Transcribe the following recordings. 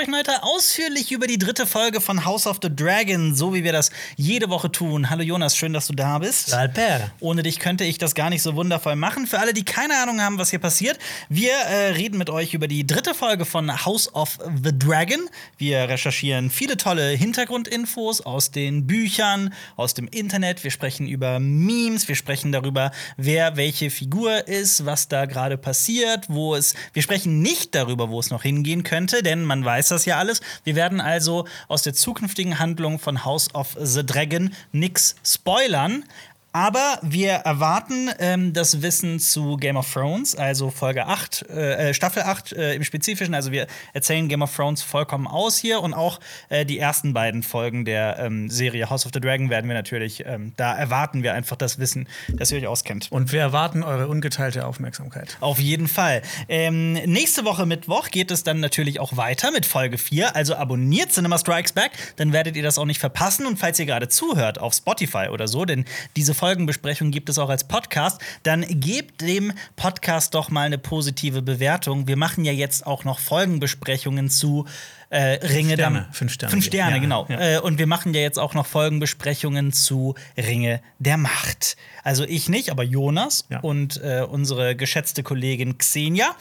sprechen heute ausführlich über die dritte Folge von House of the Dragon, so wie wir das jede Woche tun. Hallo Jonas, schön, dass du da bist. Alper. Ohne dich könnte ich das gar nicht so wundervoll machen. Für alle, die keine Ahnung haben, was hier passiert, wir äh, reden mit euch über die dritte Folge von House of the Dragon. Wir recherchieren viele tolle Hintergrundinfos aus den Büchern, aus dem Internet. Wir sprechen über Memes, wir sprechen darüber, wer welche Figur ist, was da gerade passiert, wo es. Wir sprechen nicht darüber, wo es noch hingehen könnte, denn man weiß das ja alles. Wir werden also aus der zukünftigen Handlung von House of the Dragon nix spoilern. Aber wir erwarten ähm, das Wissen zu Game of Thrones, also Folge 8, äh, Staffel 8 äh, im Spezifischen. Also wir erzählen Game of Thrones vollkommen aus hier und auch äh, die ersten beiden Folgen der ähm, Serie House of the Dragon werden wir natürlich, ähm, da erwarten wir einfach das Wissen, dass ihr euch auskennt. Und wir erwarten eure ungeteilte Aufmerksamkeit. Auf jeden Fall. Ähm, nächste Woche Mittwoch geht es dann natürlich auch weiter mit Folge 4. Also abonniert Cinema Strikes Back, dann werdet ihr das auch nicht verpassen. Und falls ihr gerade zuhört auf Spotify oder so, denn diese Folgenbesprechung gibt es auch als Podcast, dann gebt dem Podcast doch mal eine positive Bewertung. Wir machen ja jetzt auch noch Folgenbesprechungen zu äh, Ringe Sterne. der Fünf Sterne. Fünf Sterne, Ja, genau. ja. Äh, und wir machen ja jetzt auch noch Folgenbesprechungen zu Ringe der Macht. Also ich nicht, aber Jonas Ja. und äh, unsere geschätzte Kollegin Xenia.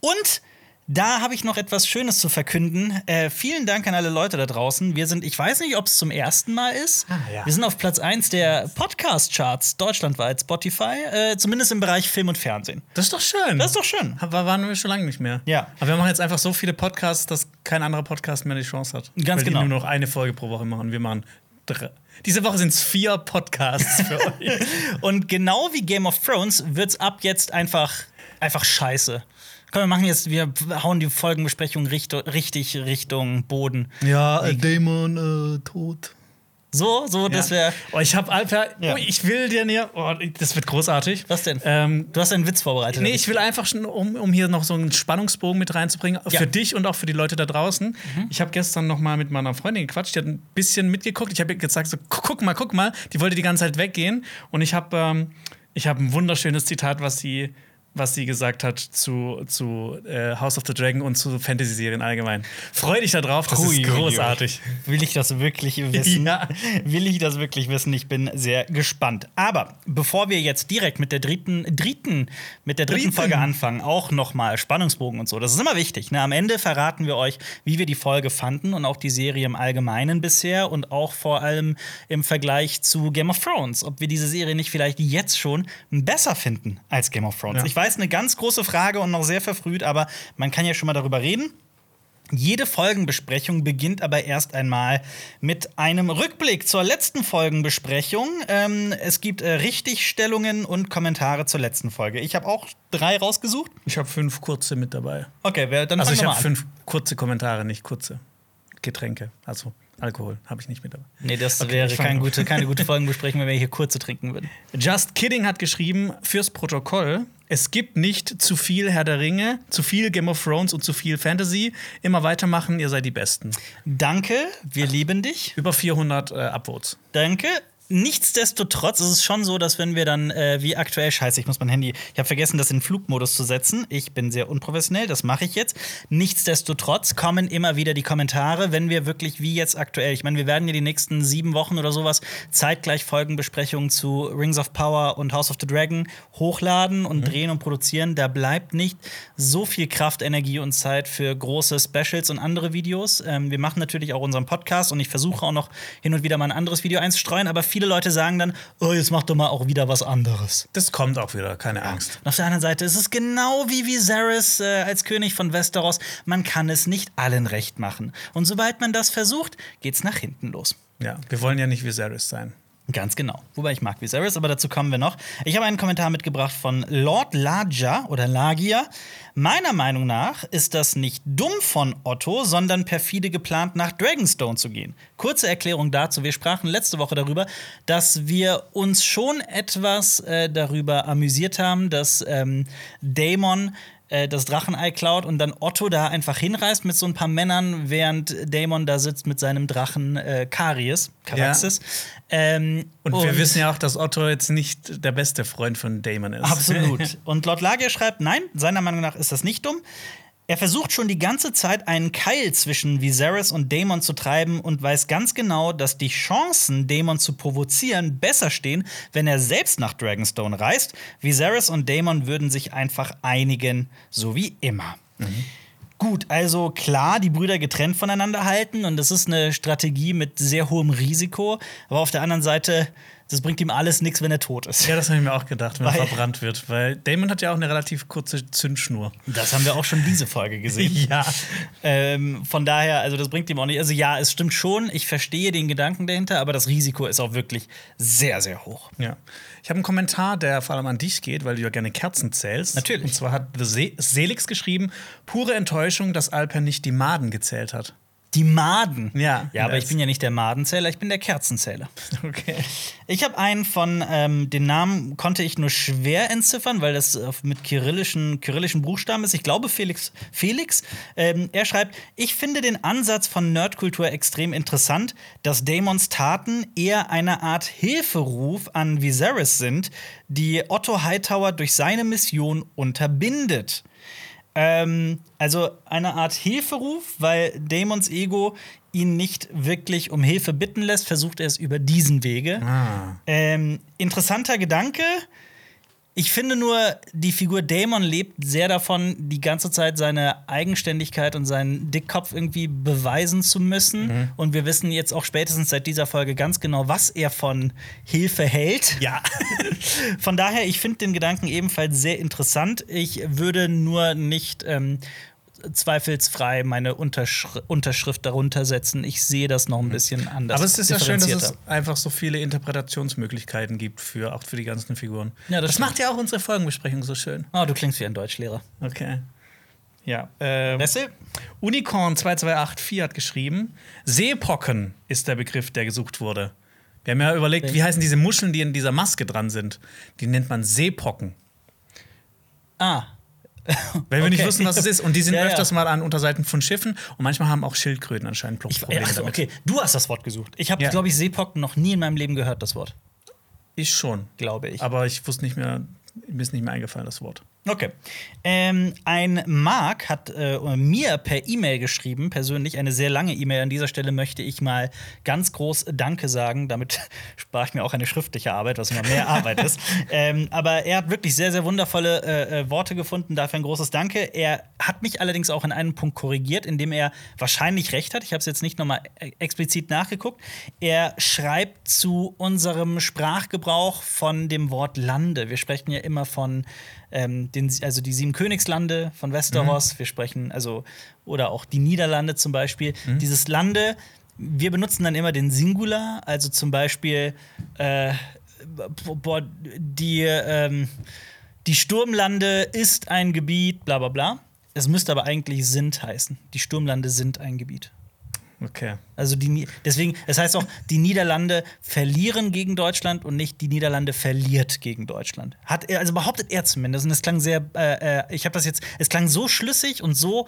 Und da habe ich noch etwas Schönes zu verkünden. Äh, vielen Dank an alle Leute da draußen. Wir sind, ich weiß nicht, ob es zum ersten Mal ist. Ah, ja. Wir sind auf Platz 1 der Podcast-Charts deutschlandweit, Spotify, äh, zumindest im Bereich Film und Fernsehen. Das ist doch schön. Das ist doch schön. Aber waren wir schon lange nicht mehr. Ja. Aber wir machen jetzt einfach so viele Podcasts, dass kein anderer Podcast mehr die Chance hat. Ganz weil genau. Die nur noch eine Folge pro Woche machen. Wir machen drei. Diese Woche sind es vier Podcasts für euch. Und genau wie Game of Thrones wird's ab jetzt einfach, einfach scheiße. Komm, wir machen jetzt, wir hauen die Folgenbesprechung richtig Richtung Boden. Ja, äh, Dämon äh, tot. So, so, dass wir. Oh, ich habe Alper. Ja. Oh, ich will dir näher. Oh, das wird großartig. Was denn? Ähm, Du hast einen Witz vorbereitet. Nee, ich will einfach schon, um, um hier noch so einen Spannungsbogen mit reinzubringen, Ja. für dich und auch für die Leute da draußen. Ich habe gestern noch mal mit meiner Freundin gequatscht, die hat ein bisschen mitgeguckt. Ich habe ihr gesagt, so, "Guck- mal, guck mal. Die wollte die ganze Zeit weggehen. Und ich habe ähm, ich hab ein wunderschönes Zitat, was sie, was sie gesagt hat zu, zu äh, House of the Dragon und zu Fantasy-Serien allgemein. Freu dich da drauf, das Hui, ist großartig. Will ich das wirklich wissen? Ja. Will ich das wirklich wissen? Ich bin sehr gespannt. Aber bevor wir jetzt direkt mit der dritten, dritten, mit der dritten Dritten. Folge anfangen, auch noch mal Spannungsbogen und so. Das ist immer wichtig. Ne? Am Ende verraten wir euch, wie wir die Folge fanden und auch die Serie im Allgemeinen bisher und auch vor allem im Vergleich zu Game of Thrones. Ob wir diese Serie nicht vielleicht jetzt schon besser finden als Game of Thrones. Ja. Ich weiß, eine ganz große Frage und noch sehr verfrüht, aber man kann ja schon mal darüber reden. Jede Folgenbesprechung beginnt aber erst einmal mit einem Rückblick zur letzten Folgenbesprechung. Ähm, es gibt äh, Richtigstellungen und Kommentare zur letzten Folge. Ich habe auch drei rausgesucht. Ich habe fünf kurze mit dabei. Okay, wer, dann Also ich habe fünf kurze Kommentare, nicht kurze Getränke. Also Alkohol habe ich nicht mit dabei. Nee, das Okay, wäre kein gute, keine gute Folgenbesprechung, wenn wir hier kurze trinken würden. Just Kidding hat geschrieben fürs Protokoll. Es gibt nicht zu viel Herr der Ringe, zu viel Game of Thrones und zu viel Fantasy. Immer weitermachen, ihr seid die Besten. Danke, wir lieben dich. Über 400 äh, Upvotes. Danke. Nichtsdestotrotz ist es schon so, dass wenn wir dann, äh, wie aktuell, scheiße, ich muss mein Handy, ich habe vergessen, das in Flugmodus zu setzen. Ich bin sehr unprofessionell, das mache ich jetzt. Nichtsdestotrotz kommen immer wieder die Kommentare, wenn wir wirklich wie jetzt aktuell, ich meine, wir werden ja die nächsten sieben Wochen oder sowas zeitgleich Folgenbesprechungen zu Rings of Power und House of the Dragon hochladen und drehen und produzieren. Da bleibt nicht so viel Kraft, Energie und Zeit für große Specials und andere Videos. Ähm, wir machen natürlich auch unseren Podcast und ich versuche auch noch hin und wieder mal ein anderes Video einzustreuen, aber viele Leute sagen dann, oh, jetzt mach doch mal auch wieder was anderes. Das kommt auch wieder, keine Angst. Und auf der anderen Seite ist es genau wie Viserys äh, als König von Westeros. Man kann es nicht allen recht machen. Und sobald man das versucht, geht's nach hinten los. Ja, wir wollen ja nicht Viserys sein. Ganz genau. Wobei ich mag Viserys, aber dazu kommen wir noch. Ich habe einen Kommentar mitgebracht von Lord Lagia oder Lagia. Meiner Meinung nach ist das nicht dumm von Otto, sondern perfide geplant, nach Dragonstone zu gehen. Kurze Erklärung dazu. Wir sprachen letzte Woche darüber, dass wir uns schon etwas äh, darüber amüsiert haben, dass ähm, Daemon äh, das Drachenei klaut und dann Otto da einfach hinreist mit so ein paar Männern, während Daemon da sitzt mit seinem Drachen äh, Karies, Caraxes. Ähm, Und, wir wissen ja auch, dass Otto jetzt nicht der beste Freund von Damon ist. Absolut. Und Lord Lager schreibt, nein, seiner Meinung nach ist das nicht dumm. Er versucht schon die ganze Zeit einen Keil zwischen Viserys und Daemon zu treiben und weiß ganz genau, dass die Chancen, Daemon zu provozieren, besser stehen, wenn er selbst nach Dragonstone reist. Viserys und Daemon würden sich einfach einigen, so wie immer. Gut, also klar, die Brüder getrennt voneinander halten und das ist eine Strategie mit sehr hohem Risiko, aber auf der anderen Seite, das bringt ihm alles nichts, wenn er tot ist. Ja, das habe ich mir auch gedacht, wenn er Weil- verbrannt wird. Weil Damon hat ja auch eine relativ kurze Zündschnur. Das haben wir auch schon diese Folge gesehen. Ja. Ähm, von daher, also das bringt ihm auch nicht. Also ja, es stimmt schon, ich verstehe den Gedanken dahinter, aber das Risiko ist auch wirklich sehr, sehr hoch. Ja. Ich habe einen Kommentar, der vor allem an dich geht, weil du ja gerne Kerzen zählst. Natürlich. Und zwar hat The Se Selix geschrieben: pure Enttäuschung, dass Alper nicht die Maden gezählt hat. Die Maden. Ja. Ja, aber ich bin ja nicht der Madenzähler, ich bin der Kerzenzähler. Okay. Ich habe einen von, ähm, den Namen konnte ich nur schwer entziffern, weil das äh, mit kyrillischen, kyrillischen Buchstaben ist. Ich glaube Felix. Felix. Ähm, er schreibt: Ich finde den Ansatz von Nerdkultur extrem interessant, dass Daemons Taten eher eine Art Hilferuf an Viserys sind, die Otto Hightower durch seine Mission unterbindet. Ähm, also eine Art Hilferuf, weil Daemons Ego ihn nicht wirklich um Hilfe bitten lässt, versucht er es über diesen Wege. Ah. Ähm, interessanter Gedanke. Ich finde nur, die Figur Daemon lebt sehr davon, die ganze Zeit seine Eigenständigkeit und seinen Dickkopf irgendwie beweisen zu müssen. Und wir wissen jetzt auch spätestens seit dieser Folge ganz genau, was er von Hilfe hält. Ja. Von daher, ich finde den Gedanken ebenfalls sehr interessant. Ich würde nur nicht ähm, zweifelsfrei meine Unterschri Unterschrift darunter setzen. Ich sehe das noch ein bisschen anders. Aber es ist ja schön, dass es einfach so viele Interpretationsmöglichkeiten gibt, für, auch für die ganzen Figuren. Ja, das das macht ja auch unsere Folgenbesprechung so schön. Oh, du klingst wie ein Deutschlehrer. Okay. Ja. Ähm, Wessel? Unicorn2284 hat geschrieben: Seepocken ist der Begriff, der gesucht wurde. Wir haben ja überlegt, wie heißen diese Muscheln, die in dieser Maske dran sind. Die nennt man Seepocken. Ah. Weil wir nicht Okay. wussten, was es ist. Und die sind Ja, ja. öfters mal an Unterseiten von Schiffen. Und manchmal haben auch Schildkröten anscheinend Ich, Probleme ach so, damit. okay, du hast das Wort gesucht. Ich habe, Ja. glaube ich, Seepocken noch nie in meinem Leben gehört, das Wort. Ich schon. Glaube ich. Aber ich wusste nicht mehr, mir ist nicht mehr eingefallen, das Wort. Okay. Ähm, ein Mark hat äh, mir per E-Mail geschrieben, persönlich eine sehr lange E-Mail. An dieser Stelle möchte ich mal ganz groß Danke sagen. Damit spare ich mir auch eine schriftliche Arbeit, was immer mehr Arbeit ist. Ähm, aber er hat wirklich sehr, sehr wundervolle äh, äh, Worte gefunden. Dafür ein großes Danke. Er hat mich allerdings auch in einem Punkt korrigiert, in dem er wahrscheinlich recht hat. Ich habe es jetzt nicht nochmal explizit nachgeguckt. Er schreibt zu unserem Sprachgebrauch von dem Wort Lande. Wir sprechen ja immer von ähm, den, also die sieben Königslande von Westeros. Wir sprechen also oder auch die Niederlande zum Beispiel. Dieses Lande. Wir benutzen dann immer den Singular, also zum Beispiel äh, boah, die, ähm, die Sturmlande ist ein Gebiet, bla bla bla. Es müsste aber eigentlich sind heißen. Die Sturmlande sind ein Gebiet. Okay. Also die, deswegen, es heißt auch, die Niederlande verlieren gegen Deutschland und nicht die Niederlande verliert gegen Deutschland. Hat er, also behauptet er zumindest. Und es klang sehr, äh, äh, ich habe das jetzt, es klang so schlüssig und so,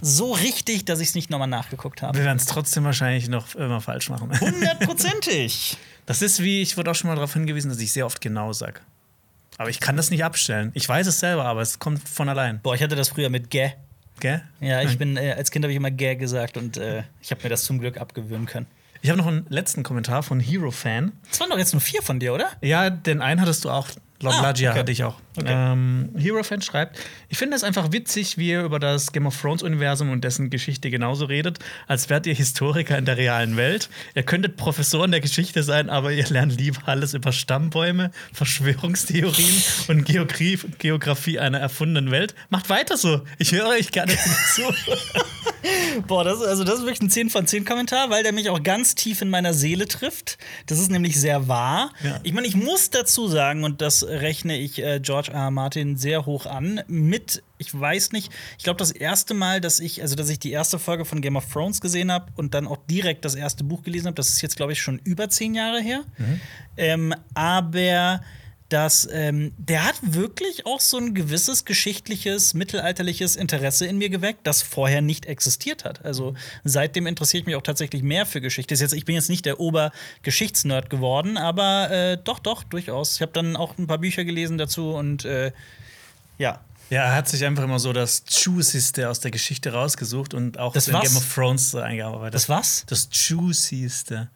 so richtig, dass ich es nicht nochmal nachgeguckt habe. Wir werden es trotzdem wahrscheinlich noch immer falsch machen. Hundertprozentig. Das ist wie, ich wurde auch schon mal darauf hingewiesen, dass ich sehr oft genau sage. Aber ich kann das nicht abstellen. Ich weiß es selber, aber es kommt von allein. Boah, ich hatte das früher mit Gä. Gell? Ja, ich bin, äh, als Kind habe ich immer Gä gesagt und äh, ich habe mir das zum Glück abgewöhnen können. Ich habe noch einen letzten Kommentar von Hero Fan. Es waren doch jetzt nur vier von dir, oder? Ja, den einen hattest du auch. Lord Ah, Lagia okay. hatte ich auch. Okay. Ähm, Hero Fan schreibt: Ich finde es einfach witzig, wie ihr über das Game of Thrones Universum und dessen Geschichte genauso redet, als wärt ihr Historiker in der realen Welt. Ihr könntet Professoren der Geschichte sein, aber ihr lernt lieber alles über Stammbäume, Verschwörungstheorien und Geografie, Geografie einer erfundenen Welt. Macht weiter so. Ich höre euch gerne zu. Boah, das, also das ist wirklich ein 10 von 10 Kommentar, weil der mich auch ganz tief in meiner Seele trifft. Das ist nämlich sehr wahr. Ja. Ich meine, ich muss dazu sagen, und das rechne ich äh, George R. R. Martin sehr hoch an, mit, ich weiß nicht, ich glaube, das erste Mal, dass ich, also dass ich die erste Folge von Game of Thrones gesehen habe und dann auch direkt das erste Buch gelesen habe, das ist jetzt, glaube ich, schon über zehn Jahre her. Ähm, aber dass ähm, der hat wirklich auch so ein gewisses geschichtliches, mittelalterliches Interesse in mir geweckt, das vorher nicht existiert hat. Also seitdem interessiere ich mich auch tatsächlich mehr für Geschichte. Jetzt, ich bin jetzt nicht der Obergeschichtsnerd geworden, aber äh, doch, doch, durchaus. Ich habe dann auch ein paar Bücher gelesen dazu und äh, ja. Ja, er hat sich einfach immer so das Juicyste aus der Geschichte rausgesucht und auch Das in was? Game of Thrones eingearbeitet. Das was? Das Juicyste.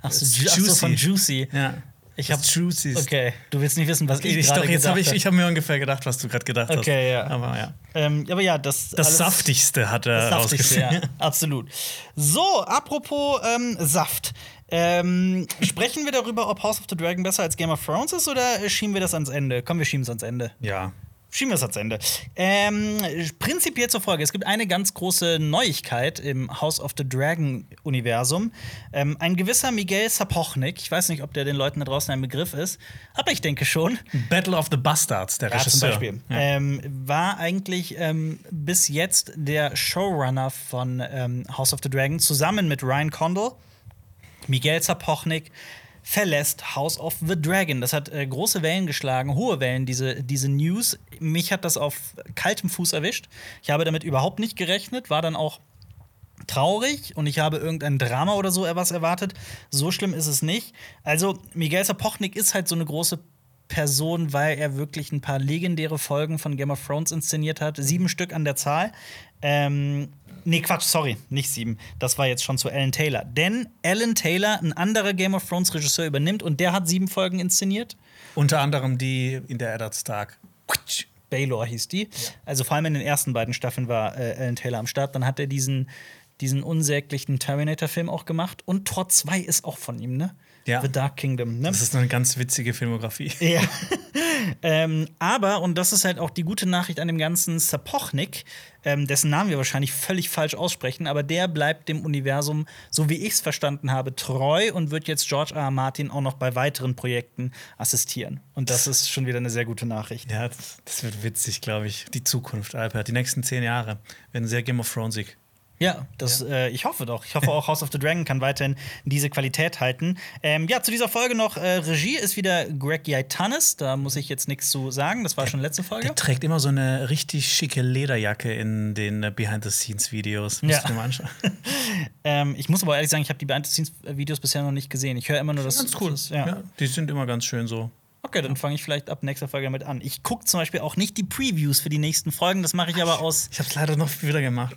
Ach so, Das Ju- ach so von Juicy. Ja. Ich das hab- Juicyste. Okay, du willst nicht wissen, was ich, Ich, gerade doch, jetzt gedacht habe ich, ich hab mir ungefähr gedacht, was du gerade gedacht hast. Okay, ja. Aber ja. Ähm, aber ja, das Das Saftigste hat er Das Saftigste, ja, absolut. So, apropos ähm, Saft. Ähm, sprechen wir darüber, ob House of the Dragon besser als Game of Thrones ist oder schieben wir das ans Ende? Komm, wir schieben es ans Ende. ja. Schieben wir es ans Ende. Ähm, prinzipiell zur Folge. Es gibt eine ganz große Neuigkeit im House of the Dragon-Universum. Ähm, ein gewisser Miguel Sapochnik, ich weiß nicht, ob der den Leuten da draußen ein Begriff ist, aber ich denke schon. Battle of the Bastards, der Ja, Regisseur. zum Beispiel. Ja. Ähm, war eigentlich ähm, bis jetzt der Showrunner von ähm, House of the Dragon zusammen mit Ryan Condal. Miguel Zapochnik verlässt House of the Dragon. Das hat äh, große Wellen geschlagen, hohe Wellen, diese, diese News. Mich hat das auf kaltem Fuß erwischt. Ich habe damit überhaupt nicht gerechnet, war dann auch traurig und ich habe irgendein Drama oder so was erwartet. So schlimm ist es nicht. Also, Miguel Sapochnik ist halt so eine große Person, weil er wirklich ein paar legendäre Folgen von Game of Thrones inszeniert hat. Sieben Stück an der Zahl. Ähm, nee, Quatsch, sorry, nicht sieben. Das war jetzt schon zu Alan Taylor. Denn Alan Taylor, ein anderer Game of Thrones Regisseur, übernimmt und der hat sieben Folgen inszeniert. Unter anderem die in der Eddard Stark. Baylor hieß die. Also vor allem in den ersten beiden Staffeln war äh, Alan Taylor am Start. Dann hat er diesen, diesen unsäglichen Terminator-Film auch gemacht. Und Tor 2 ist auch von ihm, ne? Ja. The Dark Kingdom, ne? Das ist eine ganz witzige Filmografie. Ja. ähm, aber, und das ist halt auch die gute Nachricht an dem ganzen Sapochnik, ähm, dessen Namen wir wahrscheinlich völlig falsch aussprechen, aber der bleibt dem Universum, so wie ich es verstanden habe, treu und wird jetzt George R. R. Martin auch noch bei weiteren Projekten assistieren. Und das ist schon wieder eine sehr gute Nachricht. Ja, das, wird witzig, glaube ich. Die Zukunft, Albert. Die nächsten zehn Jahre werden sehr Game of Thronesig. Ja, das, Äh, ich hoffe doch. Ich hoffe auch, House of the Dragon kann weiterhin diese Qualität halten. Ähm, ja, zu dieser Folge noch: äh, Regie ist wieder Greg Yaitanes. Da muss ich jetzt nichts zu sagen. Das war schon letzte Folge. Der trägt immer so eine richtig schicke Lederjacke in den äh, Behind-the-Scenes-Videos. Ja. Dir mal anschauen. Ähm, ich muss aber ehrlich sagen, ich habe die Behind-the-Scenes-Videos bisher noch nicht gesehen. Ich höre immer nur, dass Ganz cool. Das, ja. Ja, die sind immer ganz schön so. Okay, dann fange ich vielleicht ab nächster Folge damit an. Ich gucke zum Beispiel auch nicht die Previews für die nächsten Folgen. Das mache ich aber aus. Ich habe es leider noch wieder gemacht.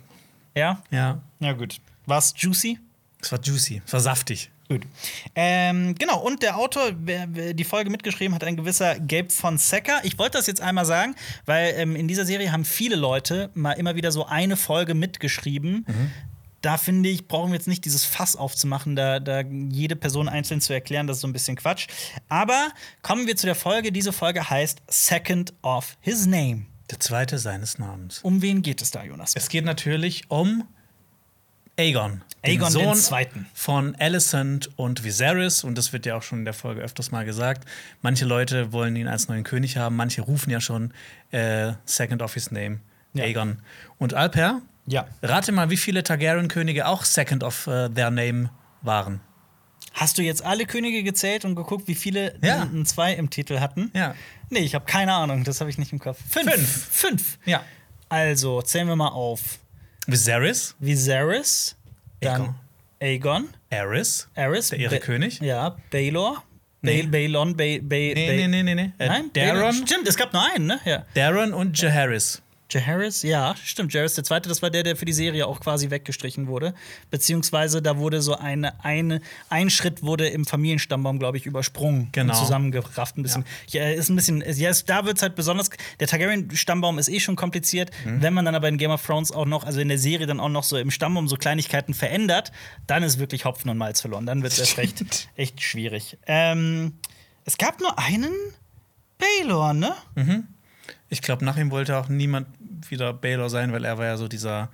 Ja? Ja. Ja, gut. War's juicy? Es war juicy, es war saftig. Gut. Ähm, genau, und der Autor, wer, wer die Folge mitgeschrieben hat, ein gewisser Gabe von Secker. Ich wollte das jetzt einmal sagen, weil ähm, in dieser Serie haben viele Leute mal immer wieder so eine Folge mitgeschrieben. Da finde ich, brauchen wir jetzt nicht dieses Fass aufzumachen, da, da jede Person einzeln zu erklären, das ist so ein bisschen Quatsch. Aber kommen wir zu der Folge. Diese Folge heißt Second of His Name. Der zweite seines Namens. Um wen geht es da, Jonas? Es geht natürlich um Aegon. den Aegon den Sohn Zweiten. von Alicent und Viserys. Und das wird ja auch schon in der Folge öfters mal gesagt. Manche Leute wollen ihn als neuen König haben, manche rufen ja schon äh, Second of His Name, Ja. Aegon. Und Alper, Ja. rate mal, wie viele Targaryen-Könige auch Second of äh, their Name waren. Hast du jetzt alle Könige gezählt und geguckt, wie viele Ja. ein 2 im Titel hatten? Ja. Nee, ich habe keine Ahnung, das habe ich nicht im Kopf. Fünf. Fünf. Fünf. Ja. Also, zählen wir mal auf. Viserys, Viserys, dann Aegon, Aerys, Aerys, Der ihre Ba- König? Ja, Baelor, Nee. Ba Baelon, ba ba nee, nee, nee, nee, nee. Äh, Nein, Baelor. Daron, Stimmt, es gab nur einen, ne? Ja. Daron und Jaehaerys. Jaehaerys, ja, stimmt. Jaehaerys der Zweite, das war der, der für die Serie auch quasi weggestrichen wurde. Beziehungsweise da wurde so eine, eine ein Schritt wurde im Familienstammbaum, glaube ich, übersprungen Genau. und zusammengerafft ein bisschen. Ja. ist ein bisschen, ja, ist, da wird es halt besonders. Der Targaryen-Stammbaum ist eh schon kompliziert. Mhm. Wenn man dann aber in Game of Thrones auch noch, also in der Serie dann auch noch so im Stammbaum so Kleinigkeiten verändert, dann ist wirklich Hopfen und Malz verloren. Dann wird es erst recht echt schwierig. Ähm, es gab nur einen Baelor, ne? Ich glaube, nach ihm wollte auch niemand wieder Baelor sein, weil er war ja so dieser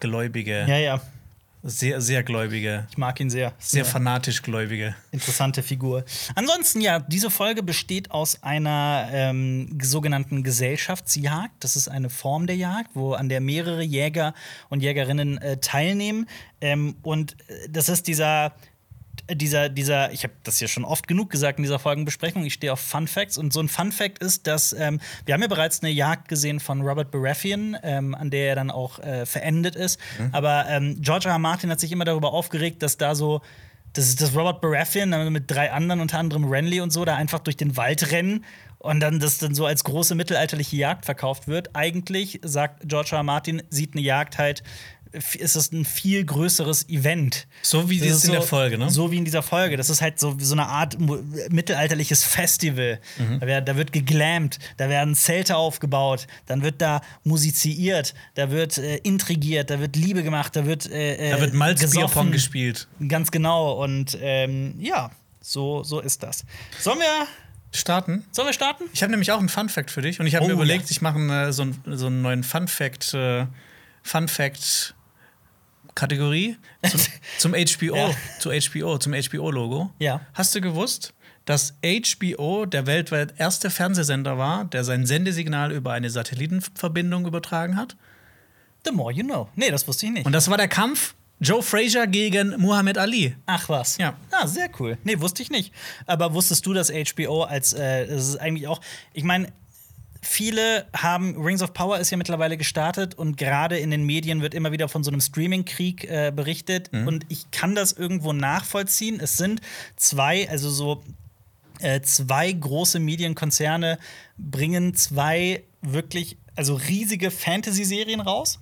gläubige, Ja, ja. sehr, sehr gläubige, Ich mag ihn sehr. sehr fanatisch gläubige. Interessante Figur. Ansonsten, ja, diese Folge besteht aus einer ähm, sogenannten Gesellschaftsjagd. Das ist eine Form der Jagd, wo an der mehrere Jäger und Jägerinnen äh, teilnehmen. Ähm, und äh, das ist dieser. Dieser, dieser, ich habe das ja schon oft genug gesagt in dieser Folgenbesprechung, ich stehe auf Fun Facts. Und so ein Fun Fact ist, dass ähm, wir haben ja bereits eine Jagd gesehen von Robert Baratheon, ähm, an der er dann auch äh, verendet ist. Aber ähm, George R. R. Martin hat sich immer darüber aufgeregt, dass da so Das ist das Robert Baratheon dann mit drei anderen, unter anderem Renly und so, da einfach durch den Wald rennen und dann das dann so als große mittelalterliche Jagd verkauft wird. Eigentlich, sagt George R. R. Martin, sieht eine Jagd halt ist es ein viel größeres Event. So wie Das in der so- Folge, ne? So wie in dieser Folge. Das ist halt so, so eine Art mittelalterliches Festival. Mhm. Da, wird, da wird geglampt, da werden Zelte aufgebaut, dann wird da musiziert, da wird äh, intrigiert, da wird Liebe gemacht, da wird äh, Da wird Malzbierpong gespielt. Ganz genau. Und ähm, ja, so, so ist das. Sollen wir, Starten? sollen wir starten? Ich habe nämlich auch einen Fun Fact für dich und ich habe Oh, mir überlegt, ja. ich mache äh, so, einen- so einen neuen Fun Fact, äh, Fun Fact Kategorie zum, zum HBO, Ja. zu HBO, zum HBO-Logo. Ja. Hast du gewusst, dass HBO der weltweit erste Fernsehsender war, der sein Sendesignal über eine Satellitenverbindung übertragen hat? The more you know. Nee, das wusste ich nicht. Und das war der Kampf Joe Frazier gegen Muhammad Ali. Ach was. Ja. Ah, sehr cool. Nee, wusste ich nicht. Aber wusstest du, dass HBO als, äh, das ist eigentlich auch, ich meine, viele haben, Rings of Power ist ja mittlerweile gestartet und gerade in den Medien wird immer wieder von so einem Streaming-Krieg äh, berichtet und ich kann das irgendwo nachvollziehen. Es sind zwei, also so äh, zwei große Medienkonzerne bringen zwei wirklich, also riesige Fantasy-Serien raus.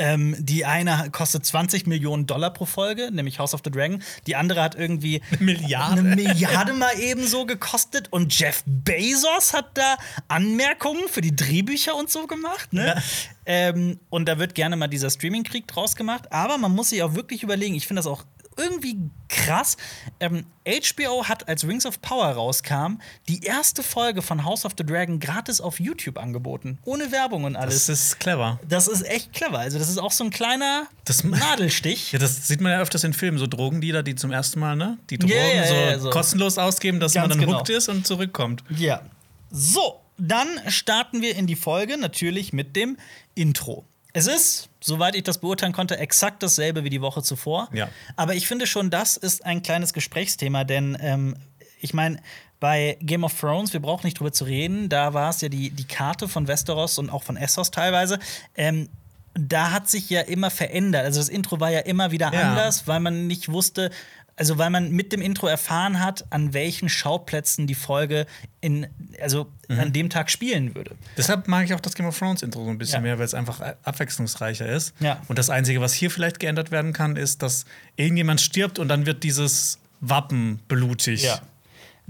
Ähm, die eine kostet 20 Millionen Dollar pro Folge, nämlich House of the Dragon. Die andere hat irgendwie Milliarde. eine Milliarde mal ebenso gekostet. Und Jeff Bezos hat da Anmerkungen für die Drehbücher und so gemacht. Ne? Ähm, und da wird gerne mal dieser Streaming-Krieg draus gemacht. Aber man muss sich auch wirklich überlegen, ich finde das auch irgendwie krass. Ähm, HBO hat, als Rings of Power rauskam, die erste Folge von House of the Dragon gratis auf YouTube angeboten. Ohne Werbung und alles. Das ist clever. Das ist echt clever. Also, das ist auch so ein kleiner Das- Nadelstich. Ja, das sieht man ja öfters in Filmen, so Drogendealer, die zum ersten Mal, ne? Die Drogen Ja, ja, so, ja, so. kostenlos ausgeben, dass Ganz man dann genau. hooked ist und zurückkommt. Ja. So, dann starten wir in die Folge natürlich mit dem Intro. Es ist, soweit ich das beurteilen konnte, exakt dasselbe wie die Woche zuvor. Ja. Aber ich finde schon, das ist ein kleines Gesprächsthema, denn ähm, ich meine, bei Game of Thrones, wir brauchen nicht drüber zu reden, da war es ja die, die Karte von Westeros und auch von Essos teilweise. Ähm, da hat sich ja immer verändert. Also das Intro war ja immer wieder Ja. anders, weil man nicht wusste, also weil man mit dem Intro erfahren hat, an welchen Schauplätzen die Folge in, also Mhm. an dem Tag spielen würde. Deshalb mag ich auch das Game of Thrones Intro so ein bisschen Ja. mehr, weil es einfach abwechslungsreicher ist. Ja. Und das Einzige, was hier vielleicht geändert werden kann, ist, dass irgendjemand stirbt und dann wird dieses Wappen blutig.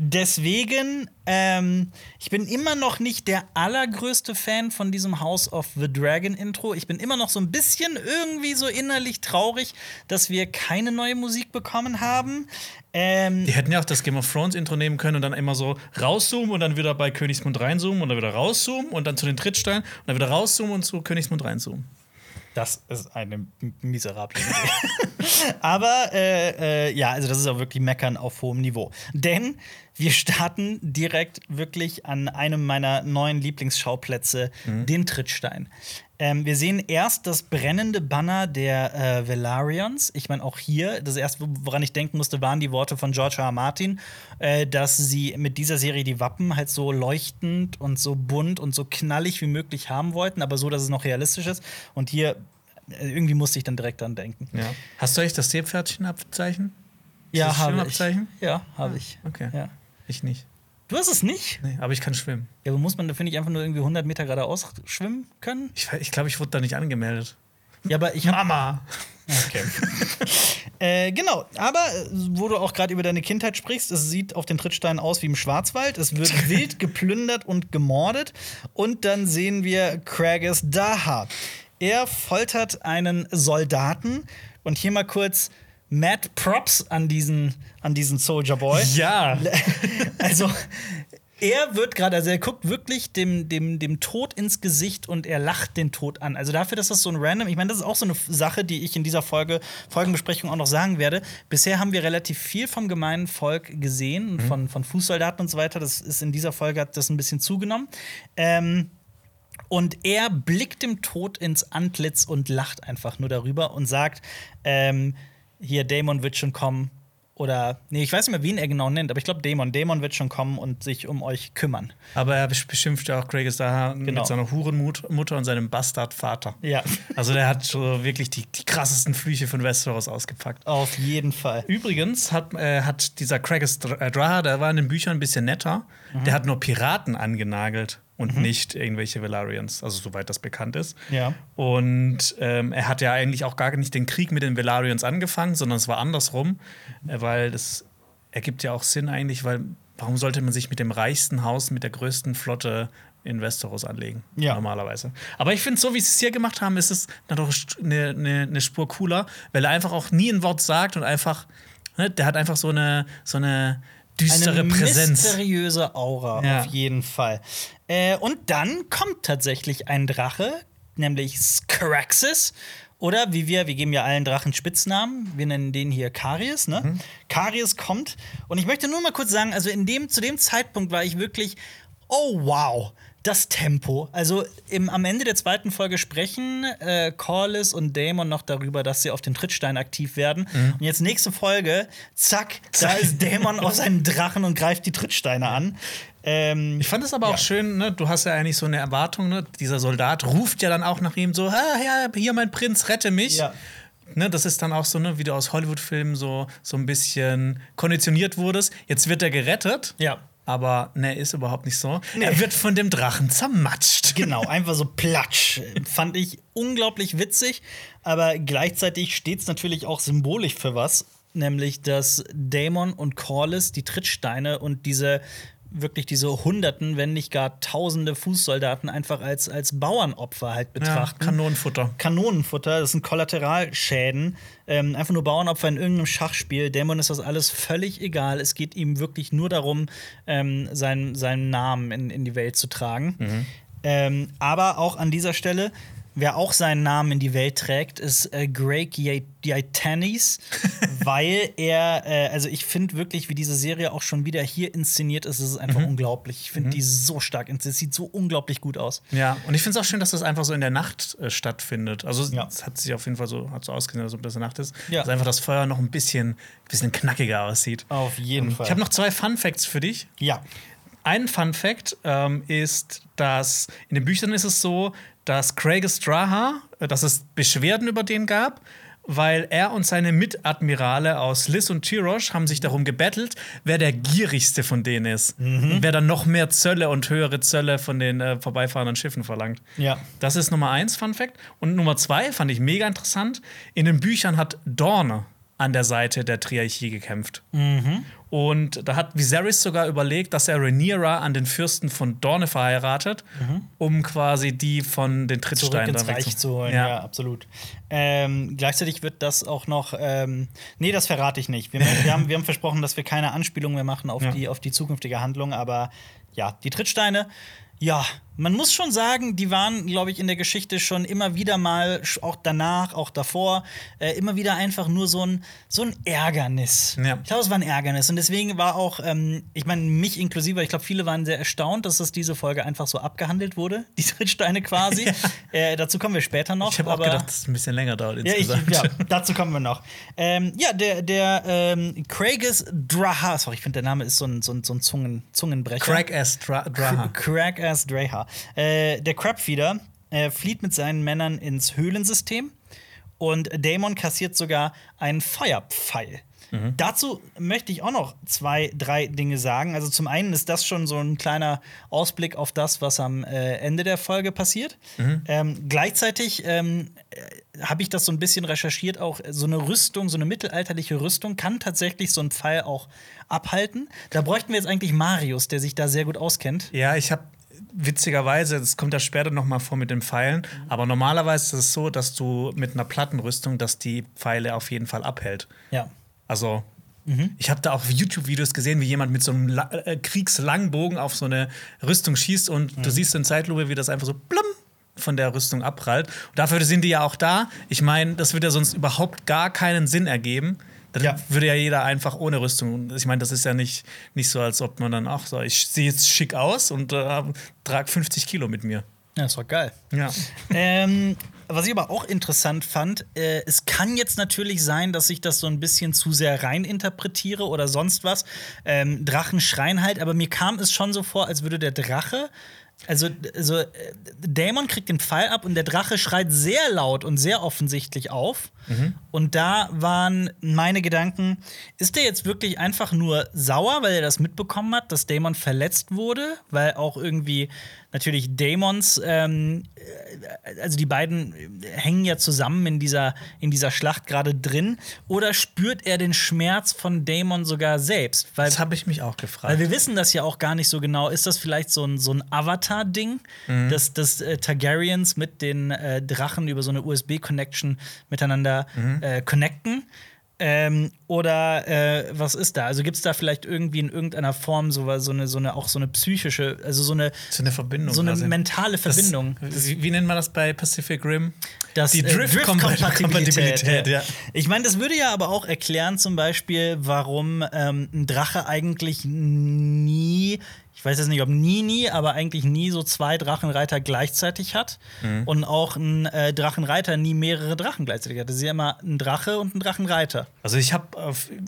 Deswegen, ähm, ich bin immer noch nicht der allergrößte Fan von diesem House of the Dragon Intro. Ich bin immer noch so ein bisschen irgendwie so innerlich traurig, dass wir keine neue Musik bekommen haben. Ähm, Die hätten ja auch das Game of Thrones Intro nehmen können und dann immer so rauszoomen und dann wieder bei Königsmund reinzoomen und dann wieder rauszoomen und dann zu den Trittsteinen und dann wieder rauszoomen und zu Königsmund reinzoomen. Das ist eine miserable Idee. Aber äh, äh, ja, also das ist auch wirklich Meckern auf hohem Niveau. Denn wir starten direkt wirklich an einem meiner neuen Lieblingsschauplätze, den Trittstein. Ähm, wir sehen erst das brennende Banner der äh, Velarions. Ich meine, auch hier, das erste, woran ich denken musste, waren die Worte von George R. R. Martin, äh, dass sie mit dieser Serie die Wappen halt so leuchtend und so bunt und so knallig wie möglich haben wollten, aber so, dass es noch realistisch ist. Und hier, irgendwie musste ich dann direkt dran denken. Ja. Hast du eigentlich das Seepferdchenabzeichen? Ja, habe ich. Ja, habe ich. Okay. Ja. Ich nicht. Du hast es nicht? Nee, aber ich kann schwimmen. Ja, aber muss man da, finde ich, einfach nur irgendwie 100 Meter geradeaus schwimmen können? Ich, ich glaube, ich wurde da nicht angemeldet. Ja, aber ich habe. Mama! Okay. äh, genau, aber äh, wo du auch gerade über deine Kindheit sprichst, es sieht auf den Trittsteinen aus wie im Schwarzwald. Es wird wild geplündert und gemordet. Und dann sehen wir Cragis Daha. Er foltert einen Soldaten. Und hier mal kurz Mad Props an diesen, an diesen Soldier Boy. Ja! Also, er wird gerade, also er guckt wirklich dem, dem, dem Tod ins Gesicht und er lacht den Tod an. Also dafür, dass das so ein random, ich meine, das ist auch so eine Sache, die ich in dieser Folge, Folgenbesprechung auch noch sagen werde. Bisher haben wir relativ viel vom gemeinen Volk gesehen, von, von Fußsoldaten und so weiter. Das ist in dieser Folge hat das ein bisschen zugenommen. Ähm, und er blickt dem Tod ins Antlitz und lacht einfach nur darüber und sagt: ähm, Hier, Damon wird schon kommen oder nee, ich weiß nicht mehr, wen er genau nennt, aber ich glaube Dämon. Dämon wird schon kommen und sich um euch kümmern. Aber er beschimpft ja auch Craig Star Genau. mit seiner Hurenmutter und seinem Bastardvater. Ja. Also der hat so wirklich die, die krassesten Flüche von Westeros ausgepackt. Auf jeden Fall. Übrigens hat, äh, hat dieser Craig Draha, der war in den Büchern ein bisschen netter, Mhm. der hat nur Piraten angenagelt und nicht irgendwelche Valarians, also soweit das bekannt ist. Ja. Und ähm, er hat ja eigentlich auch gar nicht den Krieg mit den Valarians angefangen, sondern es war andersrum, äh, weil das ergibt ja auch Sinn eigentlich, weil warum sollte man sich mit dem reichsten Haus, mit der größten Flotte in Westeros anlegen? Ja. Normalerweise. Aber ich finde, so wie sie es hier gemacht haben, ist es natürlich eine, eine, eine Spur cooler, weil er einfach auch nie ein Wort sagt und einfach, ne, der hat einfach so eine, so eine düstere Eine Präsenz. mysteriöse Aura, Ja. auf jeden Fall. Äh, und dann kommt tatsächlich ein Drache, nämlich Skraxis. Oder wie wir, wir geben ja allen Drachen Spitznamen. Wir nennen den hier Karies, ne? Mhm. Karies kommt. Und ich möchte nur mal kurz sagen, also in dem, zu dem Zeitpunkt war ich wirklich, oh wow, das Tempo. Also im, am Ende der zweiten Folge sprechen äh, Corlys und Daemon noch darüber, dass sie auf den Trittstein aktiv werden. Mhm. Und jetzt nächste Folge, zack, da ist Daemon auf seinen Drachen und greift die Trittsteine an. Ähm, Ich fand es aber Ja. auch schön, ne? du hast ja eigentlich so eine Erwartung, ne? dieser Soldat ruft ja dann auch nach ihm so, ah, ja, hier mein Prinz, rette mich. Ja. Ne, das ist dann auch so, ne, wie du aus Hollywood-Filmen so, so ein bisschen konditioniert wurdest. Jetzt wird er gerettet, ja. Aber ne, ist überhaupt nicht so. Nee. Er wird von dem Drachen zermatscht. Genau, einfach so platsch. Fand ich unglaublich witzig, aber gleichzeitig steht es natürlich auch symbolisch für was, nämlich dass Daemon und Corlys die Trittsteine und diese wirklich diese Hunderten, wenn nicht gar Tausende Fußsoldaten einfach als, als Bauernopfer halt Ja, betrachten. Kanonenfutter. Kanonenfutter, das sind Kollateralschäden. Ähm, einfach nur Bauernopfer in irgendeinem Schachspiel. Dämon ist das alles völlig egal. Es geht ihm wirklich nur darum, ähm, seinen, seinen Namen in, in die Welt zu tragen. Ähm, aber auch an dieser Stelle, wer auch seinen Namen in die Welt trägt, ist äh, Greg Yaitanis, weil er, äh, also ich finde wirklich, wie diese Serie auch schon wieder hier inszeniert ist, ist es einfach unglaublich. Ich finde die so stark inszeniert. Es sieht so unglaublich gut aus. Ja, und ich finde es auch schön, dass das einfach so in der Nacht äh, stattfindet. Also Ja. es hat sich auf jeden Fall so, hat so ausgesehen, als ob das Nacht ist. Ja. Dass einfach das Feuer noch ein bisschen, bisschen knackiger aussieht. Auf jeden Fall. Ich habe noch zwei Fun Facts für dich. ja. Ein Fun Fact ähm, ist, dass in den Büchern ist es so, dass Craig Straha, äh, dass es Beschwerden über den gab, weil er und seine Mitadmirale aus Liz und Tirosh haben sich darum gebettelt, wer der gierigste von denen ist. Und wer dann noch mehr Zölle und höhere Zölle von den äh, vorbeifahrenden Schiffen verlangt. Ja. Das ist Nummer eins, Fun Fact. Und Nummer zwei fand ich mega interessant. In den Büchern hat Dorne an der Seite der Triarchie gekämpft. Und da hat Viserys sogar überlegt, dass er Rhaenyra an den Fürsten von Dorne verheiratet, um quasi die von den zurück Trittsteinen ins dann Reich zu holen. Ja, Ja. absolut. Ähm, gleichzeitig wird das auch noch. Ähm, nee, das verrate ich nicht. Wir, wir, haben, wir haben versprochen, dass wir keine Anspielung mehr machen auf, Ja. die, auf die zukünftige Handlung. Aber ja, die Trittsteine. Ja, man muss schon sagen, die waren, glaube ich, in der Geschichte schon immer wieder mal, auch danach, auch davor, äh, immer wieder einfach nur so ein, so ein Ärgernis. Ja. Ich glaube, es war ein Ärgernis. Und deswegen war auch, ähm, ich meine, mich inklusive, ich glaube, viele waren sehr erstaunt, dass das diese Folge einfach so abgehandelt wurde, die Trittsteine quasi. äh, dazu kommen wir später noch. Ich habe auch gedacht, dass es ein bisschen länger dauert ja, ich, insgesamt. ja, dazu kommen wir noch. Ähm, ja, der, der ähm, Craigus Draha, sorry, ich finde, der Name ist so ein, so ein, so ein Zungen, Zungenbrecher. Craig S. Dra Draha. Crack ass Draha. Äh, der Crabfeeder äh, flieht mit seinen Männern ins Höhlensystem und Daemon kassiert sogar einen Feuerpfeil. Dazu möchte ich auch noch zwei, drei Dinge sagen. Also zum einen ist das schon so ein kleiner Ausblick auf das, was am äh, Ende der Folge passiert. Ähm, gleichzeitig ähm, äh, habe ich das so ein bisschen recherchiert. Auch so eine Rüstung, so eine mittelalterliche Rüstung kann tatsächlich so einen Pfeil auch abhalten. Da bräuchten wir jetzt eigentlich Marius, der sich da sehr gut auskennt. Ja, ich habe witzigerweise, das kommt ja später noch mal vor mit den Pfeilen, aber normalerweise ist es so, dass du mit einer Plattenrüstung, dass die Pfeile auf jeden Fall abhält. Ja. Also ich habe da auch YouTube-Videos gesehen, wie jemand mit so einem La äh, Kriegslangbogen auf so eine Rüstung schießt und du siehst in Zeitlupe, wie das einfach so plumm von der Rüstung abprallt. Und dafür sind die ja auch da. Ich meine, das würde ja sonst überhaupt gar keinen Sinn ergeben. Dann Ja. würde ja jeder einfach ohne Rüstung. Ich meine, das ist ja nicht, nicht so, als ob man dann auch so, ich sehe jetzt schick aus und äh, trage 50 Kilo mit mir. Ja, ist doch geil. Ja. ähm, was ich aber auch interessant fand, äh, es kann jetzt natürlich sein, dass ich das so ein bisschen zu sehr reininterpretiere oder sonst was. Ähm, Drachen schreien halt, aber mir kam es schon so vor, als würde der Drache. Also, also äh, Dämon kriegt den Pfeil ab und der Drache schreit sehr laut und sehr offensichtlich auf. Und da waren meine Gedanken: Ist der jetzt wirklich einfach nur sauer, weil er das mitbekommen hat, dass Dämon verletzt wurde? Weil auch irgendwie natürlich Dämons, ähm, äh, also die beiden hängen ja zusammen in dieser, in dieser Schlacht gerade drin. Oder spürt er den Schmerz von Dämon sogar selbst? Weil Das habe ich mich auch gefragt. weil wir wissen das ja auch gar nicht so genau. Ist das vielleicht so ein, so ein Avatar-Ding, dass, dass äh, Targaryens mit den äh, Drachen über so eine USB-Connection miteinander äh, connecten? Ähm, oder äh, was ist da? Also gibt es da vielleicht irgendwie in irgendeiner Form so, so, eine, so eine auch so eine psychische, also so eine, so eine Verbindung. so eine quasi. mentale Verbindung? Das, wie, wie nennt man das bei Pacific Rim? Das, Die äh, Drift-Kompatibilität, ja. Ich meine, das würde ja aber auch erklären, zum Beispiel, warum ähm, ein Drache eigentlich nie, ich weiß jetzt nicht, ob nie, nie, aber eigentlich nie so zwei Drachenreiter gleichzeitig hat. Mhm. Und auch ein äh, Drachenreiter nie mehrere Drachen gleichzeitig hat. Das ist ja immer ein Drache und ein Drachenreiter. Also ich habe,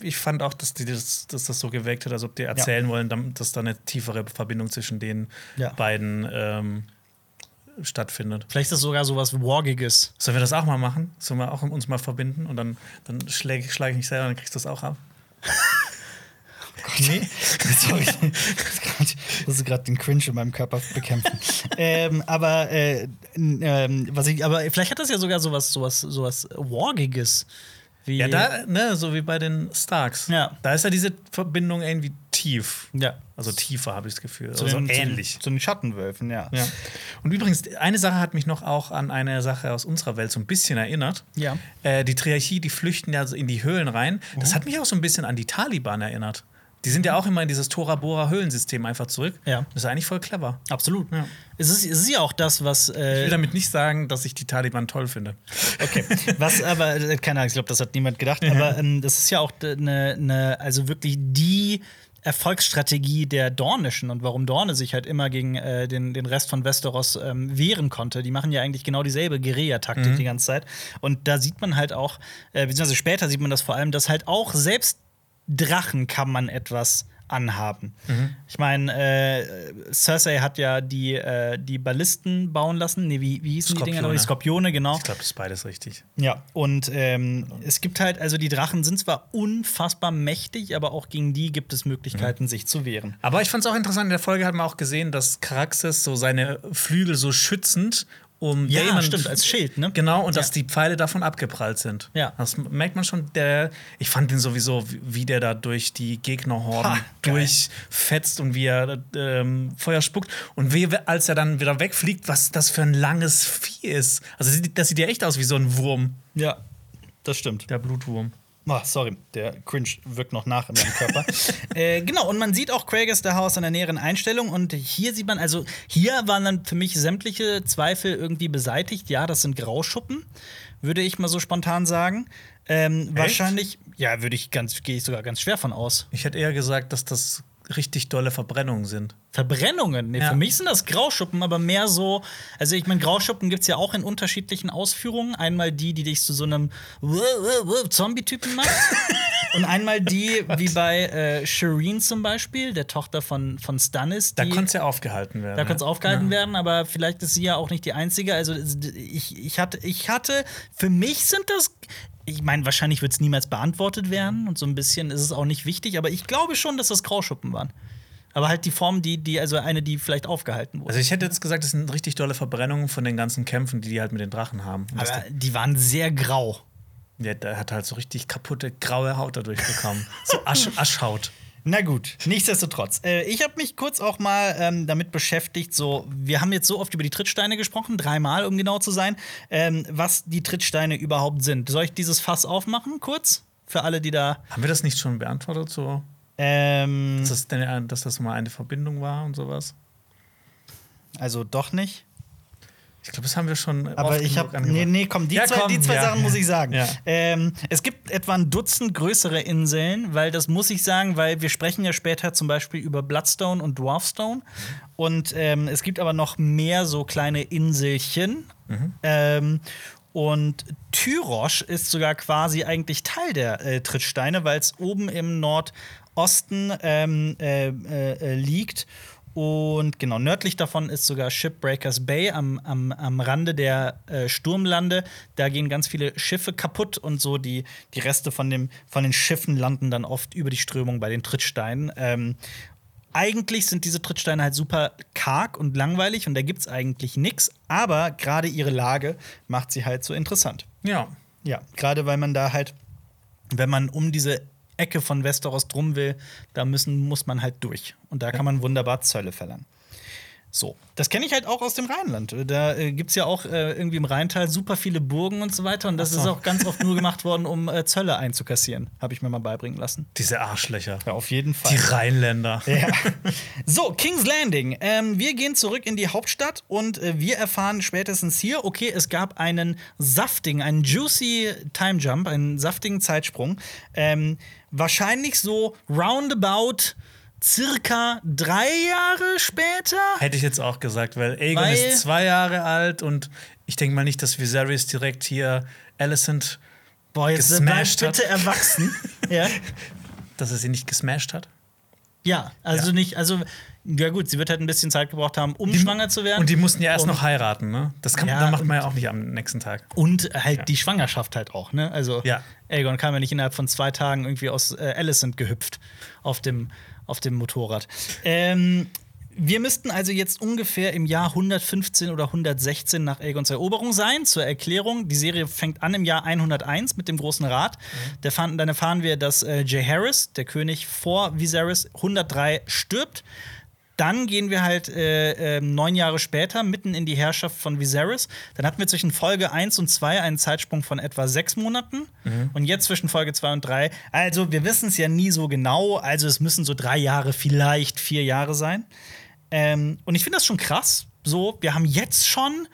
ich fand auch, dass, die das, dass das so geweckt hat, als ob die erzählen wollen, dam- dass da eine tiefere Verbindung zwischen den Ja. beiden ähm, stattfindet. Vielleicht ist das sogar so was Wargiges. Sollen wir das auch mal machen? Sollen wir auch uns mal verbinden und dann, dann schlage schlag ich mich selber und dann kriegst du das auch ab? Nee. Sorry. Das ist gerade den Cringe in meinem Körper bekämpfen. ähm, aber, äh, ähm, was ich, aber vielleicht hat das ja sogar sowas, sowas, sowas Wargiges. Wie, Ja, da, ne, so wie bei den Starks. Ja. Da ist ja diese Verbindung irgendwie tief. Ja. Also tiefer, habe ich das Gefühl. Zu also den, ähnlich. Zu, zu den Schattenwölfen, ja. Ja. Und übrigens, eine Sache hat mich noch auch an eine Sache aus unserer Welt so ein bisschen erinnert. Ja. Äh, die Triarchie, die flüchten ja so in die Höhlen rein. Das hat mich auch so ein bisschen an die Taliban erinnert. Die sind ja auch immer in dieses Tora Bora Höhlensystem einfach zurück. Ja. Das ist eigentlich voll clever. Absolut. Ja. Es, ist, es ist ja auch das, was. Ich Äh, will damit nicht sagen, dass ich die Taliban toll finde. Okay. Was aber, äh, keine Ahnung, ich glaube, das hat niemand gedacht, aber ähm, das ist ja auch eine, eine, also wirklich die Erfolgsstrategie der Dornischen und warum Dorne sich halt immer gegen äh, den, den Rest von Westeros ähm, wehren konnte. Die machen ja eigentlich genau dieselbe Guerilla-Taktik die ganze Zeit. Und da sieht man halt auch, äh, beziehungsweise später sieht man das vor allem, dass halt auch selbst Drachen kann man etwas anhaben. Ich meine, äh, Cersei hat ja die, äh, die Ballisten bauen lassen. Nee, wie, wie hießen die Dinger? Die Skorpione. Skorpione, genau. Ich glaube, das ist beides richtig. Ja, und ähm, es gibt halt, also die Drachen sind zwar unfassbar mächtig, aber auch gegen die gibt es Möglichkeiten, sich zu wehren. Aber ich fand es auch interessant, in der Folge hat man auch gesehen, dass Caraxes so seine Flügel so schützend um Ja, Daemon stimmt, als Schild, ne? Genau, und dass Ja. die Pfeile davon abgeprallt sind. Ja. Das merkt man schon. Der, ich fand den sowieso, wie- der da durch die Gegnerhorden durchfetzt und wie er ähm, Feuer spuckt. Und wie, als er dann wieder wegfliegt, was das für ein langes Vieh ist. Also, das sieht ja echt aus wie so ein Wurm, Ja, das stimmt. der Blutwurm. Oh, sorry, der Cringe wirkt noch nach in meinem Körper. äh, genau, und man sieht auch House an der näheren Einstellung. Und hier sieht man, also hier waren dann für mich sämtliche Zweifel irgendwie beseitigt. Ja, das sind Grauschuppen, würde ich mal so spontan sagen. Ähm, wahrscheinlich, ja, würde ich ganz, gehe ich sogar ganz schwer von aus. Ich hätte eher gesagt, dass das richtig dolle Verbrennungen sind. Verbrennungen. Nee, Ja. Für mich sind das Grauschuppen, aber mehr so. Also, ich meine, Grauschuppen gibt es ja auch in unterschiedlichen Ausführungen. Einmal die, die dich zu so einem Zombie-Typen macht. Und einmal die, wie bei äh, Shireen zum Beispiel, der Tochter von, von Stannis. Da konnte es ja aufgehalten werden. da kann es ja. aufgehalten werden, aber vielleicht ist sie ja auch nicht die einzige. Also ich, ich, hatte, ich hatte, für mich sind das, ich meine, wahrscheinlich wird es niemals beantwortet werden und so ein bisschen ist es auch nicht wichtig, aber ich glaube schon, dass das Grauschuppen waren. Aber halt die Form, die, die, also eine, die vielleicht aufgehalten wurde. Also ich hätte jetzt gesagt, das sind richtig dolle Verbrennungen von den ganzen Kämpfen, die die halt mit den Drachen haben. Und aber die waren sehr grau. der, der hat halt so richtig kaputte graue Haut dadurch bekommen. so Asch, Aschhaut. Na gut, nichtsdestotrotz. Äh, ich habe mich kurz auch mal ähm, damit beschäftigt, so, wir haben jetzt so oft über die Trittsteine gesprochen, dreimal, um genau zu sein, ähm, was die Trittsteine überhaupt sind. Soll ich dieses Fass aufmachen, kurz? Für alle, die da. Haben wir das nicht schon beantwortet, so, Ähm, dass, das, denn- dass das mal eine Verbindung war und sowas? also doch nicht. Ich glaube, das haben wir schon. Aber ich habe. Nee, nee, komm, die Ja, zwei, komm, die zwei ja, Sachen ja. muss ich sagen. Ähm, es gibt etwa ein Dutzend größere Inseln, weil das muss ich sagen, weil wir sprechen ja später zum Beispiel über Bloodstone und Dwarfstone. Und ähm, es gibt aber noch mehr so kleine Inselchen. Ähm, und Tyrosch ist sogar quasi eigentlich Teil der äh, Trittsteine, weil es oben im Nordosten ähm, äh, äh, liegt. Und genau, nördlich davon ist sogar Shipbreakers Bay am, am, am Rande der äh, Sturmlande. Da gehen ganz viele Schiffe kaputt und so die, die Reste von, dem, von den Schiffen landen dann oft über die Strömung bei den Trittsteinen. Ähm, eigentlich sind diese Trittsteine halt super karg und langweilig und da gibt's eigentlich nichts, aber gerade ihre Lage macht sie halt so interessant. Ja. Ja, gerade weil man da halt, wenn man um diese Ecke von Westeros drum will, da müssen, muss man halt durch. Und da kann man wunderbar Zölle verlangen. So, das kenne ich halt auch aus dem Rheinland. Da äh, gibt es ja auch äh, irgendwie im Rheintal super viele Burgen und so weiter. Und das so. ist auch ganz oft nur gemacht worden, um äh, Zölle einzukassieren. Habe ich mir mal beibringen lassen. Diese Arschlöcher. Ja, auf jeden Fall. Die Rheinländer. Ja. So, King's Landing. Ähm, wir gehen zurück in die Hauptstadt und äh, wir erfahren spätestens hier, okay, es gab einen saftigen, einen juicy Time Jump, einen saftigen Zeitsprung. Ähm, wahrscheinlich so roundabout circa drei Jahre später. Hätte ich jetzt auch gesagt, weil Aegon Weil- ist zwei Jahre alt und ich denke mal nicht, dass Viserys direkt hier Alicent, Boah, jetzt bleib gesmashed hat. bitte erwachsen. ja. dass er sie nicht gesmashed hat. ja, also Ja. nicht, also, ja gut, sie wird halt ein bisschen Zeit gebraucht haben, um schwanger zu werden. Und die mussten ja erst Und- noch heiraten, ne? Das, kann, Ja, das macht man ja auch nicht am nächsten Tag. Und halt Ja. die Schwangerschaft halt auch, ne? Also Ja. Aegon kam ja nicht innerhalb von zwei Tagen irgendwie aus äh, Alicent gehüpft auf dem, auf dem Motorrad. Ähm, wir müssten also jetzt ungefähr im Jahr 115 oder 116 nach Aegons Eroberung sein. Zur Erklärung, die Serie fängt an im Jahr 101 mit dem Großen Rat. Da fahren, dann erfahren wir, dass äh, Jaehaerys, der König vor Viserys, 103 stirbt. Dann gehen wir halt äh, äh, neun Jahre später mitten in die Herrschaft von Viserys. Dann hatten wir zwischen Folge 1 und 2 einen Zeitsprung von etwa sechs Monaten. Und jetzt zwischen Folge 2 und 3. Also, wir wissen es ja nie so genau. Also, es müssen so drei Jahre, vielleicht vier Jahre sein. Ähm, und ich finde das schon krass. So, wir haben jetzt schon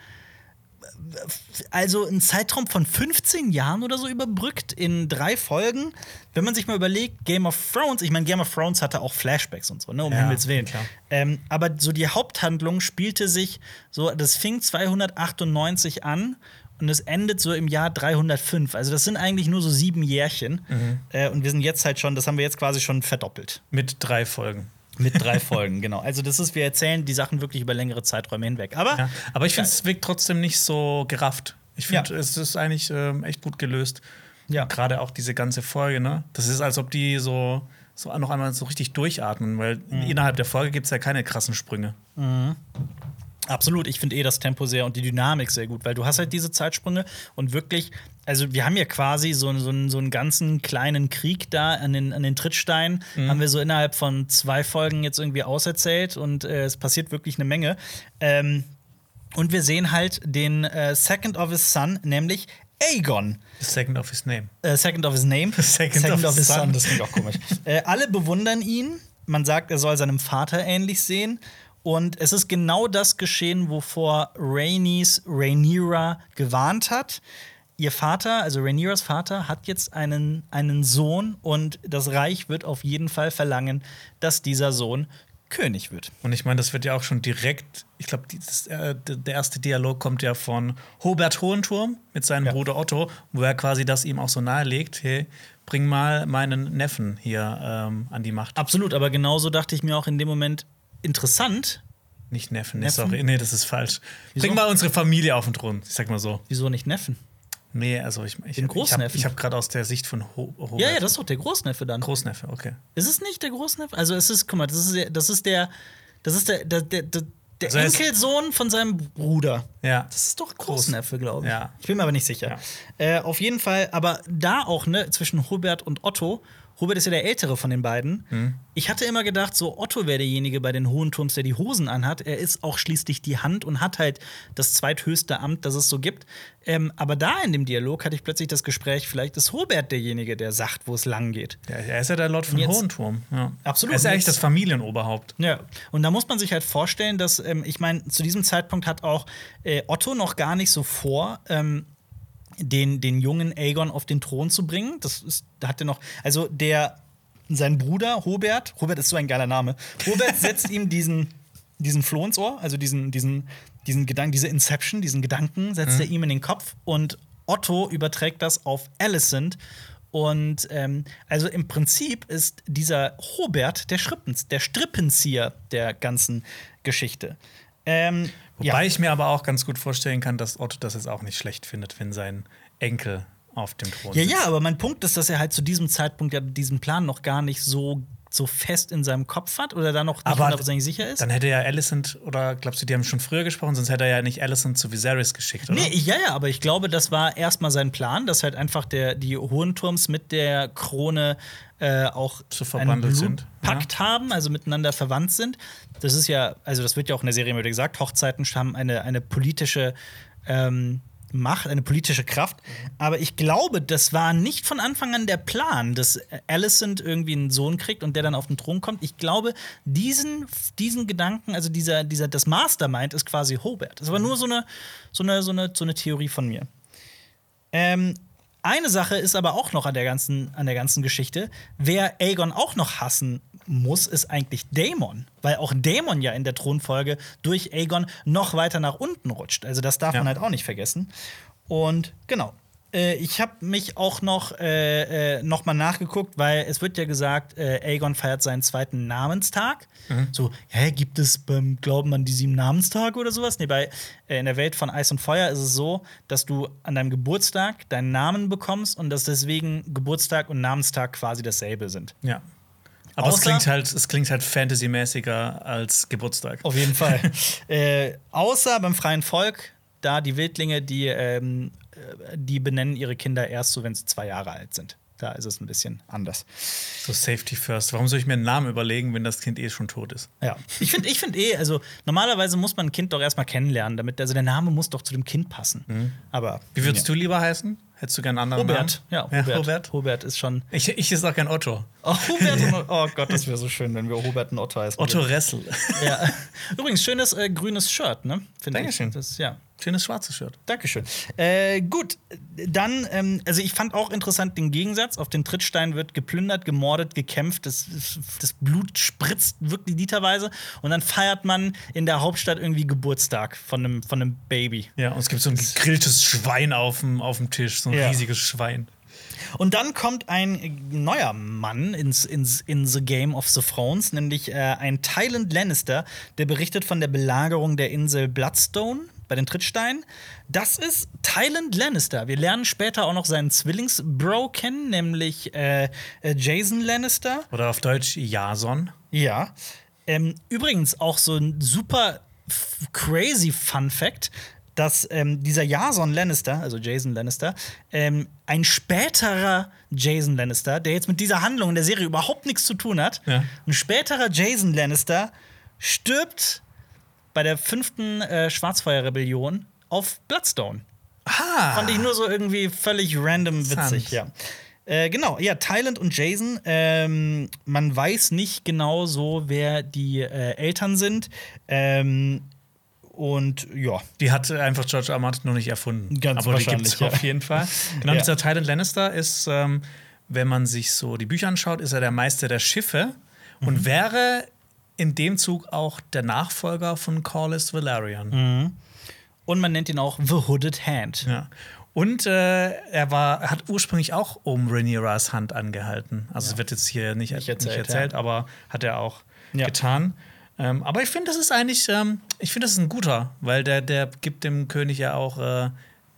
also einen Zeitraum von 15 Jahren oder so überbrückt in drei Folgen. Wenn man sich mal überlegt, Game of Thrones, ich meine, Game of Thrones hatte auch Flashbacks und so, ne, um Ja, Himmels Willen. Ähm, aber so die Haupthandlung spielte sich so, das fing 298 an und es endet so im Jahr 305. Also das sind eigentlich nur so sieben Jährchen. Mhm. Äh, und wir sind jetzt halt schon, das haben wir jetzt quasi schon verdoppelt. Mit drei Folgen. Mit drei Folgen, genau. Also das ist, wir erzählen die Sachen wirklich über längere Zeiträume hinweg. Aber Ja. Aber ich finde, es wirkt trotzdem nicht so gerafft. Ich finde, Ja. es ist eigentlich ähm, echt gut gelöst. Ja. Gerade auch diese ganze Folge, ne? Das ist, als ob die so, so noch einmal so richtig durchatmen, weil Mhm. innerhalb der Folge gibt es ja keine krassen Sprünge. Absolut, ich finde eh das Tempo sehr und die Dynamik sehr gut, weil du hast halt diese Zeitsprünge und wirklich, also wir haben ja quasi so, so, einen- so einen ganzen kleinen Krieg da an den, an den Trittsteinen, haben wir so innerhalb von zwei Folgen jetzt irgendwie auserzählt und äh, es passiert wirklich eine Menge. Ähm, und wir sehen halt den äh, Second of his Son, nämlich Aegon. The second of his name. Äh, second of his name. Second of his son. Das klingt auch komisch. äh, alle bewundern ihn. Man sagt, er soll seinem Vater ähnlich sehen. Und es ist genau das geschehen, wovor Rhaenys Rhaenyra gewarnt hat. Ihr Vater, also Rhaenyras Vater, hat jetzt einen, einen Sohn und das Reich wird auf jeden Fall verlangen, dass dieser Sohn König wird. Und ich meine, das wird ja auch schon direkt, ich glaube, äh, der erste Dialog kommt ja von Hobert Hohenturm mit seinem Ja. Bruder Otto, wo er quasi das ihm auch so nahelegt, hey, bring mal meinen Neffen hier ähm, an die Macht. Absolut, aber genauso dachte ich mir auch in dem Moment interessant. Nicht Neffen, nee, Neffen? sorry, nee, das ist falsch. Wieso? Bring mal unsere Familie auf den Thron, ich sag mal so. Wieso nicht Neffen? Nee, also ich, ich, Den ich habe Großneffen. ich hab gerade aus der Sicht von Ho Hobert. Ja, ja, das ist doch der Großneffe dann. Großneffe, okay. Ist es nicht der Großneffe? Also es ist, guck mal, das ist, der- das ist der, das ist der, der, der, der, Also Enkelsohn von seinem Bruder. Ja. Das ist doch Großneffe, glaube ich. Ja. Ich bin mir aber nicht sicher. Äh, auf jeden Fall, aber da auch, ne, zwischen Hubert und Otto. Hubert ist ja der ältere von den beiden. Hm. Ich hatte immer gedacht, so Otto wäre derjenige bei den Hohen Turms, der die Hosen anhat. Er ist auch schließlich die Hand und hat halt das zweithöchste Amt, das es so gibt. Ähm, aber da in dem Dialog hatte ich plötzlich das Gespräch, vielleicht ist Hubert derjenige, der sagt, wo es lang geht. Ja, er ist ja der Lord von Jetzt- Hohenturm. Ja. Absolut. Er ist ja eigentlich das Familienoberhaupt. Ja, und da muss man sich halt vorstellen, dass, ähm, ich meine, zu diesem Zeitpunkt hat auch äh, Otto noch gar nicht so vor, ähm, den, den jungen Aegon auf den Thron zu bringen. Das ist, hat er noch, also der, sein Bruder Hobert, Hobert ist so ein geiler Name, Hobert setzt ihm diesen, diesen Floh ins Ohr, also diesen, diesen, diesen Gedanken, diese Inception, diesen Gedanken setzt er ihm in den Kopf und Otto überträgt das auf Alicent. Und ähm, also im Prinzip ist dieser Hobert der, Schrippens, der Strippenzieher der ganzen Geschichte. Ähm, Wobei ich mir aber auch ganz gut vorstellen kann, dass Otto das jetzt auch nicht schlecht findet, wenn sein Enkel auf dem Thron Ja, sitzt. ja, aber mein Punkt ist, dass er halt zu diesem Zeitpunkt ja diesen Plan noch gar nicht so, so fest in seinem Kopf hat oder da noch nicht Aber hundertprozentig sicher ist. Dann hätte ja Alicent, oder glaubst du, die haben schon früher gesprochen, sonst hätte er ja nicht Alicent zu Viserys geschickt, oder? Nee, ja, ja, aber ich glaube, das war erstmal sein Plan, dass halt einfach der, die Hohenturms mit der Krone äh, auch So verbandelt sind, Pakt haben, also miteinander verwandt sind. Das ist ja, also das wird ja auch in der Serie immer wieder gesagt, Hochzeiten haben eine, eine politische ähm, Macht, eine politische Kraft. Aber ich glaube, das war nicht von Anfang an der Plan, dass Alicent irgendwie einen Sohn kriegt und der dann auf den Thron kommt. Ich glaube, diesen, diesen Gedanken, also dieser, dieser, das Mastermind ist quasi Hobart. Das war nur so eine, so eine, so eine, so eine Theorie von mir. Ähm, eine Sache ist aber auch noch an der ganzen, an der ganzen Geschichte. Wer Aegon auch noch hassen muss, ist eigentlich Daemon. Weil auch Daemon ja in der Thronfolge durch Aegon noch weiter nach unten rutscht. Also das darf Ja. man halt auch nicht vergessen. Und genau. Äh, ich habe mich auch noch, äh, äh, noch mal nachgeguckt, weil es wird ja gesagt, äh, Aegon feiert seinen zweiten Namenstag. So, hä, gibt es beim Glauben an die sieben Namenstage oder sowas? Nee, bei, äh, in der Welt von Eis und Feuer ist es so, dass du an deinem Geburtstag deinen Namen bekommst und dass deswegen Geburtstag und Namenstag quasi dasselbe sind. Ja. Aber es Außer- klingt halt, es klingt halt fantasymäßiger als Geburtstag. Auf jeden Fall. äh, außer beim freien Volk, da die Wildlinge, die, ähm, äh, die benennen ihre Kinder erst so, wenn sie zwei Jahre alt sind. Da ist es ein bisschen anders. So Safety first. Warum soll ich mir einen Namen überlegen, wenn das Kind eh schon tot ist? Ja. Ich finde ich find eh, also normalerweise muss man ein Kind doch erstmal kennenlernen, damit, also der Name muss doch zu dem Kind passen. Aber. Mhm. Wie würdest ja. du lieber heißen? Hättest du gern einen anderen Hubert. Ja, Namen? Hubert. Hubert. Hubert ist schon. Ich, ich ist auch gern Otto. Oh, Hubert und, oh Gott, das wäre so schön, wenn wir Hubert und Otto heißen. Otto. Ressel. Ja. Übrigens, schönes äh, grünes Shirt, ne? Finde ich. Dankeschön. Das, ja. Schönes schwarzes Shirt. Dankeschön. Äh, gut, dann, ähm, also ich fand auch interessant den Gegensatz. Auf den Trittstein wird geplündert, gemordet, gekämpft. Das, das Blut spritzt wirklich literweise. Und dann feiert man in der Hauptstadt irgendwie Geburtstag von einem, von einem Baby. Ja, und es gibt so ein gegrilltes Schwein auf dem, auf dem Tisch, so ein Ja. riesiges Schwein. Und dann kommt ein neuer Mann ins, ins in The Game of the Thrones, nämlich äh, ein Tywin Lannister, der berichtet von der Belagerung der Insel Bloodstone bei den Trittsteinen. Das ist Tywin Lannister. Wir lernen später auch noch seinen Zwillingsbro kennen, nämlich äh, äh, Jason Lannister. Oder auf Deutsch Jason. Ja. Ähm, übrigens auch so ein super crazy Fun Fact, dass ähm, dieser Jason Lannister, also Jason Lannister, ähm, ein späterer Jason Lannister, der jetzt mit dieser Handlung in der Serie überhaupt nichts zu tun hat, Ja. ein späterer Jason Lannister stirbt bei der fünften äh, Schwarzfeuerrebellion auf Bloodstone. Ah! Fand ich nur so irgendwie völlig random witzig, ja. Äh, genau, ja, Thailand und Jason. Ähm, man weiß nicht genau so, wer die äh, Eltern sind. Ähm, und ja, Die hat einfach George R. Martin noch nicht erfunden. Ganz Aber die wahrscheinlich, gibt's ja. auf jeden Fall. Genau, Ja. dieser Tywin Lannister ist, ähm, wenn man sich so die Bücher anschaut, ist er der Meister der Schiffe und Mhm. wäre in dem Zug auch der Nachfolger von Corlys Valerian. Mhm. und man nennt ihn auch The Hooded Hand. Ja. Und äh, er war, er hat ursprünglich auch um Rhaenyras Hand angehalten. Also es wird jetzt hier nicht, nicht erzählt, erzählt, ja. aber hat er auch Ja. getan. Ähm, aber ich finde, das ist eigentlich, ähm, ich finde, das ist ein guter, weil der, der gibt dem König ja auch äh,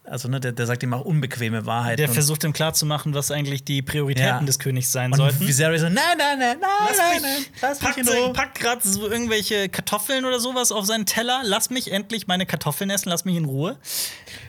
also ne, der, der sagt ihm auch unbequeme Wahrheiten. Der versucht ihm klarzumachen, was eigentlich die Prioritäten Ja. des Königs sein und sollten. Viserys so, nein, nein, nein, nein, Lass nein, mich, nein, lass mich packt, in Ruhe. packt gerade so irgendwelche Kartoffeln oder sowas auf seinen Teller. Lass mich endlich meine Kartoffeln essen, lass mich in Ruhe.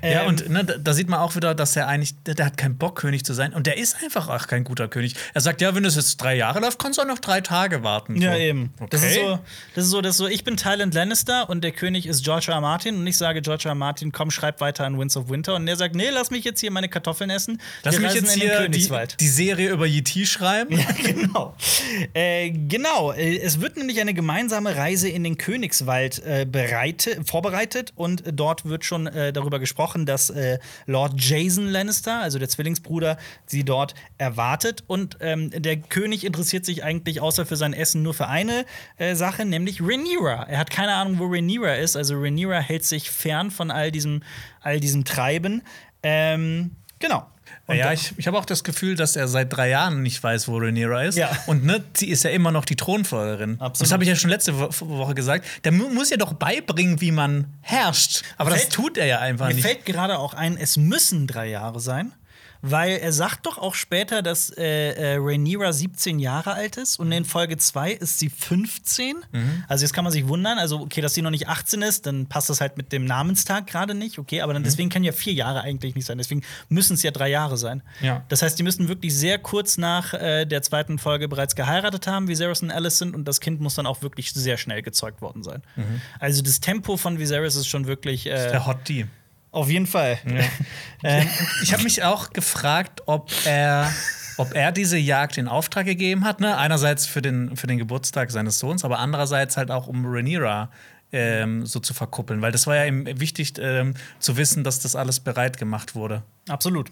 Ja, Ähm, und ne, da, sieht man auch wieder, dass er eigentlich, der, hat keinen Bock, König zu sein. Und der ist einfach auch kein guter König. Er sagt, ja, wenn es jetzt drei Jahre läuft, kannst du auch noch drei Tage warten. Ja, So. eben. Okay. Das, ist so, das ist so, das ist so, ich bin Tywin Lannister und der König ist George R. R. Martin und ich sage George R. R. Martin, komm, schreib weiter an Winds of Winter und der sagt, nee, lass mich jetzt hier meine Kartoffeln essen. Lass mich jetzt hier die, Königswald. die Serie über Yeti schreiben. Ja, genau. Äh, genau. Äh, Es wird nämlich eine gemeinsame Reise in den Königswald äh, bereite, vorbereitet und dort wird schon äh, darüber gesprochen, dass äh, Lord Jason Lannister, also der Zwillingsbruder, sie dort erwartet. Und ähm, der König interessiert sich eigentlich außer für sein Essen nur für eine äh, Sache, nämlich Rhaenyra. Er hat keine Ahnung, wo Rhaenyra ist. Also Rhaenyra hält sich fern von all diesem, all diesem Treiben. Ähm, genau. Und ja, ich, ich habe auch das Gefühl, dass er seit drei Jahren nicht weiß, wo Rhaenyra ist. Ja. Und ne, sie ist ja immer noch die Thronfolgerin. Absolut. Das habe ich ja schon letzte Wo Woche gesagt. Der mu muss ja doch beibringen, wie man herrscht. Aber das Fällt- tut er ja einfach Mir nicht. fällt gerade auch ein, es müssen drei Jahre sein, weil er sagt doch auch später, dass äh, äh, Rhaenyra 17 Jahre alt ist und in Folge 2 ist sie 15. Also jetzt kann man sich wundern, also okay, dass sie noch nicht 18 ist, dann passt das halt mit dem Namenstag gerade nicht, okay, aber dann deswegen kann ja vier Jahre eigentlich nicht sein, deswegen müssen es ja drei Jahre sein. Ja. Das heißt, die müssen wirklich sehr kurz nach äh, der zweiten Folge bereits geheiratet haben, Viserys und Alicent, und das Kind muss dann auch wirklich sehr schnell gezeugt worden sein. Also das Tempo von Viserys ist schon wirklich äh, Der Hot D. auf jeden Fall. Ähm, ich habe mich auch gefragt, ob er, ob er diese Jagd in Auftrag gegeben hat. Ne? Einerseits für den, für den Geburtstag seines Sohns, aber andererseits halt auch um Rhaenyra ähm, so zu verkuppeln. Weil das war ja ihm wichtig ähm, zu wissen, dass das alles bereit gemacht wurde. Absolut.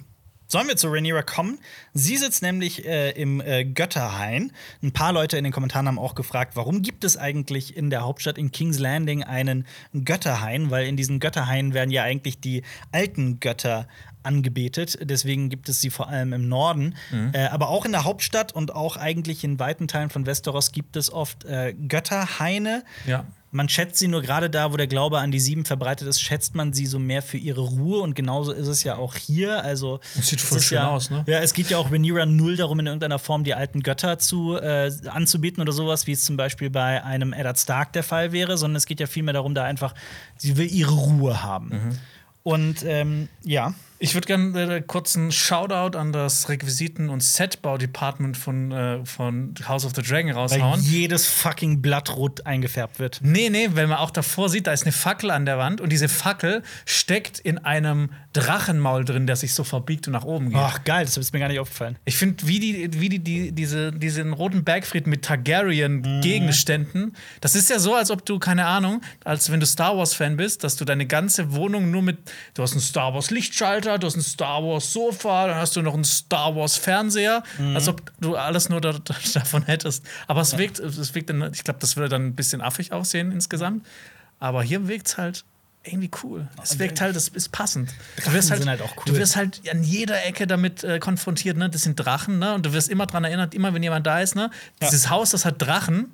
Sollen wir zu Rhaenyra kommen? Sie sitzt nämlich äh, im äh, Götterhain. Ein paar Leute in den Kommentaren haben auch gefragt, warum gibt es eigentlich in der Hauptstadt in King's Landing einen Götterhain? Weil in diesen Götterhainen werden ja eigentlich die alten Götter angebetet. Deswegen gibt es sie vor allem im Norden. Äh, aber auch in der Hauptstadt und auch eigentlich in weiten Teilen von Westeros gibt es oft äh, Götterhaine. Ja. Man schätzt sie nur gerade da, wo der Glaube an die Sieben verbreitet ist, schätzt man sie so mehr für ihre Ruhe und genauso ist es ja auch hier. Also Das sieht voll schön ja, aus, ne? Ja, es geht ja auch Rhaenyra null darum, in irgendeiner Form die alten Götter zu äh, anzubieten oder sowas, wie es zum Beispiel bei einem Eddard Stark der Fall wäre, sondern es geht ja vielmehr darum, da einfach sie will ihre Ruhe haben. Mhm. Und ähm, ja. Ich würde gerne äh, kurz einen Shoutout an das Requisiten- und Setbau-Department von, äh, von House of the Dragon Weil raushauen. jedes fucking Blatt rot eingefärbt wird. Nee, nee, wenn man auch davor sieht, da ist eine Fackel an der Wand und diese Fackel steckt in einem Drachenmaul drin, der sich so verbiegt und nach oben geht. Ach, geil, das ist mir gar nicht aufgefallen. Ich finde, wie die, wie die, die diese, diesen roten Bergfried mit Mhm. Targaryen-Gegenständen, das ist ja so, als ob du, keine Ahnung, als wenn du Star Wars-Fan bist, dass du deine ganze Wohnung nur mit, du hast einen Star Wars-Lichtschalter, du hast ein Star Wars-Sofa, dann hast du noch einen Star Wars-Fernseher, Mhm. als ob du alles nur da, da, davon hättest. Aber es wirkt, es wirkt dann, ich glaube, das würde dann ein bisschen affig aussehen insgesamt. Aber hier wirkt es halt irgendwie cool. Es wirkt halt, es ist passend. Du wirst sind halt auch cool. Du wirst halt an jeder Ecke damit äh, konfrontiert, ne? Das sind Drachen, ne? Und du wirst immer dran erinnert, immer wenn jemand da ist, ne? Dieses Haus, das hat Drachen,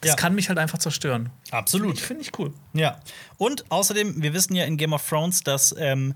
das Ja. kann mich halt einfach zerstören. Absolut. Ich finde ich cool. Ja. Und außerdem, wir wissen ja in Game of Thrones, dass, ähm,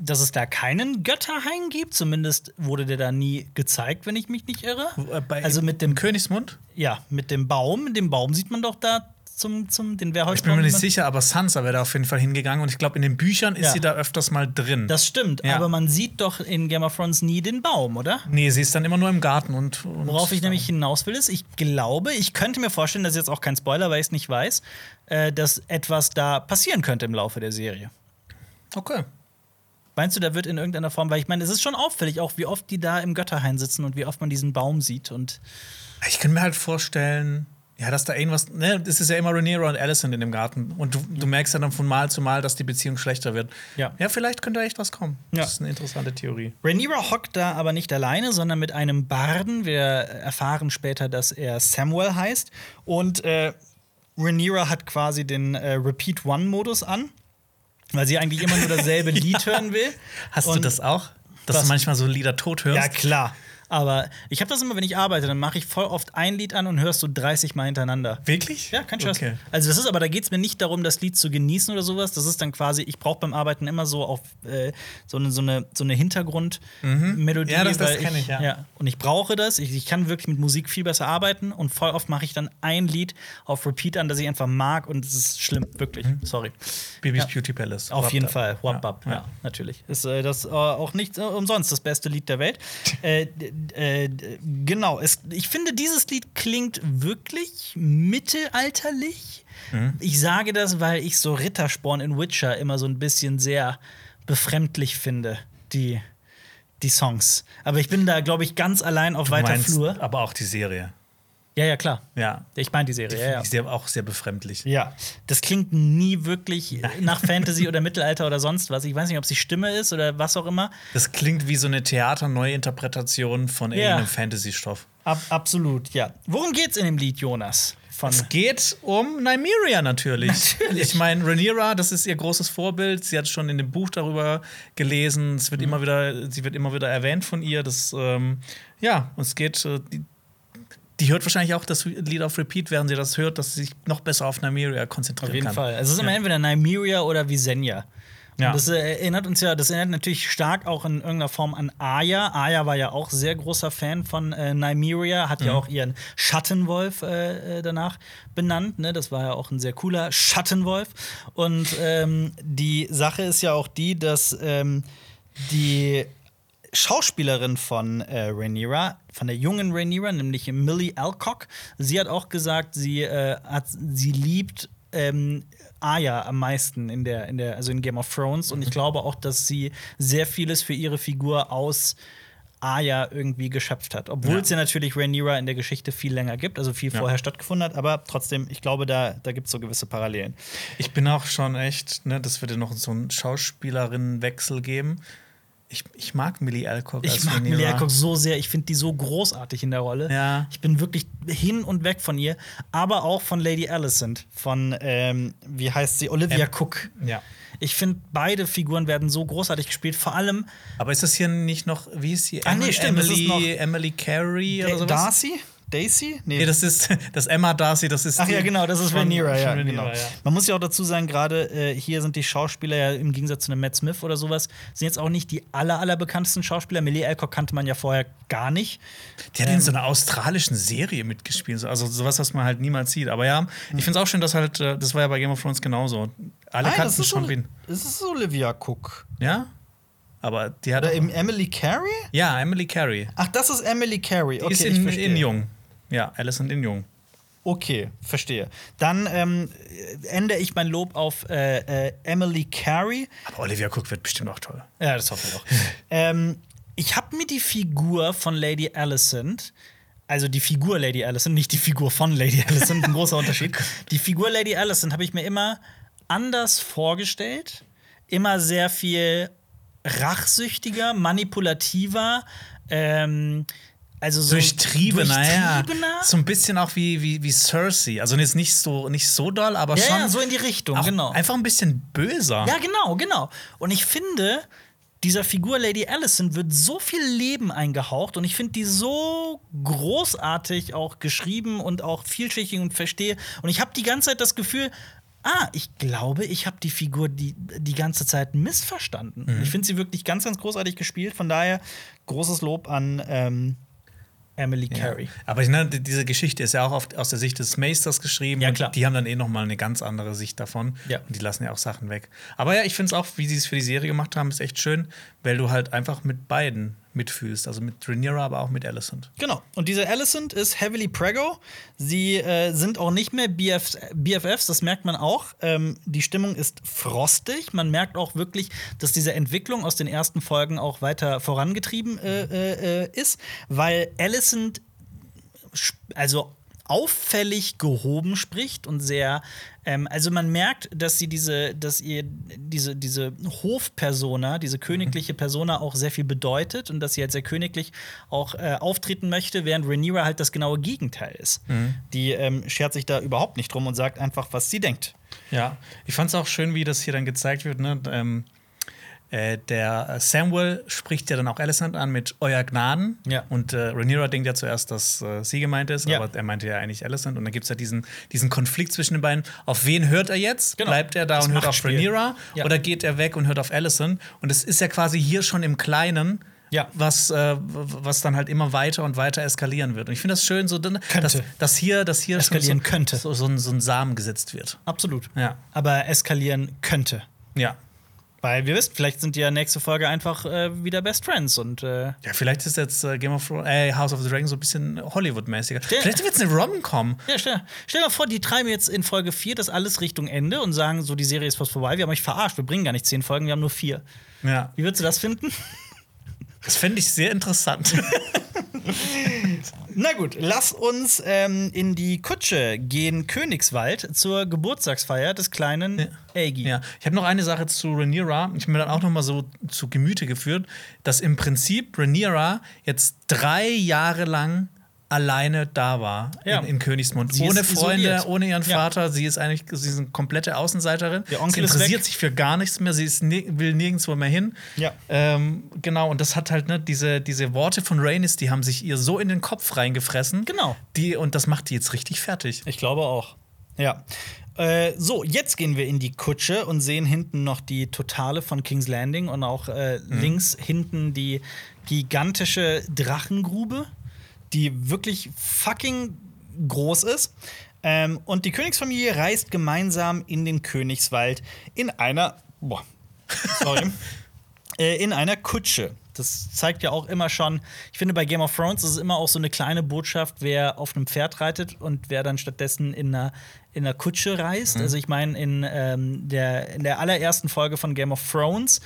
dass es da keinen Götterhain gibt. Zumindest wurde der da nie gezeigt, wenn ich mich nicht irre. Äh, bei- also mit dem, Königsmund? ja, mit dem Baum. Den Baum sieht man doch da zum, zum den Wehrholzbaum. Ich bin mir nicht sicher, aber Sansa wäre da auf jeden Fall hingegangen und ich glaube, in den Büchern ist Ja. sie da öfters mal drin. Das stimmt, Ja. aber man sieht doch in Game of Thrones nie den Baum, oder? nee, sie ist dann immer nur im Garten und. und Worauf ich nämlich hinaus will, ist, ich glaube, ich könnte mir vorstellen, das ist jetzt auch kein Spoiler, weil ich es nicht weiß, äh, dass etwas da passieren könnte im Laufe der Serie. Okay. Meinst du, da wird in irgendeiner Form, weil ich meine, es ist schon auffällig, auch wie oft die da im Götterhain sitzen und wie oft man diesen Baum sieht. Und Ich kann mir halt vorstellen, ja, dass da irgendwas. Ne, das ist ja immer Rhaenyra und Alicent in dem Garten. Und du, du merkst ja dann von Mal zu Mal, dass die Beziehung schlechter wird. Ja. Ja, vielleicht könnte da echt was kommen. Ja. Das ist eine interessante Theorie. Rhaenyra hockt da aber nicht alleine, sondern mit einem Barden. Wir erfahren später, dass er Samuel heißt. Und äh, Rhaenyra hat quasi den äh, Repeat One-Modus an, weil sie eigentlich immer nur dasselbe Lied hören will. Hast du Und- das auch? Dass Was? du manchmal so Lieder tot hörst? Ja, klar. Aber ich habe das immer, wenn ich arbeite, dann mache ich voll oft ein Lied an und hörst so 30 Mal hintereinander. Wirklich? Ja, kein Scheiß. Okay. Also das ist aber, da geht es mir nicht darum, das Lied zu genießen oder sowas. Das ist dann quasi, ich brauche beim Arbeiten immer so auf äh, so eine, so eine, so eine Hintergrundmelodie. Ja, das- das weil kenn ich, ja. Und ich brauche das. Ich, ich kann wirklich mit Musik viel besser arbeiten und voll oft mache ich dann ein Lied auf Repeat an, das ich einfach mag und es ist schlimm, wirklich. Sorry. Bibis Ja. Beauty Palace. Auf Wap jeden Dap. Fall. Wap ja. Ja. natürlich. Ist äh, das äh, auch nicht äh, umsonst das beste Lied der Welt. äh, äh, genau. Es, ich finde, dieses Lied klingt wirklich mittelalterlich. Mhm. Ich sage das, weil ich so Rittersporn in Witcher immer so ein bisschen sehr befremdlich finde, die, die Songs. Aber ich bin da, glaube ich, ganz allein auf Du weiter meinst Flur. Aber auch die Serie. Ja, ja, klar. Ja. Ich meine die Serie, ja, ja. Die ist sehr, auch sehr befremdlich. Ja, das klingt nie wirklich nach Fantasy oder Mittelalter oder sonst was. Ich weiß nicht, ob es die Stimme ist oder was auch immer. Das klingt wie so eine Theater-Neuinterpretation von Ja. irgendeinem Fantasy-Stoff. Ab, absolut, ja. Worum geht's in dem Lied, Jonas? Es geht um Nymeria natürlich. Natürlich. Ich meine, Rhaenyra, das ist ihr großes Vorbild. Sie hat schon in dem Buch darüber gelesen. Es wird Mhm. immer wieder, sie wird immer wieder erwähnt von ihr. Das, ähm, ja, und es geht. Äh, die, die hört wahrscheinlich auch das Lied auf Repeat, während sie das hört, dass sie sich noch besser auf Nymeria konzentrieren auf jeden kann. Fall. Also es ist immer Ja. entweder Nymeria oder Visenya. Und Ja. das äh, erinnert uns ja, das erinnert natürlich stark auch in irgendeiner Form an Aya. Aya war ja auch sehr großer Fan von äh, Nymeria, hat Mhm. ja auch ihren Schattenwolf äh, äh, danach benannt. Ne? Das war ja auch ein sehr cooler Schattenwolf. Und ähm, die Sache ist ja auch die, dass ähm, die Schauspielerin von äh, Rhaenyra, von der jungen Rhaenyra, nämlich Millie Alcock, sie hat auch gesagt, sie, äh, hat, sie liebt ähm, Arya am meisten in der, in der, also in Game of Thrones. Und ich glaube auch, dass sie sehr vieles für ihre Figur aus Arya irgendwie geschöpft hat. Obwohl Ja. es ja natürlich Rhaenyra in der Geschichte viel länger gibt, also viel Ja. vorher stattgefunden hat, aber trotzdem, ich glaube, da, da gibt es so gewisse Parallelen. Ich bin auch schon echt, ne, das wird ja noch so einen Schauspielerinnenwechsel geben. Ich, ich mag Millie Alcock. Ich als mag. Millie Alcock so sehr. Ich finde die so großartig in der Rolle. Ja. Ich bin wirklich hin und weg von ihr. Aber auch von Lady Alicent. Von, ähm, wie heißt sie? Olivia Em- Cook. Ja. Ich finde, beide Figuren werden so großartig gespielt. Vor allem Aber ist das hier nicht noch, wie ist sie? Ah, nee, stimmt, Emily, noch- Emily Carey oder sowas? Darcy? Daisy? Nee, das ist das Emma Darcy, das ist Ach die ja, genau, das ist von- Rhaenyra, ja, Rhaenyra, genau. Man muss ja auch dazu sagen, gerade äh, hier sind die Schauspieler ja im Gegensatz zu einem Matt Smith oder sowas, sind jetzt auch nicht die aller, allerbekanntesten Schauspieler. Millie Alcock kannte man ja vorher gar nicht. Die hat in so einer australischen Serie mitgespielt, so- also sowas, was man halt niemals sieht. Aber ja, ich finde es auch schön, dass halt, äh, das war ja bei Game of Thrones genauso. Alle Nein, kannten schon wen. Das ist Olivia Cook. Ja? Aber die hat. Oder Emily Carey? ja, Emily Carey. Ach, das ist Emily Carey. Die Okay, ist ich in, verstehe. in Jung. Ja, Alison in Jung. Okay, verstehe. Dann ähm, ändere ich mein Lob auf äh, äh, Emily Carey. Aber Olivia Cook wird bestimmt auch toll. Ja, das hoffe ich auch. ähm, ich habe mir die Figur von Lady Alicent, also die Figur Lady Alicent, nicht die Figur von Lady Alicent, ein großer Unterschied. Die Figur Lady Alicent habe ich mir immer anders vorgestellt, immer sehr viel rachsüchtiger, manipulativer. Ähm, also so Durchtriebener, ja. durchtriebener. So ein bisschen auch wie, wie, wie Cersei. Also jetzt nicht so, nicht so doll, aber Ja, schon. ja, so in die Richtung, genau. Einfach ein bisschen böser. Ja, genau, genau. Und ich finde, dieser Figur Lady Alicent wird so viel Leben eingehaucht und ich finde die so großartig auch geschrieben und auch vielschichtig und verstehe. Und ich habe die ganze Zeit das Gefühl, ah, ich glaube, ich habe die Figur die, die ganze Zeit missverstanden. Ich finde sie wirklich ganz, ganz großartig gespielt. Von daher großes Lob an ähm, Emily Ja. Carey. Aber ich, ne, die- diese Geschichte ist ja auch oft aus der Sicht des Meisters geschrieben. Ja, klar. Die haben dann eh noch mal eine ganz andere Sicht davon. Ja. Und die lassen ja auch Sachen weg. Aber ja, ich finde es auch, wie sie es für die Serie gemacht haben, ist echt schön, weil du halt einfach mit beiden mitfühlst. Also mit Rhaenyra, aber auch mit Alicent. Genau. Und diese Alicent ist heavily prego. Sie äh, sind auch nicht mehr BF BFFs, das merkt man auch. Ähm, die Stimmung ist frostig. Man merkt auch wirklich, dass diese Entwicklung aus den ersten Folgen auch weiter vorangetrieben äh, äh, äh, ist, weil Alicent also auffällig gehoben spricht und sehr ähm, also man merkt, dass sie diese, dass ihr diese, diese Hofpersona, diese königliche Persona auch sehr viel bedeutet und dass sie halt sehr königlich auch äh, auftreten möchte, während Rhaenyra halt das genaue Gegenteil ist. Die ähm, schert sich da überhaupt nicht drum und sagt einfach, was sie denkt. Ja, ich fand es auch schön, wie das hier dann gezeigt wird. Ne? Ähm, äh, der Samuel spricht ja dann auch Alicent an mit Euer Gnaden. Ja. Und äh, Rhaenyra denkt ja zuerst, dass äh, sie gemeint ist, Ja. aber er meinte ja eigentlich Alicent. Und dann gibt es ja diesen, diesen Konflikt zwischen den beiden. Auf wen hört er jetzt? Genau. Bleibt er da Das und hört auf. Rhaenyra? Ja. Oder geht er weg und hört auf Alicent? Und es ist ja quasi hier schon im Kleinen. Ja. Was, äh, was dann halt immer weiter und weiter eskalieren wird. Und ich finde das schön, so, dass, dass hier, dass hier schon Eskalieren so, könnte. So, so, ein, so ein Samen gesetzt wird. Absolut. Ja. Aber eskalieren könnte. Ja. Weil wir wisst, vielleicht sind die ja nächste Folge einfach äh, wieder Best Friends und äh, Ja, vielleicht ist jetzt äh, Game of Thrones, äh, House of the Dragon so ein bisschen Hollywood-mäßiger. Vielleicht wird es eine Rom-Com. Ja, stell, stell dir mal vor, die treiben jetzt in Folge 4 das alles Richtung Ende und sagen, so, die Serie ist fast vorbei. Wir haben euch verarscht, wir bringen gar nicht zehn Folgen, wir haben nur vier. Ja. Wie würdest du das finden? Das fände ich sehr interessant. Na gut, lass uns ähm, in die Kutsche gehen, Königswald, zur Geburtstagsfeier des kleinen Aegi. ja. Ich habe noch eine Sache zu Rhaenyra. Ich habe mir dann auch noch mal so zu Gemüte geführt, dass im Prinzip Rhaenyra jetzt drei Jahre lang alleine da war Ja. in, in Königsmund. Sie ohne Freunde, isoliert. ohne ihren Ja. Vater. Sie ist eigentlich sie ist eine komplette Außenseiterin. Der Onkel sie interessiert sich für gar nichts mehr. Sie ist ni will nirgendwo mehr hin. Ja. Ähm, genau, und das hat halt, ne, diese, diese Worte von Rhaenys, die haben sich ihr so in den Kopf reingefressen. Genau. Die, und das macht die jetzt richtig fertig. Ich glaube auch. Ja. Äh, so, jetzt gehen wir in die Kutsche und sehen hinten noch die Totale von King's Landing und auch äh, links hinten die gigantische Drachengrube, die wirklich fucking groß ist. Ähm, und die Königsfamilie reist gemeinsam in den Königswald in einer. Boah, sorry. äh, in einer Kutsche. Das zeigt ja auch immer schon, ich finde, bei Game of Thrones ist es immer auch so eine kleine Botschaft, wer auf einem Pferd reitet und wer dann stattdessen in einer, in einer Kutsche reist. Also, ich meine, in, ähm, der, in der allerersten Folge von Game of Thrones,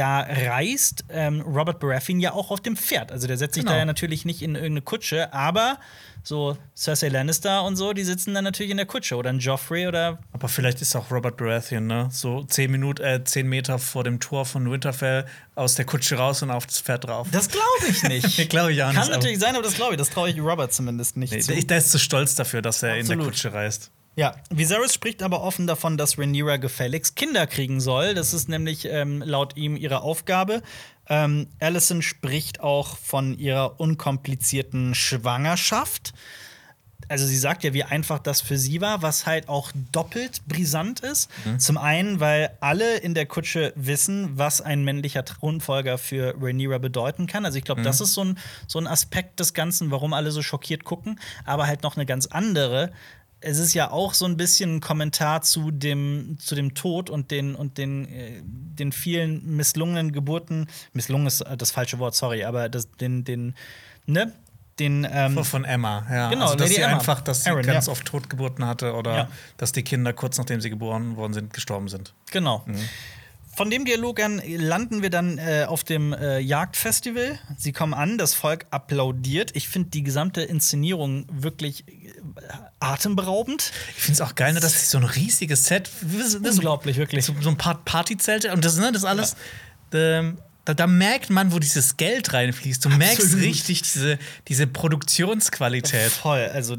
da reist ähm, Robert Baratheon ja auch auf dem Pferd. Also, der setzt sich Genau. da ja natürlich nicht in irgendeine Kutsche, aber so Cersei Lannister und so, die sitzen dann natürlich in der Kutsche. Oder ein Joffrey oder Aber vielleicht ist auch Robert Baratheon, ne? So zehn Minuten, äh, zehn Meter vor dem Tor von Winterfell aus der Kutsche raus und auf das Pferd drauf. Das glaube ich nicht. Glaube ich auch Kann nicht, aber- natürlich sein, aber das glaube ich. Das traue ich Robert zumindest nicht Nee, zu. der, ist zu stolz dafür, dass er in Absolut. der Kutsche reist. Ja, Viserys spricht aber offen davon, dass Rhaenyra gefälligst Kinder kriegen soll. Das ist nämlich ähm, laut ihm ihre Aufgabe. Ähm, Alicent spricht auch von ihrer unkomplizierten Schwangerschaft. Also sie sagt ja, wie einfach das für sie war, was halt auch doppelt brisant ist. Zum einen, weil alle in der Kutsche wissen, was ein männlicher Thronfolger für Rhaenyra bedeuten kann. Also ich glaube, das ist so ein, so ein Aspekt des Ganzen, warum alle so schockiert gucken. Aber halt noch eine ganz andere. Es ist ja auch so ein bisschen ein Kommentar zu dem, zu dem Tod und den, und den, äh, den vielen misslungenen Geburten. Misslungen ist das falsche Wort, sorry, aber das, den, den, ne? Den, ähm, Von Emma, ja. Genau, also, dass Lady sie Emma. einfach, dass sie Aaron, ganz ja. oft Totgeburten hatte oder Ja. dass die Kinder kurz nachdem sie geboren worden sind, gestorben sind. Genau. Von dem Dialog an landen wir dann äh, auf dem äh, Jagdfestival. Sie kommen an, das Volk applaudiert. Ich finde die gesamte Inszenierung wirklich atemberaubend. Ich finde es auch geil, ne, dass so ein riesiges Set, das ist Unglaublich, wirklich. so, so ein paar Partyzelte und das, ne, das alles. Ähm, da, da merkt man, wo dieses Geld reinfließt. Du merkst Absolut. richtig diese, diese Produktionsqualität. Voll, also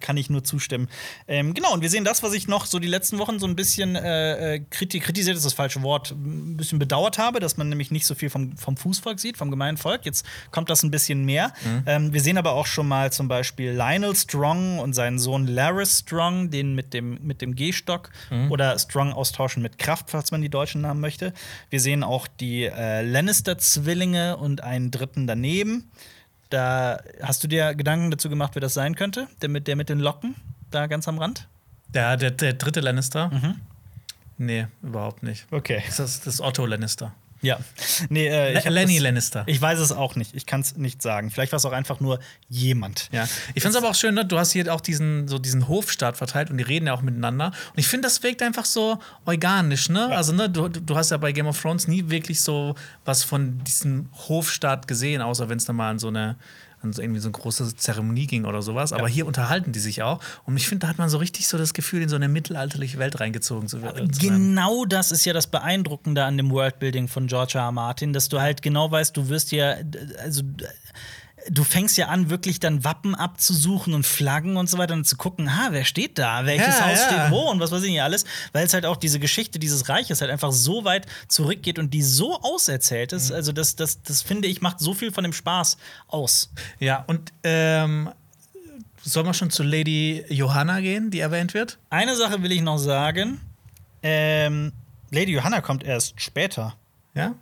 kann ich nur zustimmen. Ähm, genau, und wir sehen das, was ich noch so die letzten Wochen so ein bisschen äh, äh, kriti kritisiert, ist das falsche Wort, ein bisschen bedauert habe, dass man nämlich nicht so viel vom, vom Fußvolk sieht, vom gemeinen Volk. Jetzt kommt das ein bisschen mehr. Ähm, wir sehen aber auch schon mal zum Beispiel Lionel Strong und seinen Sohn Laris Strong, den mit dem, mit dem Gehstock oder Strong austauschen mit Kraft, falls man die deutschen Namen möchte. Wir sehen auch die äh, Lannister-Zwillinge und einen dritten daneben. Da hast du dir Gedanken dazu gemacht, wer das sein könnte? Der mit, der mit den Locken, da ganz am Rand? Der, der, der dritte Lannister? Mhm. Nee, überhaupt nicht. Okay. Das ist, das ist Otto Lannister. Ja. Nee, äh, Lenny das, Lannister. Ich weiß es auch nicht. Ich kann es nicht sagen. Vielleicht war es auch einfach nur jemand. Ja, ich finde es aber auch schön, ne? du hast hier auch diesen, so diesen Hofstaat verteilt und die reden ja auch miteinander. Und ich finde, das wirkt einfach so organisch, ne? Also, ne, du, du hast ja bei Game of Thrones nie wirklich so was von diesem Hofstaat gesehen, außer wenn es dann mal an so eine an so irgendwie so eine große Zeremonie ging oder sowas. Aber hier unterhalten die sich auch. Und ich finde, da hat man so richtig so das Gefühl, in so eine mittelalterliche Welt reingezogen zu, werden- zu werden. Genau das ist ja das Beeindruckende an dem Worldbuilding von George R. R. Martin, dass du halt genau weißt, du wirst ja, also du fängst ja an, wirklich dann Wappen abzusuchen und Flaggen und so weiter und zu gucken, ah, wer steht da, welches Ja, Haus ja. steht wo und was weiß ich nicht alles, weil es halt auch diese Geschichte dieses Reiches halt einfach so weit zurückgeht und die so auserzählt ist. Mhm. Also, das, das, das finde ich, macht so viel von dem Spaß aus. Ja, und ähm, soll man schon zu Lady Johanna gehen, die erwähnt wird? Eine Sache will ich noch sagen. Ähm, Lady Johanna kommt erst später. Ja?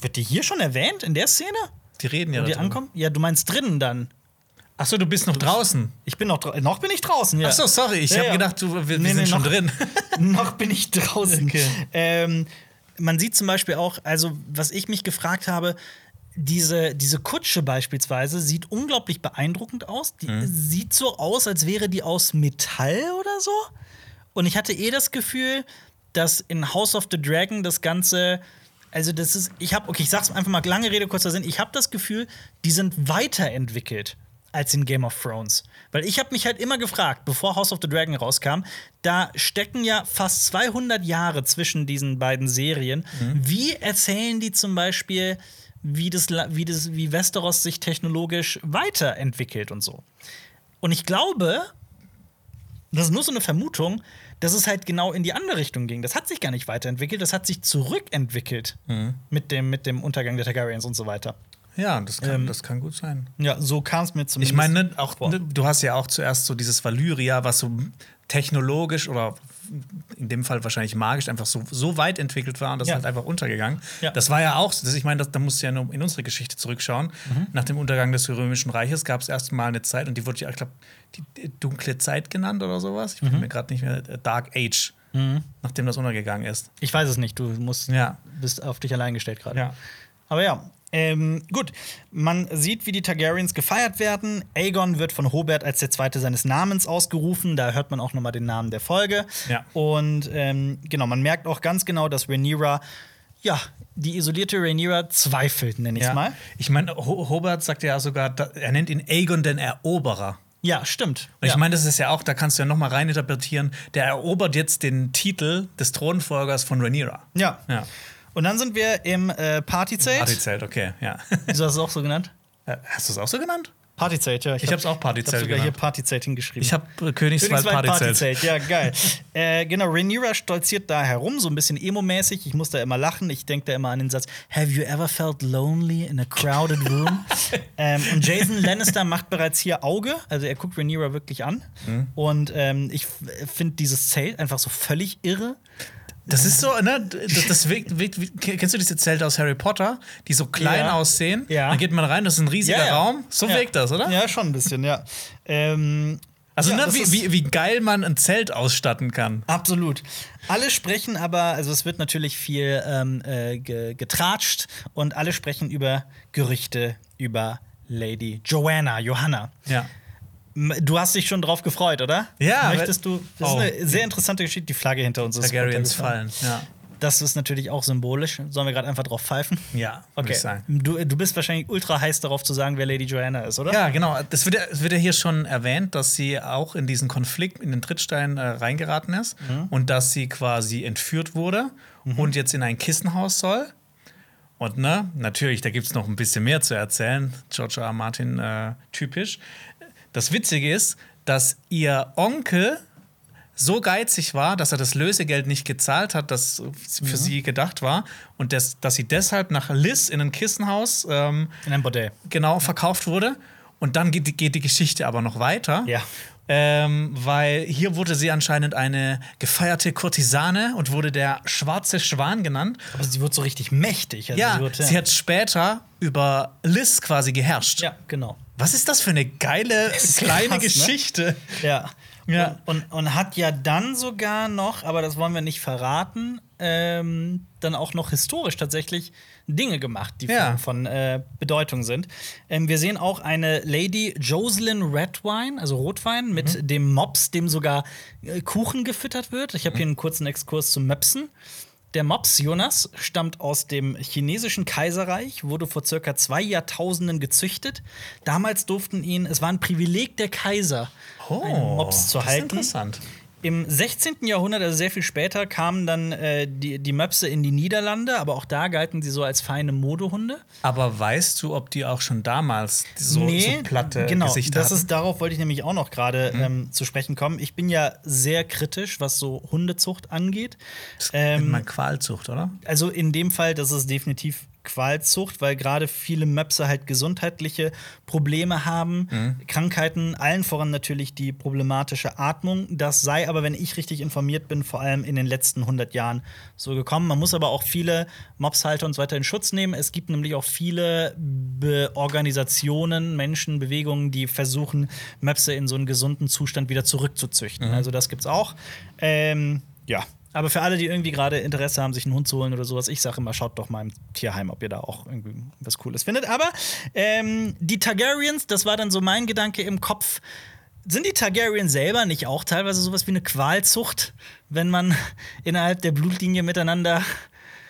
Wird die hier schon erwähnt in der Szene? Die reden ja Wo die darüber. ankommen? Ja, du meinst drinnen dann. Achso, du bist noch draußen. Ich bin noch dra- noch bin ich draußen, ja. Achso, sorry, ich Ja, habe ja. gedacht, du, wir, wir Nee, sind nee, schon noch- drin. noch bin ich draußen. Okay. Ähm, man sieht zum Beispiel auch, also was ich mich gefragt habe, diese, diese Kutsche beispielsweise sieht unglaublich beeindruckend aus. Die Mhm. sieht so aus, als wäre die aus Metall oder so. Und ich hatte eh das Gefühl, dass in House of the Dragon das Ganze, also das ist, ich habe, okay, ich sag's einfach mal, lange Rede, kurzer Sinn, ich habe das Gefühl, die sind weiterentwickelt als in Game of Thrones. Weil ich habe mich halt immer gefragt, bevor House of the Dragon rauskam, da stecken ja fast 200 Jahre zwischen diesen beiden Serien. Wie erzählen die zum Beispiel, wie, das, wie, das, wie Westeros sich technologisch weiterentwickelt und so? Und ich glaube, das ist nur so eine Vermutung, dass es halt genau in die andere Richtung ging. Das hat sich gar nicht weiterentwickelt, das hat sich zurückentwickelt mit, dem, mit dem Untergang der Targaryens und so weiter. Ja, das kann, Ähm, das kann gut sein. Ja, so kam es mir zumindest. Ich meine, ne, auch vor. ne, du hast ja auch zuerst so dieses Valyria, was so technologisch oder in dem Fall wahrscheinlich magisch einfach so, so weit entwickelt war und das Ja. ist halt einfach untergegangen. Ja. Das war ja auch, das, ich meine, das, da musst du ja nur in unsere Geschichte zurückschauen. Mhm. Nach dem Untergang des Römischen Reiches gab es erstmal eine Zeit und die wurde ja, ich glaube, die, dunkle Zeit genannt oder sowas. Ich bin Mhm. mir gerade nicht mehr, äh, Dark Age, nachdem das untergegangen ist. ich weiß es nicht, du musst, Ja. bist auf dich allein gestellt gerade. Ja. Aber ja, ähm, gut. Man sieht, wie die Targaryens gefeiert werden. Aegon wird von Hobert als der Zweite seines Namens ausgerufen. Da hört man auch noch mal den Namen der Folge. Ja. Und ähm, genau, man merkt auch ganz genau, dass Rhaenyra, ja, die isolierte Rhaenyra zweifelt, nenne ich es Ja. mal. Ich meine, Ho Hobart sagt ja sogar, er nennt ihn Aegon den Eroberer. Ja, stimmt. Und ja. ich meine, das ist ja auch, da kannst du ja noch mal reininterpretieren, der erobert jetzt den Titel des Thronfolgers von Rhaenyra. ja. Ja. Und dann sind wir im äh, Partyzelt. Partyzelt, okay, ja. Wieso hast du es auch so genannt? Äh, Hast du es auch so genannt? Partyzelt, ja. Ich hab's auch Partyzelt Ich hab sogar hier. Partyzelt hingeschrieben. Ich habe äh, Königswald Königswald Partyzelt. Partyzelt, ja, geil. äh, genau, Rhaenyra stolziert da herum, so ein bisschen emo-mäßig. Ich muss da immer lachen. Ich denke da immer an den Satz: Have you ever felt lonely in a crowded room? ähm, und Jason Lannister macht bereits hier Auge. Also er guckt Rhaenyra wirklich an. Mhm. Und ähm, ich finde dieses Zelt einfach so völlig irre. Das ist so, ne? Das, das wirkt, wirkt, wie- kennst du diese Zelte aus Harry Potter, die so klein Ja. aussehen? Ja. Dann geht man rein, das ist ein riesiger Ja, ja. Raum. So wirkt das, oder? Ja, schon ein bisschen, ja. ähm, Also, ne, wie, wie, wie geil man ein Zelt ausstatten kann. Absolut. Alle sprechen aber, also es wird natürlich viel ähm, äh, ge getratscht und alle sprechen über Gerüchte über Lady Joanna, Johanna. Ja. Du hast dich schon drauf gefreut, oder? Ja, Möchtest du? Das Oh. ist eine sehr interessante Geschichte. Die Flagge hinter uns ist Targaryens fallen. Ja. Das ist natürlich auch symbolisch. Sollen wir gerade einfach drauf pfeifen? Ja, Okay. ich sagen. Du, du bist wahrscheinlich ultra heiß darauf zu sagen, wer Lady Joanna ist, oder? Ja, genau. Das wird, ja, es wird ja hier schon erwähnt, dass sie auch in diesen Konflikt, in den Trittstein äh, reingeraten ist und dass sie quasi entführt wurde und jetzt in ein Kissenhaus soll. Und ne, natürlich, da gibt es noch ein bisschen mehr zu erzählen. George R. R. Martin äh, typisch. Das Witzige ist, dass ihr Onkel so geizig war, dass er das Lösegeld nicht gezahlt hat, das für sie gedacht war. Und das, dass sie deshalb nach Liz in ein Kissenhaus ähm, In einem Bordell. genau verkauft wurde. Und dann geht die, geht die Geschichte aber noch weiter. Ja. Ähm, weil hier wurde sie anscheinend eine gefeierte Kurtisane und wurde der schwarze Schwan genannt. Aber sie wird so richtig mächtig. Also ja, wird, sie hat später über Liz quasi geherrscht. Ja, genau. Was ist das für eine geile kleine krass, ne? Geschichte? Ja. Ja. Und, und, und hat ja dann sogar noch, aber das wollen wir nicht verraten, ähm, dann auch noch historisch tatsächlich Dinge gemacht, die Ja. von, äh, Bedeutung sind. Ähm, wir sehen auch eine Lady Jocelyn Redwine, also Rotwein, mit dem Mops, dem sogar äh, Kuchen gefüttert wird. Ich habe hier einen kurzen Exkurs zum Möpsen. Der Mops Jonas stammt aus dem chinesischen Kaiserreich, wurde vor circa zwei Jahrtausenden gezüchtet. Damals durften ihn, es war ein Privileg der Kaiser, einen Mops zu Oh, das ist halten. interessant. Im 16. Jahrhundert, also sehr viel später, kamen dann äh, die, die Möpse in die Niederlande, aber auch da galten sie so als feine Modehunde. Aber weißt du, ob die auch schon damals so, so platte genau, Gesichter das hatten? ist darauf wollte ich nämlich auch noch gerade ähm, zu sprechen kommen. Ich bin ja sehr kritisch, was so Hundezucht angeht. Nennt Ähm, man Qualzucht, oder? also in dem Fall, das ist definitiv Qualzucht, weil gerade viele Möpse halt gesundheitliche Probleme haben, Krankheiten, allen voran natürlich die problematische Atmung. Das sei aber, wenn ich richtig informiert bin, vor allem in den letzten 100 Jahren so gekommen. Man muss aber auch viele Mopshalter und so weiter in Schutz nehmen. Es gibt nämlich auch viele Be Organisationen, Menschen, Bewegungen, die versuchen, Möpse in so einen gesunden Zustand wieder zurückzuzüchten. Also das gibt's auch. Ähm, ja. Aber für alle, die irgendwie gerade Interesse haben, sich einen Hund zu holen oder sowas, ich sage immer, schaut doch mal im Tierheim, ob ihr da auch irgendwie was Cooles findet. Aber ähm, die Targaryens, das war dann so mein Gedanke im Kopf. Sind die Targaryen selber nicht auch teilweise sowas wie eine Qualzucht, wenn man innerhalb der Blutlinie miteinander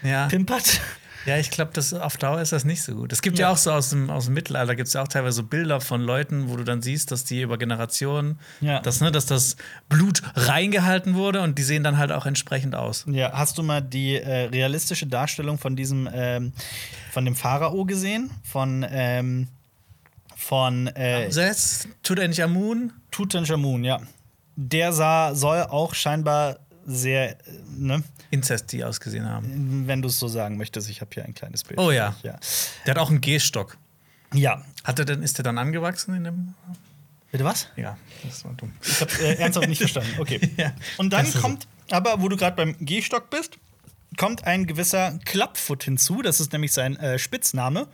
Ja. pimpert? Ja, ich glaube, auf Dauer ist das nicht so gut. Es gibt ja, Ja. auch so aus dem, aus dem Mittelalter, gibt es ja auch teilweise so Bilder von Leuten, wo du dann siehst, dass die über Generationen, Ja. dass, ne, dass das Blut reingehalten wurde und die sehen dann halt auch entsprechend aus. Ja, hast du mal die äh, realistische Darstellung von diesem, ähm, von dem Pharao gesehen? Von, ähm, von äh, Setz, Tutanchamun, Tutanchamun, ja. Der sah, soll auch scheinbar sehr, äh, ne, Inzest, die ausgesehen haben. wenn du es so sagen möchtest, ich habe hier ein kleines Bild. Oh ja. ja. Der hat auch einen Gehstock. Ja. Hat er denn, ist der dann angewachsen in dem? Bitte was? Ja, das war dumm. Ich habe äh, ernsthaft nicht verstanden. Okay. Ja. Und dann kommt, aber wo du gerade beim Gehstock bist, kommt ein gewisser Clubfoot hinzu. Das ist nämlich sein äh, Spitzname.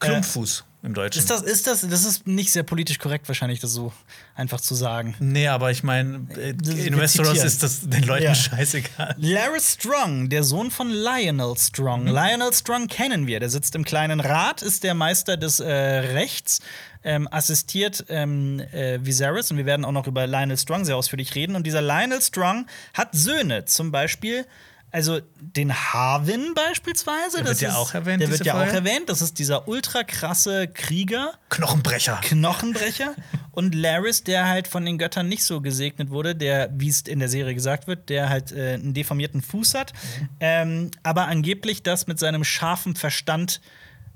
Klumpfuß im Deutschen. Ist das, ist das, das ist nicht sehr politisch korrekt, wahrscheinlich, das so einfach zu sagen. Nee, aber ich meine, äh, ist- in Westeros ist das den Leuten Ja. scheißegal. Laris Strong, der Sohn von Lionel Strong. Lionel Strong kennen wir. Der sitzt im kleinen Rat, ist der Meister des äh, Rechts, ähm, assistiert ähm, äh, Viserys. Und wir werden auch noch über Lionel Strong sehr ausführlich reden. Und dieser Lionel Strong hat Söhne, zum Beispiel. Also den Harwin beispielsweise. Der wird ja auch erwähnt, Der wird ja auch Folge. erwähnt. Das ist dieser ultra krasse Krieger. Knochenbrecher. Knochenbrecher und Laris, der halt von den Göttern nicht so gesegnet wurde, der, wie es in der Serie gesagt wird, der halt äh, einen deformierten Fuß hat, ähm, aber angeblich das mit seinem scharfen Verstand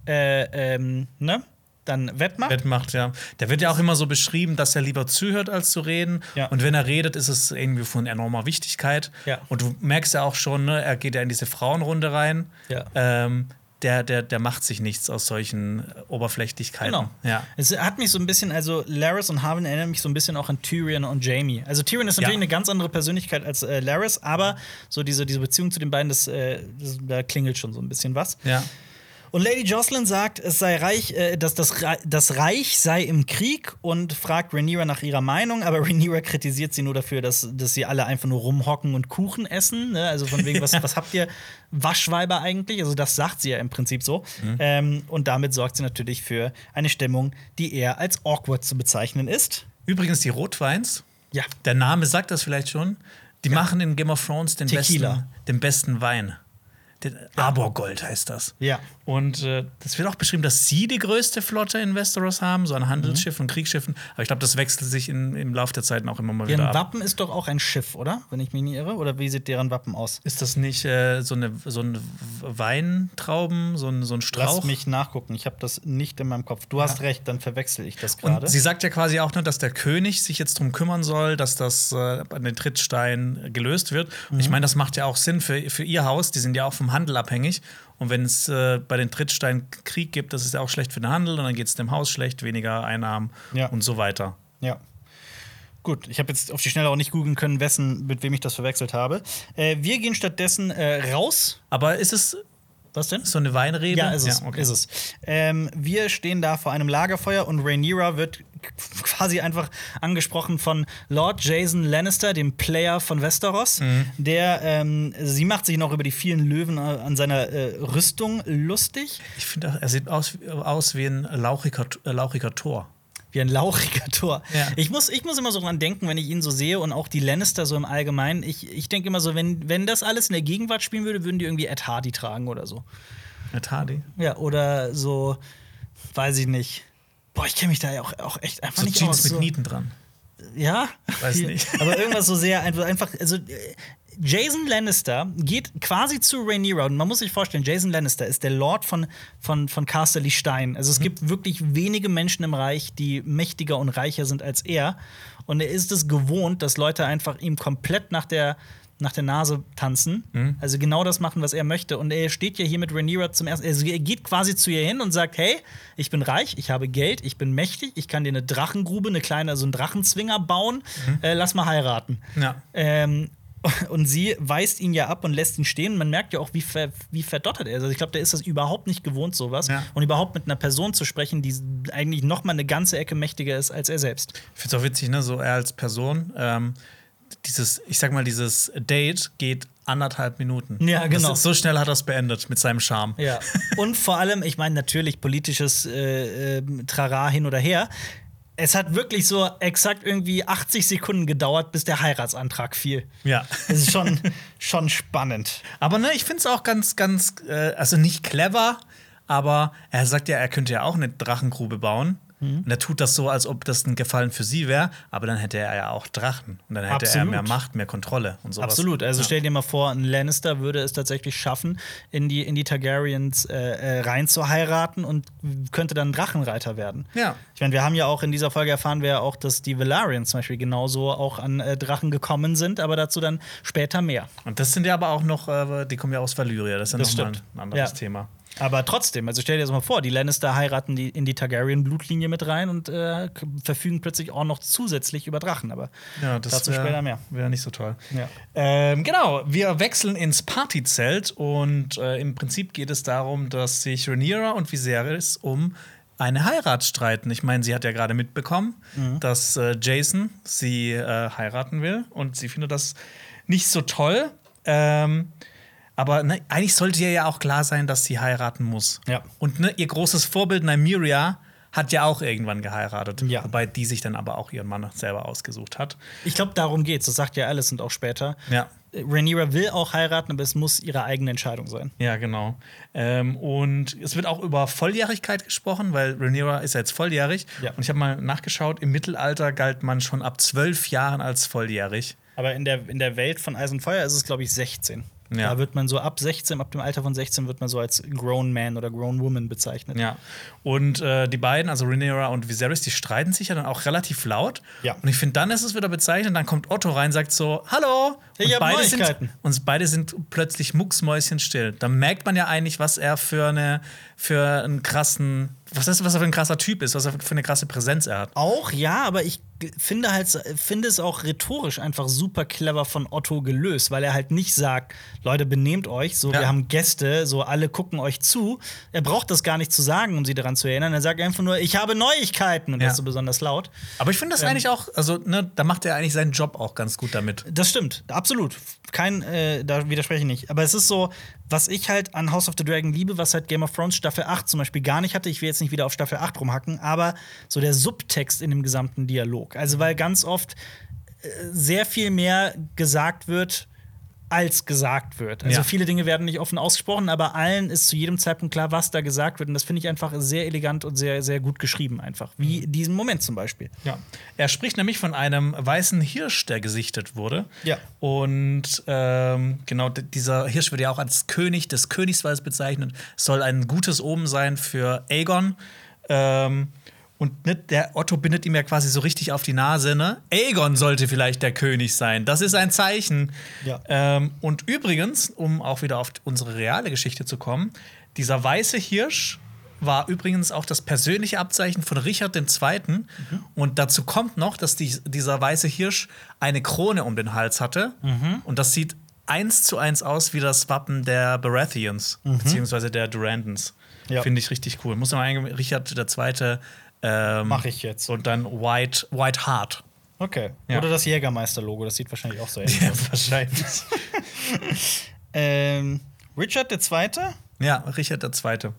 äh, ähm, ne, dann wettmacht. Wettmacht, ja. Der wird ja auch immer so beschrieben, dass er lieber zuhört, als zu reden. Ja. Und wenn er redet, ist es irgendwie von enormer Wichtigkeit. Ja. Und du merkst ja auch schon, ne, er geht ja in diese Frauenrunde rein. Ja. Ähm, der, der, der macht sich nichts aus solchen äh, Oberflächlichkeiten. Genau. Ja. Es hat mich so ein bisschen, also Laris und Harwin erinnern mich so ein bisschen auch an Tyrion und Jamie. Also Tyrion ist natürlich Ja. eine ganz andere Persönlichkeit als äh, Laris, aber so diese, diese Beziehung zu den beiden, das, äh, das, da klingelt schon so ein bisschen was. ja. Und Lady Jocelyn sagt, es sei reich, äh, dass das, das Reich sei im Krieg und fragt Rhaenyra nach ihrer Meinung, aber Rhaenyra kritisiert sie nur dafür, dass, dass sie alle einfach nur rumhocken und Kuchen essen. Ne? Also von wegen, was, was habt ihr Waschweiber eigentlich? Also das sagt sie ja im Prinzip so. Ähm, und damit sorgt sie natürlich für eine Stimmung, die eher als awkward zu bezeichnen ist. Übrigens, die Rotweins, Ja. der Name sagt das vielleicht schon, die machen in Game of Thrones den, Tequila. besten, den besten Wein. Den Aborgold heißt das. Ja. Und äh, das wird auch beschrieben, dass sie die größte Flotte in Westeros haben, so an Handelsschiffen und Kriegsschiffen. Aber ich glaube, das wechselt sich in, im Laufe der Zeiten auch immer mal wieder Deren ab. Wappen ist doch auch ein Schiff, oder? Wenn ich mich nicht irre. Oder wie sieht deren Wappen aus? Ist das nicht äh, so, eine, so ein Weintrauben, so ein, so ein Strauch? Lass mich nachgucken. Ich habe das nicht in meinem Kopf. Du hast recht, dann verwechsel ich das gerade. Und sie sagt ja quasi auch nur, dass der König sich jetzt drum kümmern soll, dass das äh, an den Trittstein gelöst wird. Und Mhm. ich meine, das macht ja auch Sinn für, für ihr Haus. Die sind ja auch vom Handel abhängig. Und wenn es äh, bei den Trittsteinen Krieg gibt, das ist ja auch schlecht für den Handel. Und dann geht es dem Haus schlecht, weniger Einnahmen Ja. und so weiter. Ja. Gut, ich habe jetzt auf die Schnelle auch nicht googeln können, wessen, mit wem ich das verwechselt habe. Äh, wir gehen stattdessen äh, raus. Aber ist es Was denn? so eine Weinrebe? Ja, ist es. okay. Ist es. Ähm, wir stehen da vor einem Lagerfeuer und Rhaenyra wird quasi einfach angesprochen von Lord Jason Lannister, dem Player von Westeros. Mhm. Der, ähm, sie macht sich noch über die vielen Löwen äh, an seiner äh, Rüstung lustig. Ich finde, er sieht aus, aus wie ein lauchiger, äh, lauchiger Tor. Wie ein lauchiger Tor. Ja. Ich, muss, ich muss immer so dran denken, wenn ich ihn so sehe und auch die Lannister so im Allgemeinen. Ich, ich denke immer so, wenn, wenn das alles in der Gegenwart spielen würde, würden die irgendwie Ed Hardy tragen oder so. Eine Tardi. Ja, oder so, weiß ich nicht. Boah, ich kenne mich da ja auch, auch echt einfach So nicht Jeans aus. mit So, Nieten dran. ja. Weiß nicht. Aber irgendwas so sehr einfach, einfach also äh, Jason Lannister geht quasi zu Rhaenyra und man muss sich vorstellen, Jason Lannister ist der Lord von, von, von Casterly Stein. Also es Mhm. gibt wirklich wenige Menschen im Reich, die mächtiger und reicher sind als er. Und er ist es gewohnt, dass Leute einfach ihm komplett nach der, nach der Nase tanzen. Mhm. Also genau das machen, was er möchte. Und er steht ja hier mit Rhaenyra zum ersten Also er geht quasi zu ihr hin und sagt: Hey, ich bin reich, ich habe Geld, ich bin mächtig, ich kann dir eine Drachengrube, eine kleine, so einen Drachenzwinger bauen. Äh, lass mal heiraten. Mhm. Ja. Ähm, und sie weist ihn ja ab und lässt ihn stehen. Man merkt ja auch, wie, ver wie verdottert er ist. Also ich glaube, der ist das überhaupt nicht gewohnt, sowas. Ja. Und überhaupt mit einer Person zu sprechen, die eigentlich noch mal eine ganze Ecke mächtiger ist als er selbst. Ich finde es auch witzig, ne? So er als Person. Ähm, dieses, ich sag mal, dieses Date geht anderthalb Minuten. Ja, genau. Ist, so schnell hat er es beendet mit seinem Charme. Ja. Und vor allem, ich meine, natürlich politisches äh, äh, Trara hin oder her. Es hat wirklich so exakt irgendwie 80 Sekunden gedauert, bis der Heiratsantrag fiel. Ja. Das ist schon, schon spannend. Aber ne, ich finde es auch ganz, ganz, äh, also nicht clever, aber er sagt ja, er könnte ja auch eine Drachengrube bauen. Mhm. Und er tut das so, als ob das ein Gefallen für sie wäre, aber dann hätte er ja auch Drachen. Und dann hätte er Absolut. mehr Macht, mehr Kontrolle und sowas. Absolut. Also stell dir mal vor, ein Lannister würde es tatsächlich schaffen, in die, in die Targaryens äh, äh, rein zu heiraten und könnte dann Drachenreiter werden. Ja. Ich meine, wir haben ja auch in dieser Folge erfahren wir ja auch, dass die Valarians zum Beispiel genauso auch an äh, Drachen gekommen sind, aber dazu dann später mehr. Und das sind ja aber auch noch, äh, die kommen ja aus Valyria, das ist ja Das nochmal ein anderes Ja. Thema. Aber trotzdem, also stell dir das mal vor, die Lannister heiraten die, in die Targaryen-Blutlinie mit rein und äh, verfügen plötzlich auch noch zusätzlich über Drachen. Aber Ja, dazu wär- später mehr. Wäre nicht so toll. Ja. Ähm, genau, wir wechseln ins Partyzelt und äh, im Prinzip geht es darum, dass sich Rhaenyra und Viserys um eine Heirat streiten. Ich meine, sie hat ja gerade mitbekommen, Mhm. dass äh, Jason sie äh, heiraten will und sie findet das nicht so toll. Ähm, aber ne, eigentlich sollte ihr ja auch klar sein, dass sie heiraten muss. Ja. Und ne, ihr großes Vorbild Nymeria hat ja auch irgendwann geheiratet. Ja. Wobei die sich dann aber auch ihren Mann selber ausgesucht hat. Ich glaube, darum geht's. Das sagt ja Alicent auch später. Ja. Rhaenyra will auch heiraten, aber es muss ihre eigene Entscheidung sein. Ja, genau. Ähm, und es wird auch über Volljährigkeit gesprochen, weil Rhaenyra ist ja jetzt volljährig. Ja. Und ich habe mal nachgeschaut, im Mittelalter galt man schon ab zwölf Jahren als volljährig. Aber in der, in der Welt von Eis und Feuer ist es, glaube ich, 16. Ja. Da wird man so ab 16, ab dem Alter von 16 wird man so als Grown Man oder Grown Woman bezeichnet. Ja. Und äh, die beiden, also Rhaenyra und Viserys, die streiten sich ja dann auch relativ laut. Ja. Und ich finde, dann ist es wieder bezeichnend. Dann kommt Otto rein, sagt so: Hallo. Ich und hab beide sind, und beide sind plötzlich mucksmäuschenstill. Da merkt man ja eigentlich, was er für eine für einen krassen, was ist, was er für ein krasser Typ ist, was er für eine krasse Präsenz er hat. Auch ja, aber ich finde halt, finde es auch rhetorisch einfach super clever von Otto gelöst, weil er halt nicht sagt, Leute, benehmt euch, so Ja. wir haben Gäste, so alle gucken euch zu. Er braucht das gar nicht zu sagen, um sie daran zu erinnern. Er sagt einfach nur, ich habe Neuigkeiten und Ja. das so besonders laut. Aber ich finde das eigentlich auch, also ne, da macht er eigentlich seinen Job auch ganz gut damit. Das stimmt, absolut. Kein, äh, da widerspreche ich nicht. Aber es ist so, was ich halt an House of the Dragon liebe, was halt Game of Thrones Staffel 8 zum Beispiel gar nicht hatte. Ich will jetzt nicht wieder auf Staffel 8 rumhacken, aber so der Subtext in dem gesamten Dialog. Also, weil ganz oft äh, sehr viel mehr gesagt wird, als gesagt wird. Also Ja. viele Dinge werden nicht offen ausgesprochen, aber allen ist zu jedem Zeitpunkt klar, was da gesagt wird. Und das finde ich einfach sehr elegant und sehr, sehr gut geschrieben, einfach. Wie diesen Moment zum Beispiel. Ja. Er spricht nämlich von einem weißen Hirsch, der gesichtet wurde. Ja. Und ähm, genau, dieser Hirsch wird ja auch als König des Königswalds bezeichnet. Soll ein gutes Omen sein für Aegon. Ähm, und ne, der Otto bindet ihm ja quasi so richtig auf die Nase, ne? Aegon sollte vielleicht der König sein. Das ist ein Zeichen. Ja. Ähm, und übrigens, um auch wieder auf unsere reale Geschichte zu kommen, dieser weiße Hirsch war übrigens auch das persönliche Abzeichen von Richard II. Und dazu kommt noch, dass die, dieser weiße Hirsch eine Krone um den Hals hatte. Und das sieht eins zu eins aus wie das Wappen der Baratheons, beziehungsweise der Durandons. Ja. Finde ich richtig cool. Muss man eingeben, Richard II. Ähm, Mach ich jetzt. Und dann White, White Heart. Okay. Ja. Oder das Jägermeister-Logo, das sieht wahrscheinlich auch so ähnlich Ja, aus. wahrscheinlich. Ähm, Richard der Zweite, ja, Richard II.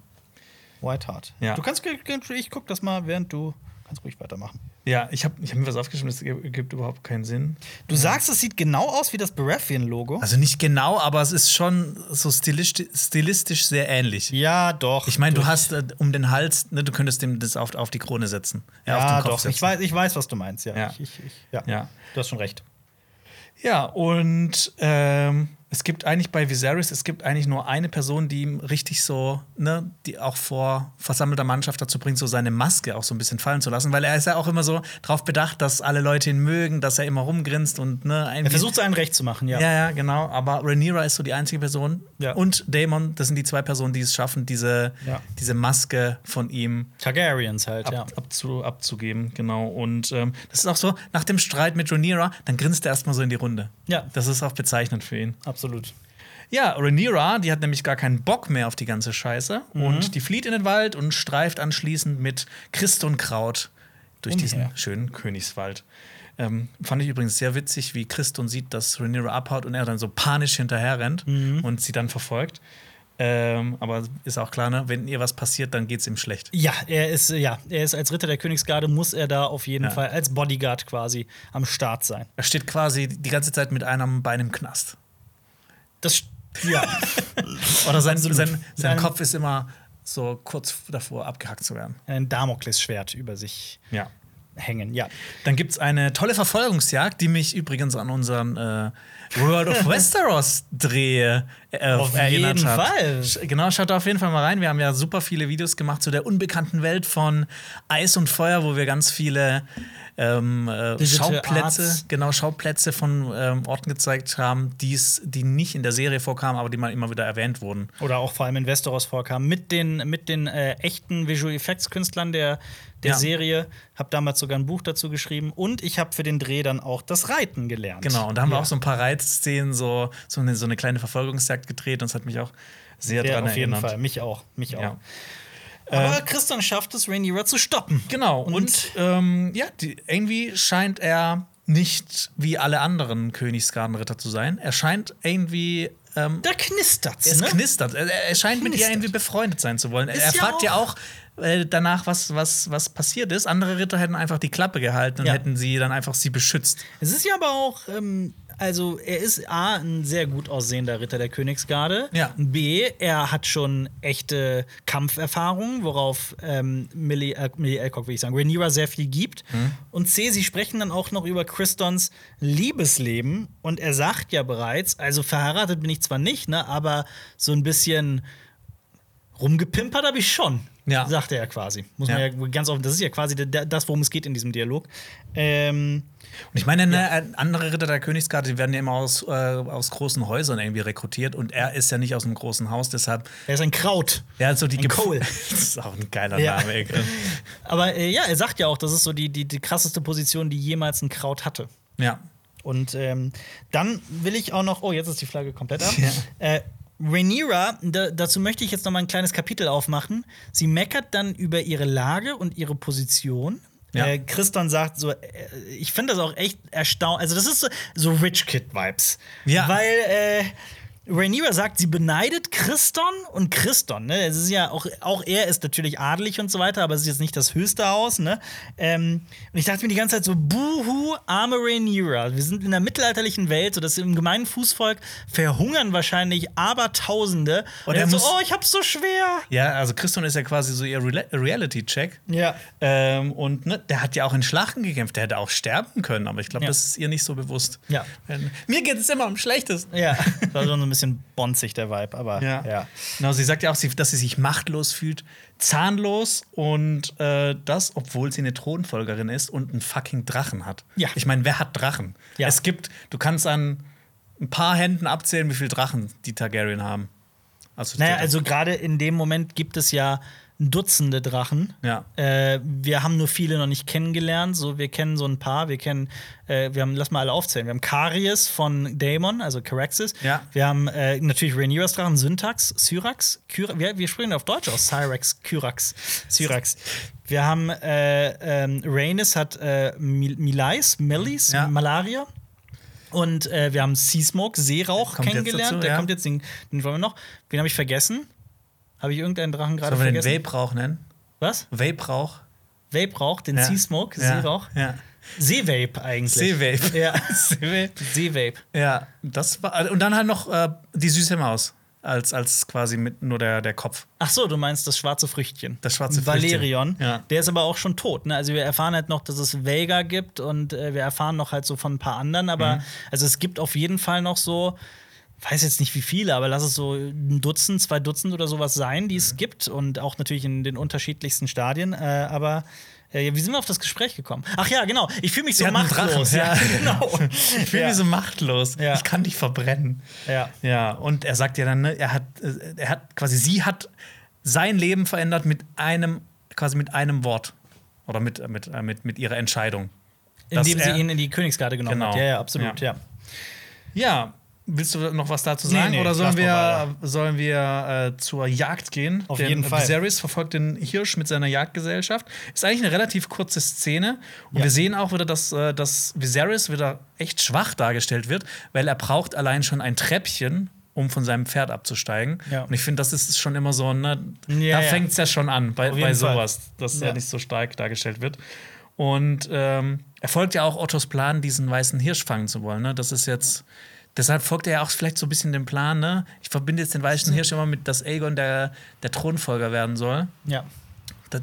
Whiteheart. Ja. Du kannst, ich guck das mal, während du kannst ruhig weitermachen. Ja, ich habe ich hab mir was aufgeschrieben, das ergibt überhaupt keinen Sinn. Du sagst, es sieht genau aus wie das Baratheon-Logo. Also nicht genau, aber es ist schon so stilistisch, stilistisch sehr ähnlich. ja, doch. Ich meine, du hast äh, um den Hals, ne, du könntest dem das auf, auf die Krone setzen. Ja, auf den Kopf doch. setzen. Ich weiß, ich weiß, was du meinst. Ja. Ja. Ich, ich, ich, ja. Ja. Du hast schon recht. Ja, und ähm, es gibt eigentlich bei Viserys, es gibt eigentlich nur eine Person, die ihm richtig so, ne, die auch vor versammelter Mannschaft dazu bringt, so seine Maske auch so ein bisschen fallen zu lassen, weil er ist ja auch immer so darauf bedacht, dass alle Leute ihn mögen, dass er immer rumgrinst und ne, Er versucht, es einen recht zu machen, ja. Ja, ja, genau. Aber Rhaenyra ist so die einzige Person. Ja. Und Daemon, das sind die zwei Personen, die es schaffen, diese, Ja. diese Maske von ihm Targaryens halt, ab, ja. abzu, abzugeben. Genau. Und ähm, das ist auch so, nach dem Streit mit Rhaenyra, dann grinst er erstmal so in die Runde. Ja. Das ist auch bezeichnend für ihn. Absolut. Ja, Rhaenyra, die hat nämlich gar keinen Bock mehr auf die ganze Scheiße. Mhm. Und die flieht in den Wald und streift anschließend mit Christunkraut durch Umher. diesen schönen Königswald. Ähm, fand ich übrigens sehr witzig, wie Christun sieht, dass Rhaenyra abhaut und er dann so panisch hinterher rennt Mhm. und sie dann verfolgt. Ähm, aber ist auch klar, ne? wenn ihr was passiert, dann geht's ihm schlecht. Ja, er ist, ja, er ist als Ritter der Königsgarde, muss er da auf jeden Ja. Fall als Bodyguard quasi am Start sein. Er steht quasi die ganze Zeit mit einem Bein im Knast. Das, ja. Oder sein, Absolut. sein, sein Kopf ist immer so kurz davor, abgehackt zu werden. ein Damoklesschwert über sich Ja. hängen, ja. Dann gibt es eine tolle Verfolgungsjagd, die mich übrigens an unseren äh, World of Westeros Dreh äh, Auf erinnert jeden hat. Fall. Sch- Genau, schaut da auf jeden Fall mal rein. Wir haben ja super viele Videos gemacht zu der unbekannten Welt von Eis und Feuer, wo wir ganz viele ähm, äh, Schauplätze, Arts. genau Schauplätze von ähm, Orten gezeigt haben, die's, die nicht in der Serie vorkamen, aber die mal immer wieder erwähnt wurden. Oder auch vor allem in Westeros vorkam, mit den, mit den äh, echten Visual Effects Künstlern der, der Ja. Serie. Hab damals sogar ein Buch dazu geschrieben und ich habe für den Dreh dann auch das Reiten gelernt. Genau, und da haben wir Ja. auch so ein paar Reitszenen, so, so, eine, so eine kleine Verfolgungsjagd gedreht und das hat mich auch sehr Ja, daran auf jeden erinnert. Fall, mich auch, mich auch. Ja. Aber Christian schafft es, Rhaenyra zu stoppen. Genau, und, ähm, ja, die, irgendwie scheint er nicht wie alle anderen Königsgardenritter zu sein. Er scheint irgendwie. Ähm, Da knistert's, es ne? knistert. Er, er scheint mit ihr Knistert. irgendwie befreundet sein zu wollen. Ist er ja fragt ja auch äh, danach, was, was, was passiert ist. Andere Ritter hätten einfach die Klappe gehalten und Ja. hätten sie dann einfach sie beschützt. Es ist ja aber auch, ähm, also er ist A, ein sehr gut aussehender Ritter der Königsgarde. Ja. B, er hat schon echte Kampferfahrungen, worauf ähm, Millie, äh, Millie Alcock, will ich sagen, Rhaenyra sehr viel gibt. Mhm. Und C, sie sprechen dann auch noch über Christons Liebesleben. Und er sagt ja bereits, also verheiratet bin ich zwar nicht, ne, aber so ein bisschen rumgepimpert habe ich schon. Ja. Sagt er ja quasi. Muss man Ja. ja ganz offen, das ist ja quasi das, worum es geht in diesem Dialog. Ähm, Und ich meine, ne, andere Ritter der Königsgarde, die werden ja immer aus, äh, aus großen Häusern irgendwie rekrutiert und er ist ja nicht aus einem großen Haus, deshalb. er ist ein Kraut. Ja, also die Ein Cole. das ist auch ein geiler Ja. Name, ey. Aber äh, ja, er sagt ja auch, das ist so die, die, die krasseste Position, die jemals ein Kraut hatte. Ja. Und ähm, dann will ich auch noch, oh, jetzt ist die Flagge komplett ab. Ja. Äh, Rhaenyra, da, dazu möchte ich jetzt noch mal ein kleines Kapitel aufmachen. Sie meckert dann über ihre Lage und ihre Position. Ja. Äh, Christon sagt so, äh, ich finde das auch echt erstaunlich. Also, das ist so, so Rich Kid-Vibes. Ja. Weil äh, Rhaenyra sagt, sie beneidet Christon und Christon, ne? Es ist ja auch, auch er ist natürlich adelig und so weiter, aber es ist jetzt nicht das höchste Haus, ne? Ähm, und ich dachte mir die ganze Zeit so, buhu, arme Rhaenyra. Wir sind in einer mittelalterlichen Welt, so dass im gemeinen Fußvolk verhungern wahrscheinlich Abertausende. Und Und er so, muss- oh, ich hab's so schwer. Ja, also Christon ist ja quasi so ihr Rela- Reality-Check. Ja. Ähm, und ne, der hat ja auch in Schlachten gekämpft. Der hätte auch sterben können, aber ich glaube, Ja. das ist ihr nicht so bewusst. Ja. Mir geht es immer am schlechtesten. Ja, war schon so ein bisschen bonzig, der Vibe, aber ja. Genau, sie sagt ja auch, dass sie sich machtlos fühlt, zahnlos und äh, das, obwohl sie eine Thronfolgerin ist und einen fucking Drachen hat. Ja. Ich meine, wer hat Drachen? Ja. Es gibt, du kannst an ein paar Händen abzählen, wie viele Drachen die Targaryen haben. Also, Naja, also gerade in dem Moment gibt es ja Dutzende Drachen. Ja. Äh, wir haben nur viele noch nicht kennengelernt. So, wir kennen so ein paar. Wir kennen, äh, wir haben, lass mal alle aufzählen. Wir haben Karies von Daemon, also Caraxes. Ja. Wir haben äh, natürlich Rhaenyras Drachen, Syntax, Syrax, Kyra wir, wir sprechen auf Deutsch aus. Cyrax, Kyrax, Syrax. Wir haben äh, ähm, Rhaenys hat äh, Mil Milais, Melis, Ja. Malaria. Und äh, wir haben Seasmoke, Seerauch kennengelernt. dazu, Der ja. kommt jetzt, den, den wollen wir noch. Wen habe ich vergessen? Habe ich irgendeinen Drachen gerade Sollen wir den vergessen? Weibrauch nennen? Was? Weibrauch? Vape raucht, den Ja. Sea-Smoke, Ja. Seerauch. Ja. Seevape eigentlich. Seevape. Ja, Seevape. Seevape. Ja, das war. Und dann halt noch äh, die süße Maus. Als, als quasi mit nur der, der Kopf. Ach so, du meinst das schwarze Früchtchen. Das schwarze Früchtchen. Valerion. Ja. Der ist aber auch schon tot. Ne? Also wir erfahren halt noch, dass es Vega gibt und äh, wir erfahren noch halt so von ein paar anderen. Aber Mhm. also es gibt auf jeden Fall noch so, weiß jetzt nicht wie viele, aber lass es so ein Dutzend, zwei Dutzend oder sowas sein, die Mhm. es gibt und auch natürlich in den unterschiedlichsten Stadien. Äh, aber äh, wie sind wir auf das Gespräch gekommen? Ach ja, genau. Ich fühle mich so Sie machtlos. Drachen, Ja, ja. genau. Ich fühle Ja. mich so machtlos. Ja. Ich kann dich verbrennen. Ja. Ja, und er sagt ja dann, ne, er hat, äh, er hat quasi, sie hat sein Leben verändert mit einem, quasi mit einem Wort. Oder mit, mit, äh, mit, mit ihrer Entscheidung. Indem sie er- ihn in die Königsgarde genommen Genau. hat. Ja, ja, absolut. Ja. Ja. Ja, willst du noch was dazu Nee, sagen? nee, Oder sollen wir, sollen wir äh, zur Jagd gehen? Auf Denn jeden Fall. Viserys verfolgt den Hirsch mit seiner Jagdgesellschaft. Ist eigentlich eine relativ kurze Szene. Und Ja. wir sehen auch wieder, dass, äh, dass Viserys wieder echt schwach dargestellt wird, weil er braucht allein schon ein Treppchen, um von seinem Pferd abzusteigen. Ja. Und ich finde, das ist schon immer so, ne, Ja, da ja. fängt es ja schon an bei, bei Fall. sowas, dass Ja. er nicht so stark dargestellt wird. Und ähm, er folgt ja auch Ottos Plan, diesen weißen Hirsch fangen zu wollen. Ne? Das ist jetzt. Deshalb folgt er ja auch vielleicht so ein bisschen dem Plan, ne? Ich verbinde jetzt den weißen Hirsch immer mit, dass Aegon der, der Thronfolger werden soll. ja. Da,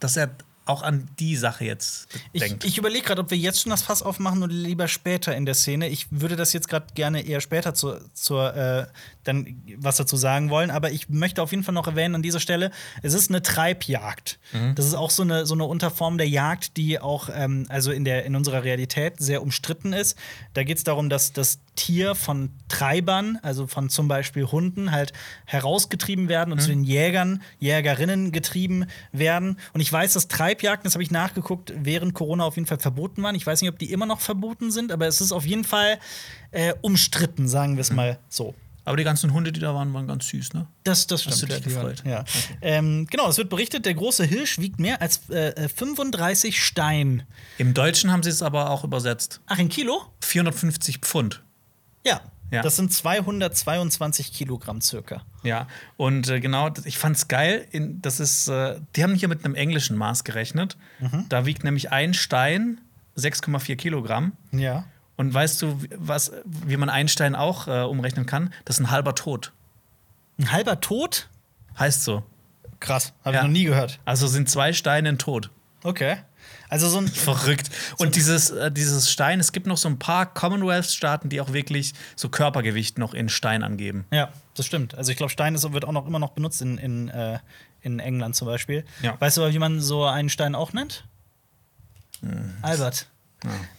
dass er auch an die Sache jetzt Ich, denkt. ich überlege gerade, ob wir jetzt schon das Fass aufmachen oder lieber später in der Szene. Ich würde das jetzt gerade gerne eher später zur, zur äh, dann was dazu sagen wollen, aber ich möchte auf jeden Fall noch erwähnen an dieser Stelle, es ist eine Treibjagd. Mhm. Das ist auch so eine, so eine Unterform der Jagd, die auch ähm, also in, der, in unserer Realität sehr umstritten ist. Da geht es darum, dass das Tier von Treibern, also von zum Beispiel Hunden, halt herausgetrieben werden und zu den Jägern, Jägerinnen getrieben werden. Und ich weiß, dass Treibjagden, das habe ich nachgeguckt, während Corona auf jeden Fall verboten waren. Ich weiß nicht, ob die immer noch verboten sind, aber es ist auf jeden Fall äh, umstritten, sagen wir es mal so. Aber die ganzen Hunde, die da waren, waren ganz süß, ne? Das, das stimmt. Hast du dich gefreut? Ja. Ähm, genau, es wird berichtet, der große Hirsch wiegt mehr als äh, 35 Stein. Im Deutschen haben sie es aber auch übersetzt. Ach, in Kilo? 450 Pfund. Ja. Ja. Das sind 222 Kilogramm circa. Ja, und äh, genau, ich fand's geil. In, das ist, äh, die haben hier mit einem englischen Maß gerechnet. Mhm. Da wiegt nämlich ein Stein 6,4 Kilogramm. Ja. Und weißt du, wie- was, wie man einen Stein auch äh, umrechnen kann? Das ist ein halber Tod. Ein halber Tod? Heißt so. Krass, habe Ja. ich noch nie gehört. Also sind zwei Steine ein Tod. Okay. Also so ein. Verrückt. Und dieses, äh, dieses Stein, es gibt noch so ein paar Commonwealth-Staaten, die auch wirklich so Körpergewicht noch in Stein angeben. Ja, das stimmt. Also ich glaube, Stein ist, wird auch noch immer noch benutzt in, in, äh, in England zum Beispiel. Ja. Weißt du, aber, wie man so einen Stein auch nennt? Hm. Albert.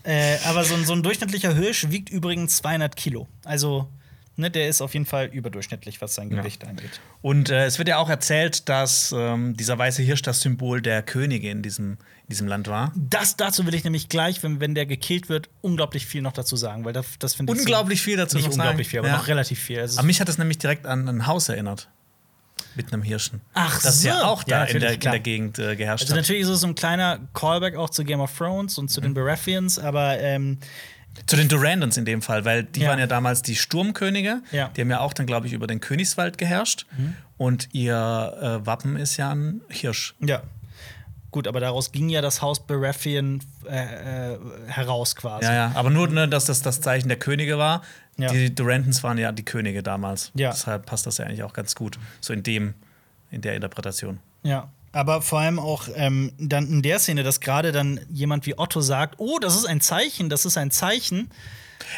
Äh, aber so ein, so ein durchschnittlicher Hirsch wiegt übrigens 200 Kilo. Also, ne, der ist auf jeden Fall überdurchschnittlich, was sein Ja. Gewicht angeht. Und äh, es wird ja auch erzählt, dass ähm, dieser weiße Hirsch das Symbol der Könige in diesem, in diesem Land war. Das dazu will ich nämlich gleich, wenn, wenn der gekillt wird, unglaublich viel noch dazu sagen, weil das, das finde ich Unglaublich viel dazu nicht noch unglaublich sagen. viel, aber Ja. noch relativ viel. Also, Aber mich hat es nämlich direkt an ein Haus erinnert. Mit einem Hirschen. Ach Das ja so. auch Ja, da in, natürlich, der, in der Gegend äh, geherrscht Also hat. natürlich ist es so ein kleiner Callback auch zu Game of Thrones und zu Mhm. den Baratheons, aber ähm, Zu den Durandons in dem Fall, weil die Ja. waren ja damals die Sturmkönige. Ja. Die haben ja auch dann, glaube ich, über den Königswald geherrscht. Und ihr äh, Wappen ist ja ein Hirsch. ja. Gut, aber daraus ging ja das Haus Baratheon äh, äh, heraus quasi. Ja, ja. Aber nur, ne, dass das das Zeichen der Könige war. Ja. Die Durandons waren ja die Könige damals. Ja. Deshalb passt das ja eigentlich auch ganz gut. So in dem, in der Interpretation. Ja. Aber vor allem auch ähm, dann in der Szene, dass gerade dann jemand wie Otto sagt: Oh, das ist ein Zeichen, das ist ein Zeichen.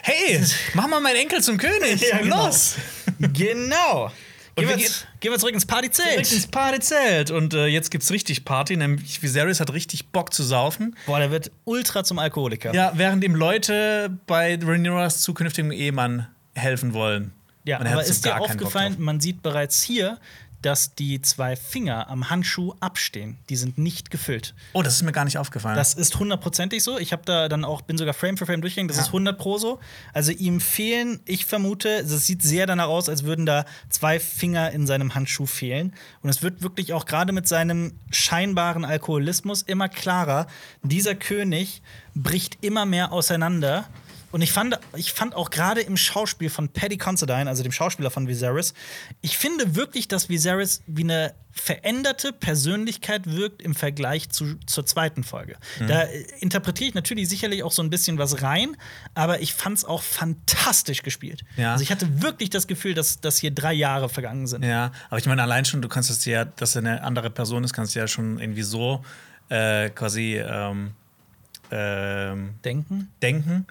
Hey, mach mal meinen Enkel zum König. Ja, genau. Los! genau. Gehen wir jetzt, gehen wir zurück ins Partyzelt. Direkt ins Partyzelt. Und äh, jetzt gibt's richtig Party, nämlich Viserys hat richtig Bock zu saufen. Boah, der wird ultra zum Alkoholiker. Ja, während ihm Leute bei Rhaenyras zukünftigem Ehemann helfen wollen. Ja, Und er aber ist dir aufgefallen, man sieht bereits hier, dass die zwei Finger am Handschuh abstehen. Die sind nicht gefüllt. Oh, das ist mir gar nicht aufgefallen. Das ist hundertprozentig so. Ich habe da dann auch, bin sogar Frame für Frame durchgegangen, das Ja. ist 100 pro so. Also ihm fehlen, ich vermute, es sieht sehr danach aus, als würden da zwei Finger in seinem Handschuh fehlen. Und es wird wirklich auch gerade mit seinem scheinbaren Alkoholismus immer klarer, dieser König bricht immer mehr auseinander. Und ich fand, ich fand auch gerade im Schauspiel von Paddy Considine, also dem Schauspieler von Viserys, ich finde wirklich, dass Viserys wie eine veränderte Persönlichkeit wirkt im Vergleich zu, zur zweiten Folge. Mhm. Da äh, interpretiere ich natürlich sicherlich auch so ein bisschen was rein, aber ich fand es auch fantastisch gespielt. Ja. Also ich hatte wirklich das Gefühl, dass, dass hier drei Jahre vergangen sind. Ja, aber ich meine, allein schon, du kannst es ja, dass er eine andere Person ist, kannst du ja schon irgendwie so äh, quasi ähm, ähm, Denken? denken,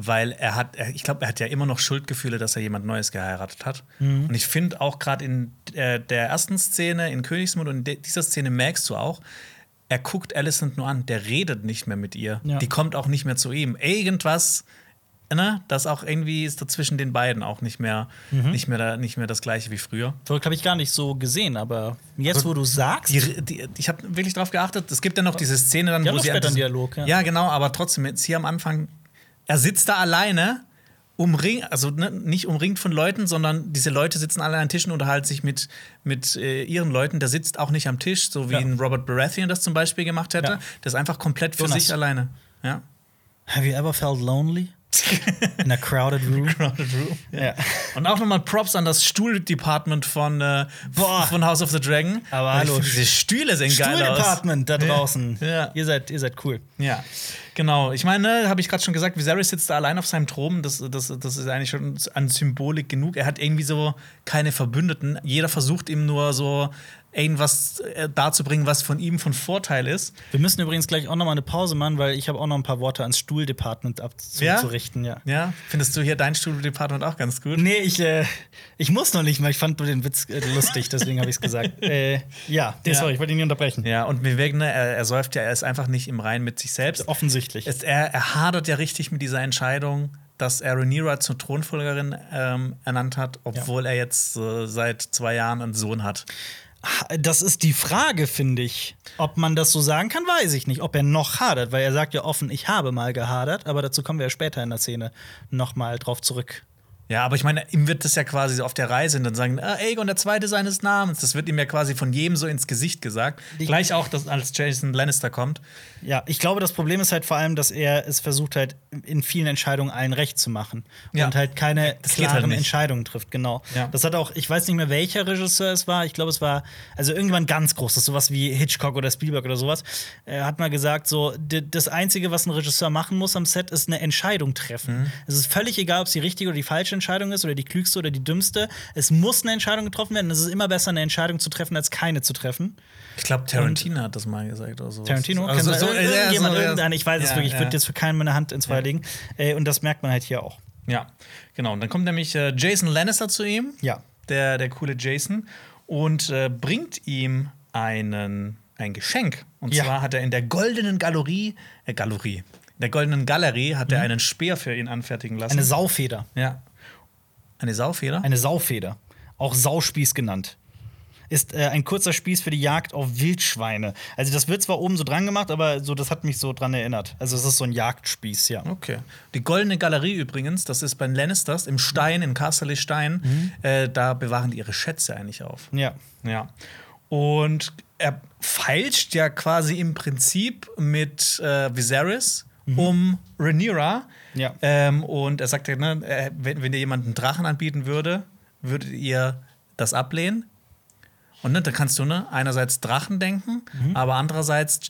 weil er hat, ich glaube, er hat ja immer noch Schuldgefühle, dass er jemand Neues geheiratet hat. Und ich finde auch gerade in äh, der ersten Szene in Königsmund und in dieser Szene merkst du auch, er guckt Alicent nur an, der redet nicht mehr mit ihr. Ja. Die kommt auch nicht mehr zu ihm. Irgendwas, ne, das auch irgendwie ist da zwischen den beiden auch nicht mehr, nicht mehr, da, nicht mehr das gleiche wie früher. Verrückt habe ich gar nicht so gesehen, aber jetzt, wo du sagst. Die, die, ich habe wirklich drauf geachtet. Es gibt ja noch diese Szene dann, Die wo sie diesem- Dialog, ja. ja, genau, aber trotzdem jetzt hier am Anfang. Er sitzt da alleine, umringt, also ne, nicht umringt von Leuten, sondern diese Leute sitzen alle an Tischen und unterhalten sich mit, mit äh, ihren Leuten. Der sitzt auch nicht am Tisch, so wie Ja. ein Robert Baratheon das zum Beispiel gemacht hätte. Ja. Der ist einfach komplett für Jonas. sich alleine. Ja. Have you ever felt lonely? In a crowded room? Ja. Und auch nochmal Props an das Stuhl-Department von, äh, von House of the Dragon. Aber hallo, Diese Stühle sehen geil aus. Stuhl-Department da draußen. Ja. Ihr, seid, ihr seid cool. Ja, genau. Ich meine, habe ich gerade schon gesagt, Viserys sitzt da allein auf seinem Thron. Das, das, das ist eigentlich schon an Symbolik genug. Er hat irgendwie so keine Verbündeten. Jeder versucht ihm nur so irgendwas äh, darzubringen, was von ihm von Vorteil ist. Wir müssen übrigens gleich auch noch mal eine Pause machen, weil ich habe auch noch ein paar Worte ans Stuhl-Department Ja? abzurichten. Ja? Ja, findest du hier dein Studio-Department auch ganz gut? Nee, ich, äh, ich muss noch nicht mal. Ich fand nur den Witz äh, lustig, deswegen habe ich es gesagt. Äh, ja, nee, Ja. sorry, ich wollte ihn nicht unterbrechen. Ja, und ne, er, er säuft ja, er ist einfach nicht im Reinen mit sich selbst. Offensichtlich. Es, er, er hadert ja richtig mit dieser Entscheidung, dass er Rhaenyra zur Thronfolgerin ähm, ernannt hat, obwohl er jetzt äh, seit zwei Jahren einen Sohn hat. Das ist die Frage, finde ich. Ob man das so sagen kann, weiß ich nicht. Ob er noch hadert, weil er sagt ja offen, ich habe mal gehadert, aber dazu kommen wir ja später in der Szene noch mal drauf zurück. Ja, aber ich meine, ihm wird das ja quasi so auf der Reise und dann sagen, ah, Aegon, der Zweite seines Namens. Das wird ihm ja quasi von jedem so ins Gesicht gesagt. Die- Gleich auch, dass als Jason Lannister kommt. Ja, ich glaube, das Problem ist halt vor allem, dass er es versucht halt in vielen Entscheidungen allen recht zu machen Ja. und halt keine Das geht klaren halt. Entscheidungen trifft. Genau. Ja. Das hat auch, ich weiß nicht mehr, welcher Regisseur es war. Ich glaube, es war also irgendwann ganz großes, sowas wie Hitchcock oder Spielberg oder sowas. Er hat mal gesagt, so das einzige, was ein Regisseur machen muss am Set, ist eine Entscheidung treffen. Mhm. Es ist völlig egal, ob es die richtige oder die falsche Entscheidung ist oder die klügste oder die dümmste. Es muss eine Entscheidung getroffen werden. Es ist immer besser, eine Entscheidung zu treffen, als keine zu treffen. Ich glaube, Tarantino hat das mal gesagt oder so. Tarantino? Also, so, ja, irgendjemand, so, irgendeiner, ich weiß es Ja, wirklich, ich würde jetzt für keinen meine Hand ins Feuer legen. Äh, und das merkt man halt hier auch. Ja, genau. Und dann kommt nämlich äh, Jason Lannister zu ihm, Ja. der, der coole Jason, und äh, bringt ihm einen, ein Geschenk. Und Ja. zwar hat er in der goldenen Galerie, äh, Galerie, in der goldenen Galerie hat er einen Speer für ihn anfertigen lassen. Mhm. Eine Saufeder. ja. Eine Saufeder? Eine Saufeder. Auch Sauspieß genannt. Ist äh, ein kurzer Spieß für die Jagd auf Wildschweine. Also, das wird zwar oben so dran gemacht, aber so, das hat mich so dran erinnert. Also, es ist so ein Jagdspieß, ja. Okay. Die Goldene Galerie übrigens, das ist bei den Lannisters im Stein, in Casterly Stein. Äh, da bewahren die ihre Schätze eigentlich auf. Ja. Ja. Und er feilscht ja quasi im Prinzip mit äh, Viserys um Rhaenyra. Ja. Ähm, und er sagt ja, ne, äh, wenn, wenn dir jemand einen Drachen anbieten würde, würdet ihr das ablehnen? Und ne, da kannst du ne, einerseits Drachen denken, aber andererseits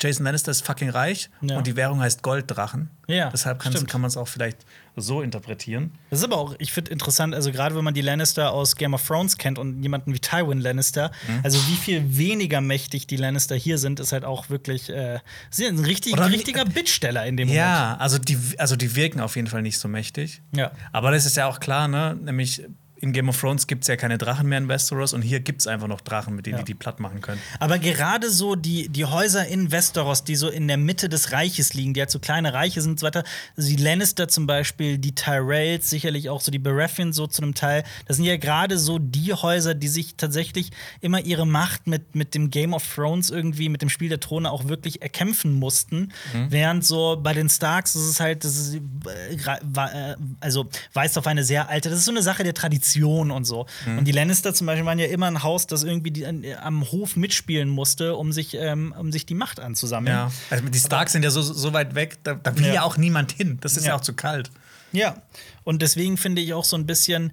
Jason Lannister ist fucking reich Ja. und die Währung heißt Golddrachen. Ja, Deshalb kann man es auch vielleicht so interpretieren. Das ist aber auch, ich finde interessant, also gerade wenn man die Lannister aus Game of Thrones kennt und jemanden wie Tywin Lannister, Mhm. also wie viel weniger mächtig die Lannister hier sind, ist halt auch wirklich äh, sie sind ein richtig, Oder- richtiger Bittsteller in dem Ja, also die, also die wirken auf jeden Fall nicht so mächtig. Ja. Aber das ist ja auch klar, ne? Nämlich in Game of Thrones gibt es ja keine Drachen mehr in Westeros und hier gibt es einfach noch Drachen, mit denen Ja. die die platt machen können. Aber gerade so die, die Häuser in Westeros, die so in der Mitte des Reiches liegen, die halt so kleine Reiche sind und so weiter, also die Lannister zum Beispiel, die Tyrells, sicherlich auch so die Baratheons so zu einem Teil, das sind ja gerade so die Häuser, die sich tatsächlich immer ihre Macht mit, mit dem Game of Thrones irgendwie, mit dem Spiel der Throne auch wirklich erkämpfen mussten. Während so bei den Starks ist es halt, das ist, äh, äh, also weist auf eine sehr alte, das ist so eine Sache der Tradition, Ambition und so. Mhm. Und die Lannister zum Beispiel waren ja immer ein Haus, das irgendwie die, äh, am Hof mitspielen musste, um sich, ähm, um sich die Macht anzusammeln. Ja. Also die Starks sind ja so, so weit weg, da, da will ja. Ja. auch niemand hin. Das ist ja, Ja. auch zu kalt. Ja, und deswegen finde ich auch so ein bisschen,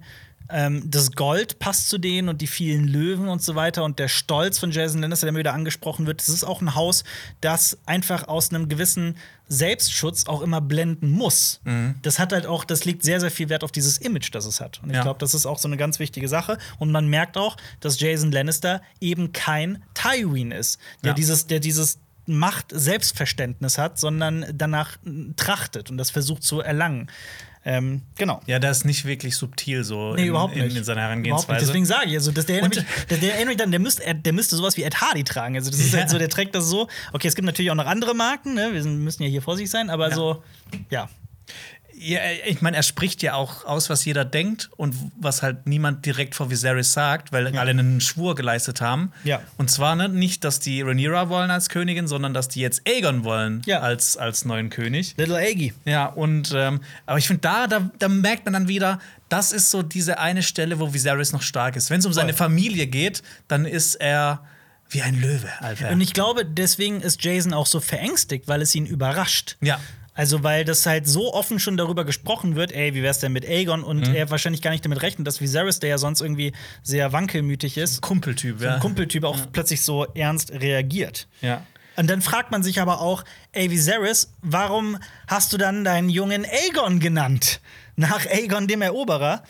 ähm, das Gold passt zu denen und die vielen Löwen und so weiter und der Stolz von Jason Lannister, der mir wieder angesprochen wird. Das ist auch ein Haus, das einfach aus einem gewissen Selbstschutz auch immer blenden muss. Das hat halt auch, das legt sehr, sehr viel Wert auf dieses Image, das es hat. Und ich Ja. glaube, das ist auch so eine ganz wichtige Sache. Und man merkt auch, dass Jason Lannister eben kein Tywin ist, der Ja. dieses, der dieses Macht-Selbstverständnis hat, sondern danach trachtet und das versucht zu erlangen. Ähm, genau. Ja, der ist nicht wirklich subtil so Nee, in, überhaupt in, nicht. in seiner Überhaupt Herangehensweise. Deswegen sage ich, also, dass der, erinnert mich, der, der erinnert mich dann, der müsste, der müsste sowas wie Ed Hardy tragen. Also, das ist Ja. halt so, der trägt das so. Okay, es gibt natürlich auch noch andere Marken, ne? Wir müssen ja hier vorsichtig sein, aber Ja. so, ja. Ja, ich meine, er spricht ja auch aus, was jeder denkt und was halt niemand direkt vor Viserys sagt, weil alle einen Schwur geleistet haben. Ja. Und zwar ne, nicht, dass die Rhaenyra wollen als Königin, sondern dass die jetzt Aegon wollen Ja. als, als neuen König. Little Aggie. Ja, und ähm, aber ich finde, da, da, da merkt man dann wieder, das ist so diese eine Stelle, wo Viserys noch stark ist. Wenn es um seine Familie geht, dann ist er wie ein Löwe, Alter. Und ich glaube, deswegen ist Jason auch so verängstigt, weil es ihn überrascht. ja. Also, weil das halt so offen schon darüber gesprochen wird, ey, wie wär's denn mit Aegon? Und Mhm. er wahrscheinlich gar nicht damit rechnet, dass Viserys, der ja sonst irgendwie sehr wankelmütig ist, Kumpeltyp, ja. ein Kumpeltyp auch plötzlich so ernst reagiert. ja. Und dann fragt man sich aber auch, ey, Viserys, warum hast du dann deinen Jungen Aegon genannt? Nach Aegon dem Eroberer.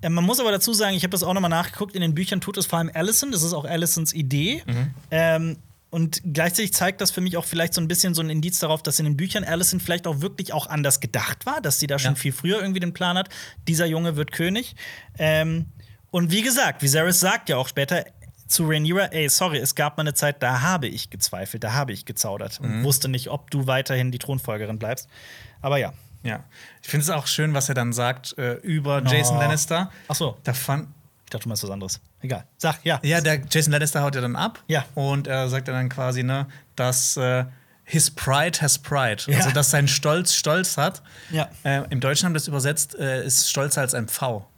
Äh, man muss aber dazu sagen, ich habe das auch nochmal nachgeguckt, in den Büchern tut es vor allem Alicent, das ist auch Alicents Idee. Ähm, und gleichzeitig zeigt das für mich auch vielleicht so ein bisschen so ein Indiz darauf, dass in den Büchern Alicent vielleicht auch wirklich auch anders gedacht war, dass sie da schon Ja. viel früher irgendwie den Plan hat, dieser Junge wird König. Ähm, und wie gesagt, Viserys sagt ja auch später zu Rhaenyra, ey, sorry, es gab mal eine Zeit, da habe ich gezweifelt, da habe ich gezaudert und wusste nicht, ob du weiterhin die Thronfolgerin bleibst. Aber ja. Ja. Ich finde es auch schön, was er dann sagt äh, über Jason Oh. Lannister. Ach so. Da fand, Ich dachte, du meinst was anderes. Egal. Sag, ja. Ja, der Jason Lannister haut ja dann ab. Ja. Und er sagt ja dann quasi, ne, dass äh, his pride has pride. Ja. Also, dass sein Stolz Stolz hat. Ja. Äh, Im Deutschen haben wir das übersetzt, äh, ist stolzer als ein Pfau.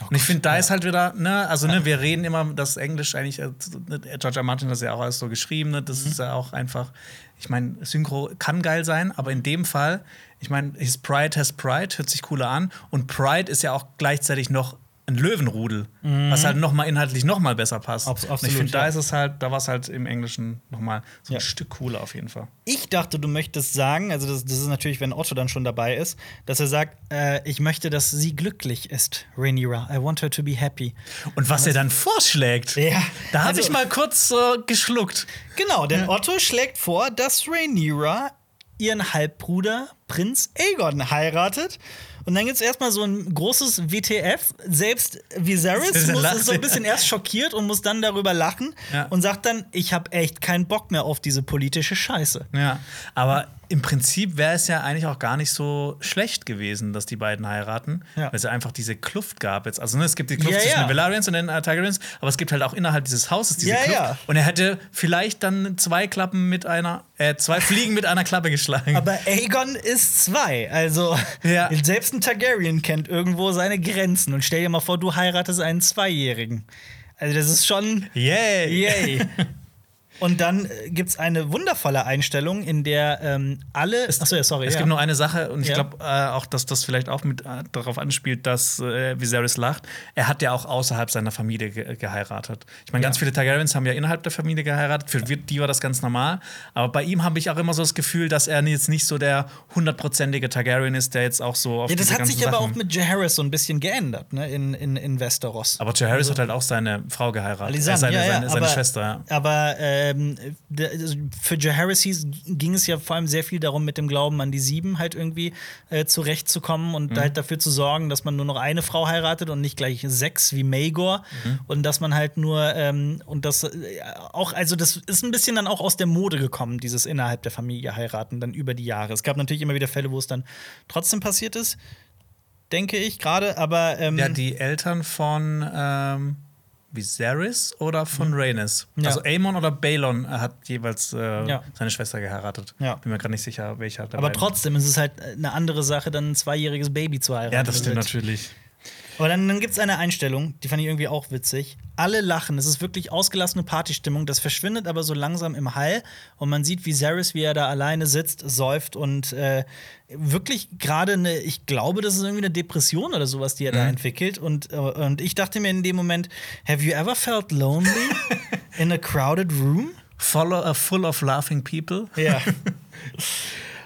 Oh Und ich finde, da ist halt wieder, ne, also ne, wir reden immer, dass Englisch eigentlich, äh, ne, George R. Martin hat das ja auch alles so geschrieben, ne, das ist ja auch einfach, ich meine, Synchro kann geil sein, aber in dem Fall, ich meine, his pride has pride, hört sich cooler an und Pride ist ja auch gleichzeitig noch ein Löwenrudel, was halt noch mal inhaltlich noch mal besser passt. Abs- und ich absolut, finde, da ja. ist es halt, da war es halt im Englischen noch mal so ein Ja. Stück cooler auf jeden Fall. Ich dachte, du möchtest sagen, also das, das ist natürlich, wenn Otto dann schon dabei ist, dass er sagt, äh, ich möchte, dass sie glücklich ist, Rhaenyra. I want her to be happy. Und was er dann vorschlägt, Ja, da habe also- ich mal kurz äh, geschluckt. Genau, denn Otto schlägt vor, dass Rhaenyra ihren Halbbruder Prinz Aegon heiratet. Und dann gibt es erstmal so ein großes WTF. Selbst Viserys Dieser muss, ist so ein bisschen erst schockiert und muss dann darüber lachen Ja. und sagt dann, ich habe echt keinen Bock mehr auf diese politische Scheiße. Ja, aber im Prinzip wäre es ja eigentlich auch gar nicht so schlecht gewesen, dass die beiden heiraten, Ja. weil es ja einfach diese Kluft gab jetzt. Also ne, es gibt die Kluft Ja, zwischen ja. den Valerians und den äh, Targaryens, aber es gibt halt auch innerhalb dieses Hauses diese Kluft. Und er hätte vielleicht dann zwei Klappen mit einer, äh, zwei Fliegen mit einer Klappe geschlagen. Aber Aegon ist zwei. Also Ja. selbst ein Targaryen kennt irgendwo seine Grenzen. Und stell dir mal vor, du heiratest einen Zweijährigen. Also das ist schon Yay! Yay. Und dann äh, gibt es eine wundervolle Einstellung, in der ähm, alle. Achso, ja, sorry. Es ja. gibt noch eine Sache, und ich Ja. glaube äh, auch, dass das vielleicht auch mit äh, darauf anspielt, dass äh, Viserys lacht. Er hat ja auch außerhalb seiner Familie ge geheiratet. Ich meine, ganz viele Targaryens haben ja innerhalb der Familie geheiratet. Für die war das ganz normal. Aber bei ihm habe ich auch immer so das Gefühl, dass er jetzt nicht so der hundertprozentige Targaryen ist, der jetzt auch so auf ja, das hat sich aber Sachen auch mit Jaehaerys so ein bisschen geändert, ne, in, in, in Westeros. aber Jaehaerys hat halt auch seine Frau geheiratet. Äh, seine, ja, ja, seine, seine aber, Schwester, ja. Aber ähm, also für Jaehaerys hieß- ging es ja vor allem sehr viel darum, mit dem Glauben an die Sieben halt irgendwie äh, zurechtzukommen und Mhm. halt dafür zu sorgen, dass man nur noch eine Frau heiratet und nicht gleich sechs wie Maegor. Mhm. Und dass man halt nur ähm, und das äh, auch, also das ist ein bisschen dann auch aus der Mode gekommen, dieses innerhalb der Familie heiraten, dann über die Jahre. Es gab natürlich immer wieder Fälle, wo es dann trotzdem passiert ist, denke ich gerade, aber ähm, Ja, die Eltern von ähm, Viserys oder von Rhaenys. Ja. Also Aemon oder Balon hat jeweils äh, Ja. seine Schwester geheiratet. Ja. Bin mir gerade nicht sicher, welcher. aber beiden. trotzdem ist es halt eine andere Sache, dann ein zweijähriges Baby zu heiraten. Ja, das stimmt natürlich. Aber dann, dann gibt es eine Einstellung, die fand ich irgendwie auch witzig. Alle lachen, es ist wirklich ausgelassene Partystimmung, das verschwindet aber so langsam im Hall und man sieht, wie Zaris, wie er da alleine sitzt, säuft und äh, wirklich gerade eine, ich glaube, das ist irgendwie eine Depression oder sowas, die er da entwickelt. Und, äh, und ich dachte mir in dem Moment, have you ever felt lonely in a crowded room? Full of, full of laughing people. Ja.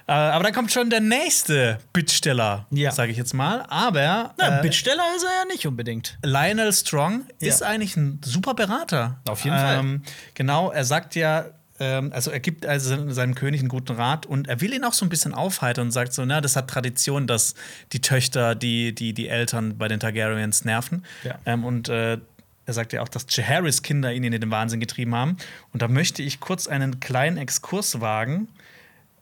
Äh, aber dann kommt schon der nächste Bittsteller, Ja. sage ich jetzt mal. Aber Na, äh, Bittsteller ist er ja nicht unbedingt. Lionel Strong Ja. ist eigentlich ein super Berater. Auf jeden Fall. ähm, Genau, er sagt ja, ähm, also er gibt also seinem König einen guten Rat und er will ihn auch so ein bisschen aufheitern und sagt so, na, das hat Tradition, dass die Töchter die, die, die Eltern bei den Targaryens nerven. Ja. Ähm, und äh, er sagt ja auch, dass Jaehaerys Kinder ihn in den Wahnsinn getrieben haben. Und da möchte ich kurz einen kleinen Exkurs wagen.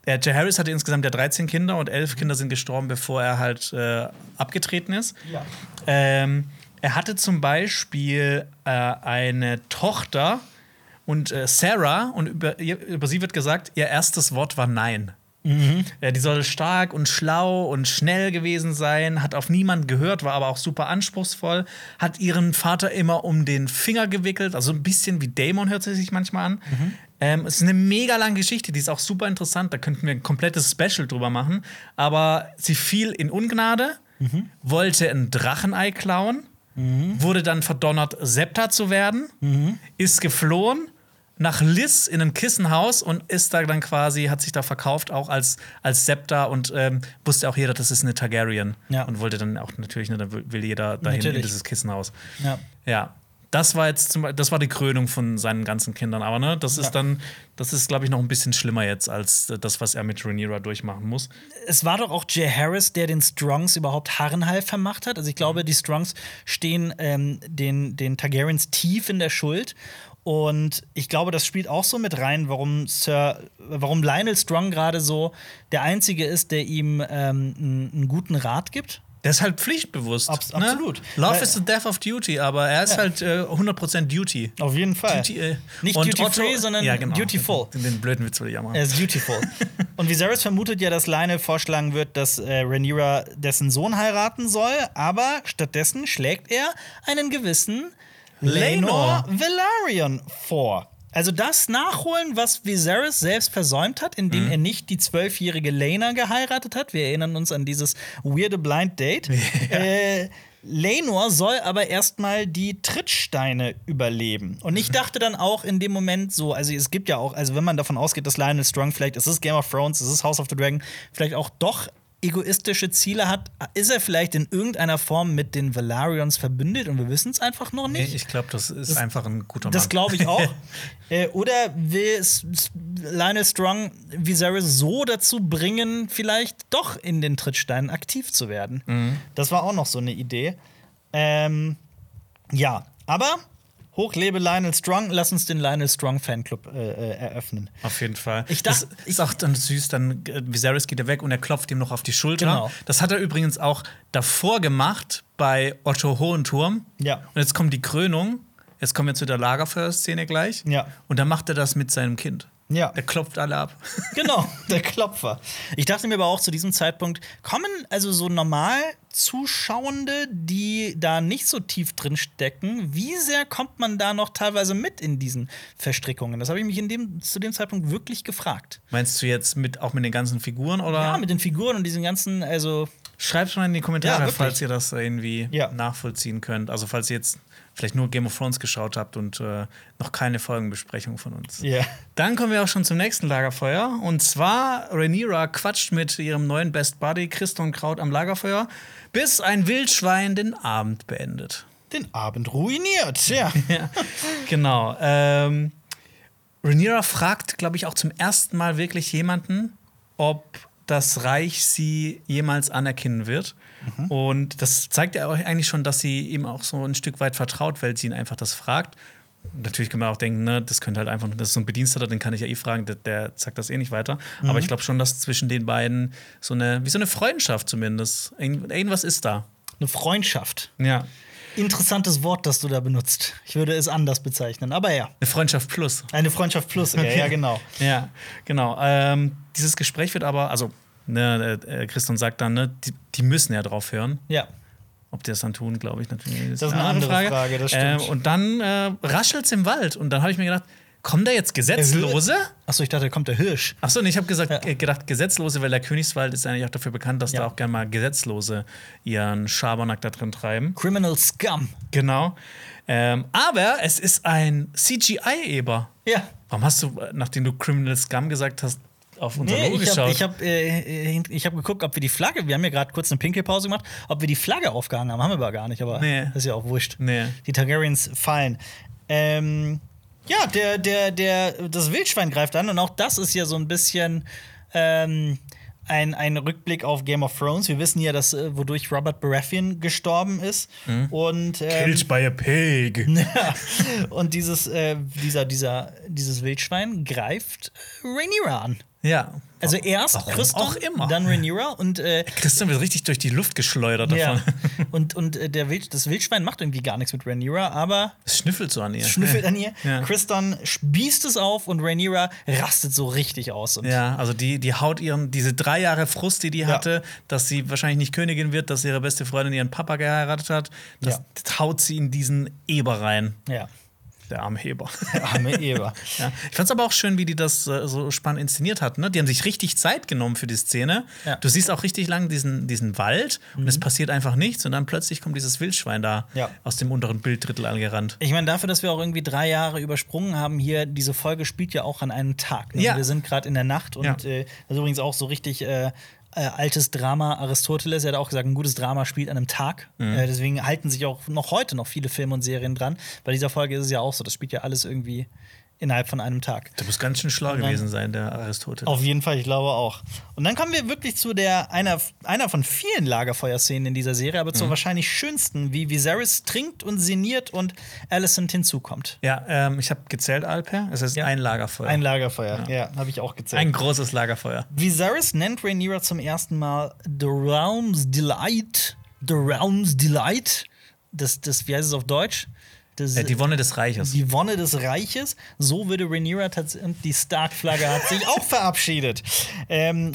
Der Jaehaerys hatte insgesamt ja 13 Kinder und 11 Kinder sind gestorben, bevor er halt äh, abgetreten ist. Ja. Ähm, er hatte zum Beispiel äh, eine Tochter und äh, Sarah, und über, über sie wird gesagt, ihr erstes Wort war Nein. Ja, die soll stark und schlau und schnell gewesen sein, hat auf niemanden gehört, war aber auch super anspruchsvoll, hat ihren Vater immer um den Finger gewickelt, also ein bisschen wie Damon hört sie sich manchmal an. Ähm, es ist eine mega lange Geschichte, die ist auch super interessant, da könnten wir ein komplettes Special drüber machen. Aber sie fiel in Ungnade, wollte ein Drachenei klauen, wurde dann verdonnert, Septa zu werden, ist geflohen nach Liz in ein Kissenhaus und ist da dann quasi, hat sich da verkauft, auch als, als Septa und ähm, wusste auch jeder, das ist eine Targaryen. Ja. Und wollte dann auch natürlich, ne, da will jeder dahin Natürlich. in dieses Kissenhaus. Ja. Ja. Das war jetzt zum, das war die Krönung von seinen ganzen Kindern. Aber ne, das ist Ja. dann, das ist, glaube ich, noch ein bisschen schlimmer jetzt als das, was er mit Rhaenyra durchmachen muss. Es war doch auch Jay Harris, der den Strongs überhaupt Harrenhal vermacht hat. Also ich glaube, die Strongs stehen ähm, den, den Targaryens tief in der Schuld. Und ich glaube, das spielt auch so mit rein, warum Sir, warum Lionel Strong gerade so der Einzige ist, der ihm ähm, einen, guten Rat gibt. Der ist halt pflichtbewusst. Abs- ne? absolut. Love Weil- is the death of duty, aber er ist Ja. halt äh, 100% Duty. Auf jeden Fall. Duty, äh, Nicht Duty Free, sondern ja, genau. Dutiful. Den, den blöden Witz will ich auch machen. Er ist dutiful. Und Viserys vermutet ja, dass Lionel vorschlagen wird, dass äh, Rhaenyra dessen Sohn heiraten soll, aber stattdessen schlägt er einen gewissen Laenor Velaryon vor. Also das nachholen, was Viserys selbst versäumt hat, indem er nicht die zwölfjährige Lena geheiratet hat. Wir erinnern uns an dieses weirde Blind Date. äh, Laenor soll aber erstmal die Trittsteine überleben. Und ich dachte dann auch in dem Moment so, also es gibt ja auch, also wenn man davon ausgeht, dass Lionel Strong vielleicht, es ist Game of Thrones, es ist House of the Dragon, vielleicht auch doch egoistische Ziele hat, ist er vielleicht in irgendeiner Form mit den Valarions verbündet und wir wissen es einfach noch Nee, nicht. ich glaube, das ist einfach ein guter Mann. Das glaube ich auch. äh, oder will Lionel Strong Viserys so dazu bringen, vielleicht doch in den Trittsteinen aktiv zu werden? Mhm. Das war auch noch so eine Idee. Ähm, ja, aber hoch lebe Lionel Strong. Lass uns den Lionel Strong Fanclub äh, äh, eröffnen. Auf jeden Fall. Ich das dachte- ist auch dann süß, dann äh, Viserys geht er weg und er klopft ihm noch auf die Schulter. Genau. Das hat er übrigens auch davor gemacht bei Otto Hohenturm. Ja. Und jetzt kommt die Krönung. Jetzt kommen wir zu der Lagerfeuerszene gleich. Ja. Und dann macht er das mit seinem Kind. Ja. Der klopft alle ab. Genau, der Klopfer. Ich dachte mir aber auch zu diesem Zeitpunkt, kommen also so normal Zuschauende, die da nicht so tief drin stecken, wie sehr kommt man da noch teilweise mit in diesen Verstrickungen? Das habe ich mich in dem, zu dem Zeitpunkt wirklich gefragt. Meinst du jetzt mit, auch mit den ganzen Figuren oder? Ja, mit den Figuren und diesen ganzen, also Schreibt mal in die Ja, Kommentare, wirklich. falls ihr das irgendwie Ja. nachvollziehen könnt. Also falls ihr jetzt vielleicht nur Game of Thrones geschaut habt und äh, noch keine Folgenbesprechung von uns. ja. Dann kommen wir auch schon zum nächsten Lagerfeuer. Und zwar Rhaenyra quatscht mit ihrem neuen Best Buddy Christon Kraut am Lagerfeuer, bis ein Wildschwein den Abend beendet. den Abend ruiniert. Ja. ja, genau. Ähm, Rhaenyra fragt, glaube ich, auch zum ersten Mal wirklich jemanden, ob das Reich sie jemals anerkennen wird. Und das zeigt ja eigentlich schon, dass sie ihm auch so ein Stück weit vertraut, weil sie ihn einfach das fragt. Natürlich kann man auch denken, ne, das könnte halt einfach, das ist so ein Bediensteter, den kann ich ja eh fragen, der, der sagt das eh nicht weiter. Aber ich glaube schon, dass zwischen den beiden so eine, wie so eine Freundschaft zumindest, irgend- irgendwas ist da. Eine Freundschaft. Ja. Interessantes Wort, das du da benutzt. Ich würde es anders bezeichnen, aber ja. Eine Freundschaft plus. Eine Freundschaft plus, ja, ja genau. Ja, genau. Ähm, dieses Gespräch wird aber, also, ne, äh, Christian sagt dann, ne, die, die müssen ja drauf hören. Ja. Ob die das dann tun, glaube ich natürlich. Das ist eine andere Frage, das stimmt. Ähm, und dann äh, raschelt's im Wald. Und dann habe ich mir gedacht, kommen da jetzt Gesetzlose? Achso, ich dachte, da kommt der Hirsch. Achso, nee, ich habe gesagt, Ja. äh, gedacht Gesetzlose, weil der Königswald ist eigentlich auch dafür bekannt, dass Ja. da auch gerne mal Gesetzlose ihren Schabernack da drin treiben. Criminal Scum. Genau. Ähm, aber es ist ein CGI-Eber. Ja. Warum hast du, äh, nachdem du Criminal Scum gesagt hast, auf unser Nee, Logo ich habe geschaut? ich hab, äh, ich hab geguckt, ob wir die Flagge, wir haben ja gerade kurz eine Pinkelpause gemacht, ob wir die Flagge aufgehangen haben. Haben wir aber gar nicht, aber Nee. ist ja auch wurscht. Nee. Die Targaryens fallen. Ähm, ja, der, der, der, das Wildschwein greift an und auch das ist ja so ein bisschen ähm, ein, ein Rückblick auf Game of Thrones. Wir wissen ja, dass, äh, wodurch Robert Baratheon gestorben ist. Und ähm, Killed by a pig. Und dieses, äh, dieser, dieser, dieses Wildschwein greift Rhaenyra an. Ja. Also erst Warum Christon, auch immer. dann Rhaenyra und äh, Christian wird richtig durch die Luft geschleudert ja. davon. und, und äh, der Wild, das Wildschwein macht irgendwie gar nichts mit Rhaenyra, aber Es schnüffelt so an ihr. schnüffelt an ihr. Ja. Christon spießt es auf und Rhaenyra rastet so richtig aus. Und Ja, also die, die haut ihren, diese drei Jahre Frust, die die Ja. hatte, dass sie wahrscheinlich nicht Königin wird, dass ihre beste Freundin ihren Papa geheiratet hat, das haut sie in diesen Eber rein. ja. Der arme Heber. Arme Eva. Ja. Ich fand es aber auch schön, wie die das äh, so spannend inszeniert hatten. Ne? Die haben sich richtig Zeit genommen für die Szene. Ja. Du siehst auch richtig lang diesen, diesen Wald und es passiert einfach nichts und dann plötzlich kommt dieses Wildschwein da Ja. aus dem unteren Bilddrittel angerannt. Ich meine, dafür, dass wir auch irgendwie drei Jahre übersprungen haben, hier, diese Folge spielt ja auch an einem Tag. Ne? Ja. Wir sind gerade in der Nacht und Ja. äh, das ist übrigens auch so richtig äh, äh, altes Drama. Aristoteles er hat auch gesagt, ein gutes Drama spielt an einem Tag. Mhm. Äh, deswegen halten sich auch noch heute noch viele Filme und Serien dran. Bei dieser Folge ist es ja auch so, das spielt ja alles irgendwie innerhalb von einem Tag. Du musst ganz schön schlau dann- gewesen sein, der Aristoteles. Auf jeden Fall, ich glaube auch. Und dann kommen wir wirklich zu der einer, einer von vielen Lagerfeuerszenen in dieser Serie, aber Mhm. zur wahrscheinlich schönsten, wie Viserys trinkt und sinniert und Alicent hinzukommt. Ja, ähm, ich habe gezählt, Alper. Es ist Ja. ein Lagerfeuer. Ein Lagerfeuer, ja, habe ich auch gezählt. Ein großes Lagerfeuer. Viserys nennt Rhaenyra zum ersten Mal The Realm's Delight. The Realm's Delight. Das, das, wie heißt es auf Deutsch? Das, Äh, die Wonne des Reiches. die Wonne des Reiches. So würde Rhaenyra tatsächlich. Und die Stark-Flagge hat sich auch verabschiedet. Ähm,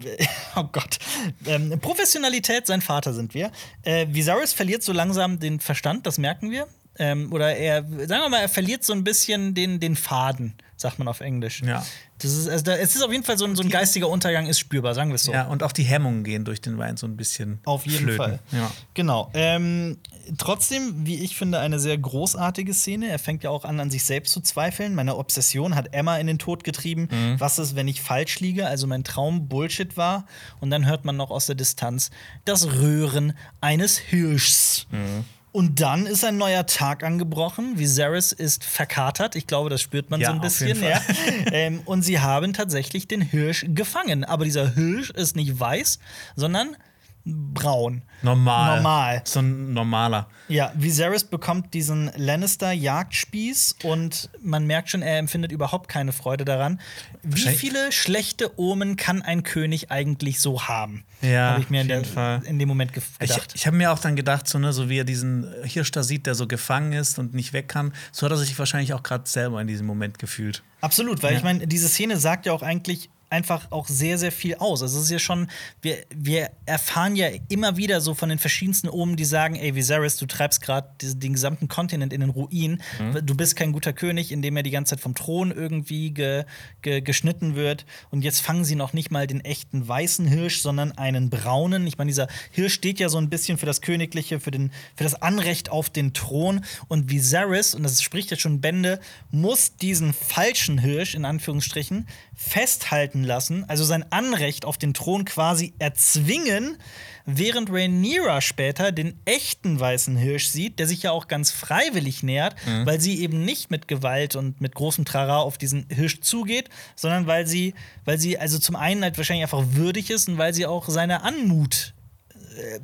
oh Gott. Ähm, Professionalität, sein Vater sind wir. Äh, Viserys verliert so langsam den Verstand, das merken wir. Ähm, oder er, sagen wir mal, er verliert so ein bisschen den, den Faden, sagt man auf Englisch. Ja. Das ist, also da, es ist auf jeden Fall so ein, so ein geistiger Untergang, ist spürbar, sagen wir es so. Ja, und auch die Hemmungen gehen durch den Wein so ein bisschen. Auf jeden flöten. Fall. Ja. Genau. Ähm, trotzdem, wie ich finde, eine sehr großartige Szene. Er fängt ja auch an, an sich selbst zu zweifeln. Meine Obsession hat Emma in den Tod getrieben. Mhm. Was ist, wenn ich falsch liege? Also mein Traum Bullshit war. Und dann hört man noch aus der Distanz das Röhren eines Hirschs. Mhm. Und dann ist ein neuer Tag angebrochen. Viserys ist verkatert. Ich glaube, das spürt man Ja, so ein bisschen. Ja. Ähm, und sie haben tatsächlich den Hirsch gefangen. Aber dieser Hirsch ist nicht weiß, sondern braun. Normal. Normal. So ein normaler. Ja, Viserys bekommt diesen Lannister-Jagdspieß und man merkt schon, er empfindet überhaupt keine Freude daran. Wie viele schlechte Omen kann ein König eigentlich so haben? Ja, Habe ich mir in, der, Fall. in dem Moment gef- Ich, gedacht. ich habe mir auch dann gedacht, so, ne, so wie er diesen Hirsch da sieht, der so gefangen ist und nicht weg kann, so hat er sich wahrscheinlich auch gerade selber in diesem Moment gefühlt. Absolut, weil Ja. ich meine, diese Szene sagt ja auch eigentlich einfach auch sehr, sehr viel aus. Also es ist ja schon, wir, wir erfahren ja immer wieder so von den verschiedensten Omen, die sagen, ey, Viserys, du treibst gerade den gesamten Kontinent in den Ruin. Du bist kein guter König, indem er die ganze Zeit vom Thron irgendwie ge, ge, geschnitten wird. Und jetzt fangen sie noch nicht mal den echten weißen Hirsch, sondern einen braunen. Ich meine, dieser Hirsch steht ja so ein bisschen für das Königliche, für, den, für das Anrecht auf den Thron. Und Viserys, und das spricht jetzt schon Bände, muss diesen falschen Hirsch, in Anführungsstrichen, festhalten lassen, also sein Anrecht auf den Thron quasi erzwingen, während Rhaenyra später den echten weißen Hirsch sieht, der sich ja auch ganz freiwillig nähert, weil sie eben nicht mit Gewalt und mit großem Trara auf diesen Hirsch zugeht, sondern weil sie, weil sie also zum einen halt wahrscheinlich einfach würdig ist und weil sie auch seine Anmut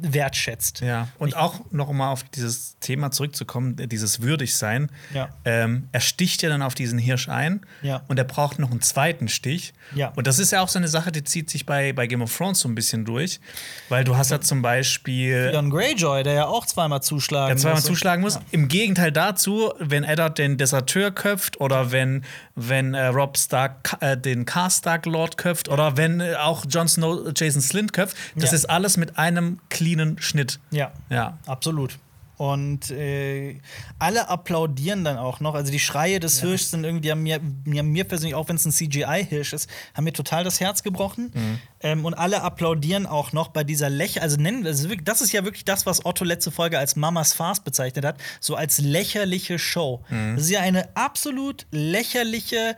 wertschätzt. Ja, und auch noch mal auf dieses Thema zurückzukommen, äh, dieses Würdigsein. Ja. Ähm, er sticht ja dann auf diesen Hirsch ein Ja. und er braucht noch einen zweiten Stich. Ja. Und das ist ja auch so eine Sache, die zieht sich bei, bei Game of Thrones so ein bisschen durch. Weil du hast ja zum Beispiel. John Greyjoy, der ja auch zweimal zuschlagen der zweimal zuschlagen muss. Im Gegenteil dazu, wenn Eddard den Deserteur köpft oder wenn, wenn äh, Rob Stark äh, den Karstark Lord köpft oder wenn äh, auch Jon Snow Jason Slint köpft, das Ja. ist alles mit einem cleanen Schnitt. Ja, Ja. absolut. Und äh, alle applaudieren dann auch noch. Also die Schreie des Hirschs sind irgendwie, haben mir, mir, mir persönlich, auch wenn es ein CGI-Hirsch ist, haben mir total das Herz gebrochen. Ähm, und alle applaudieren auch noch bei dieser Lächeln. Also nennen also wirklich, das ist ja wirklich das, was Otto letzte Folge als Mamas Farce bezeichnet hat, so als lächerliche Show. Das ist ja eine absolut lächerliche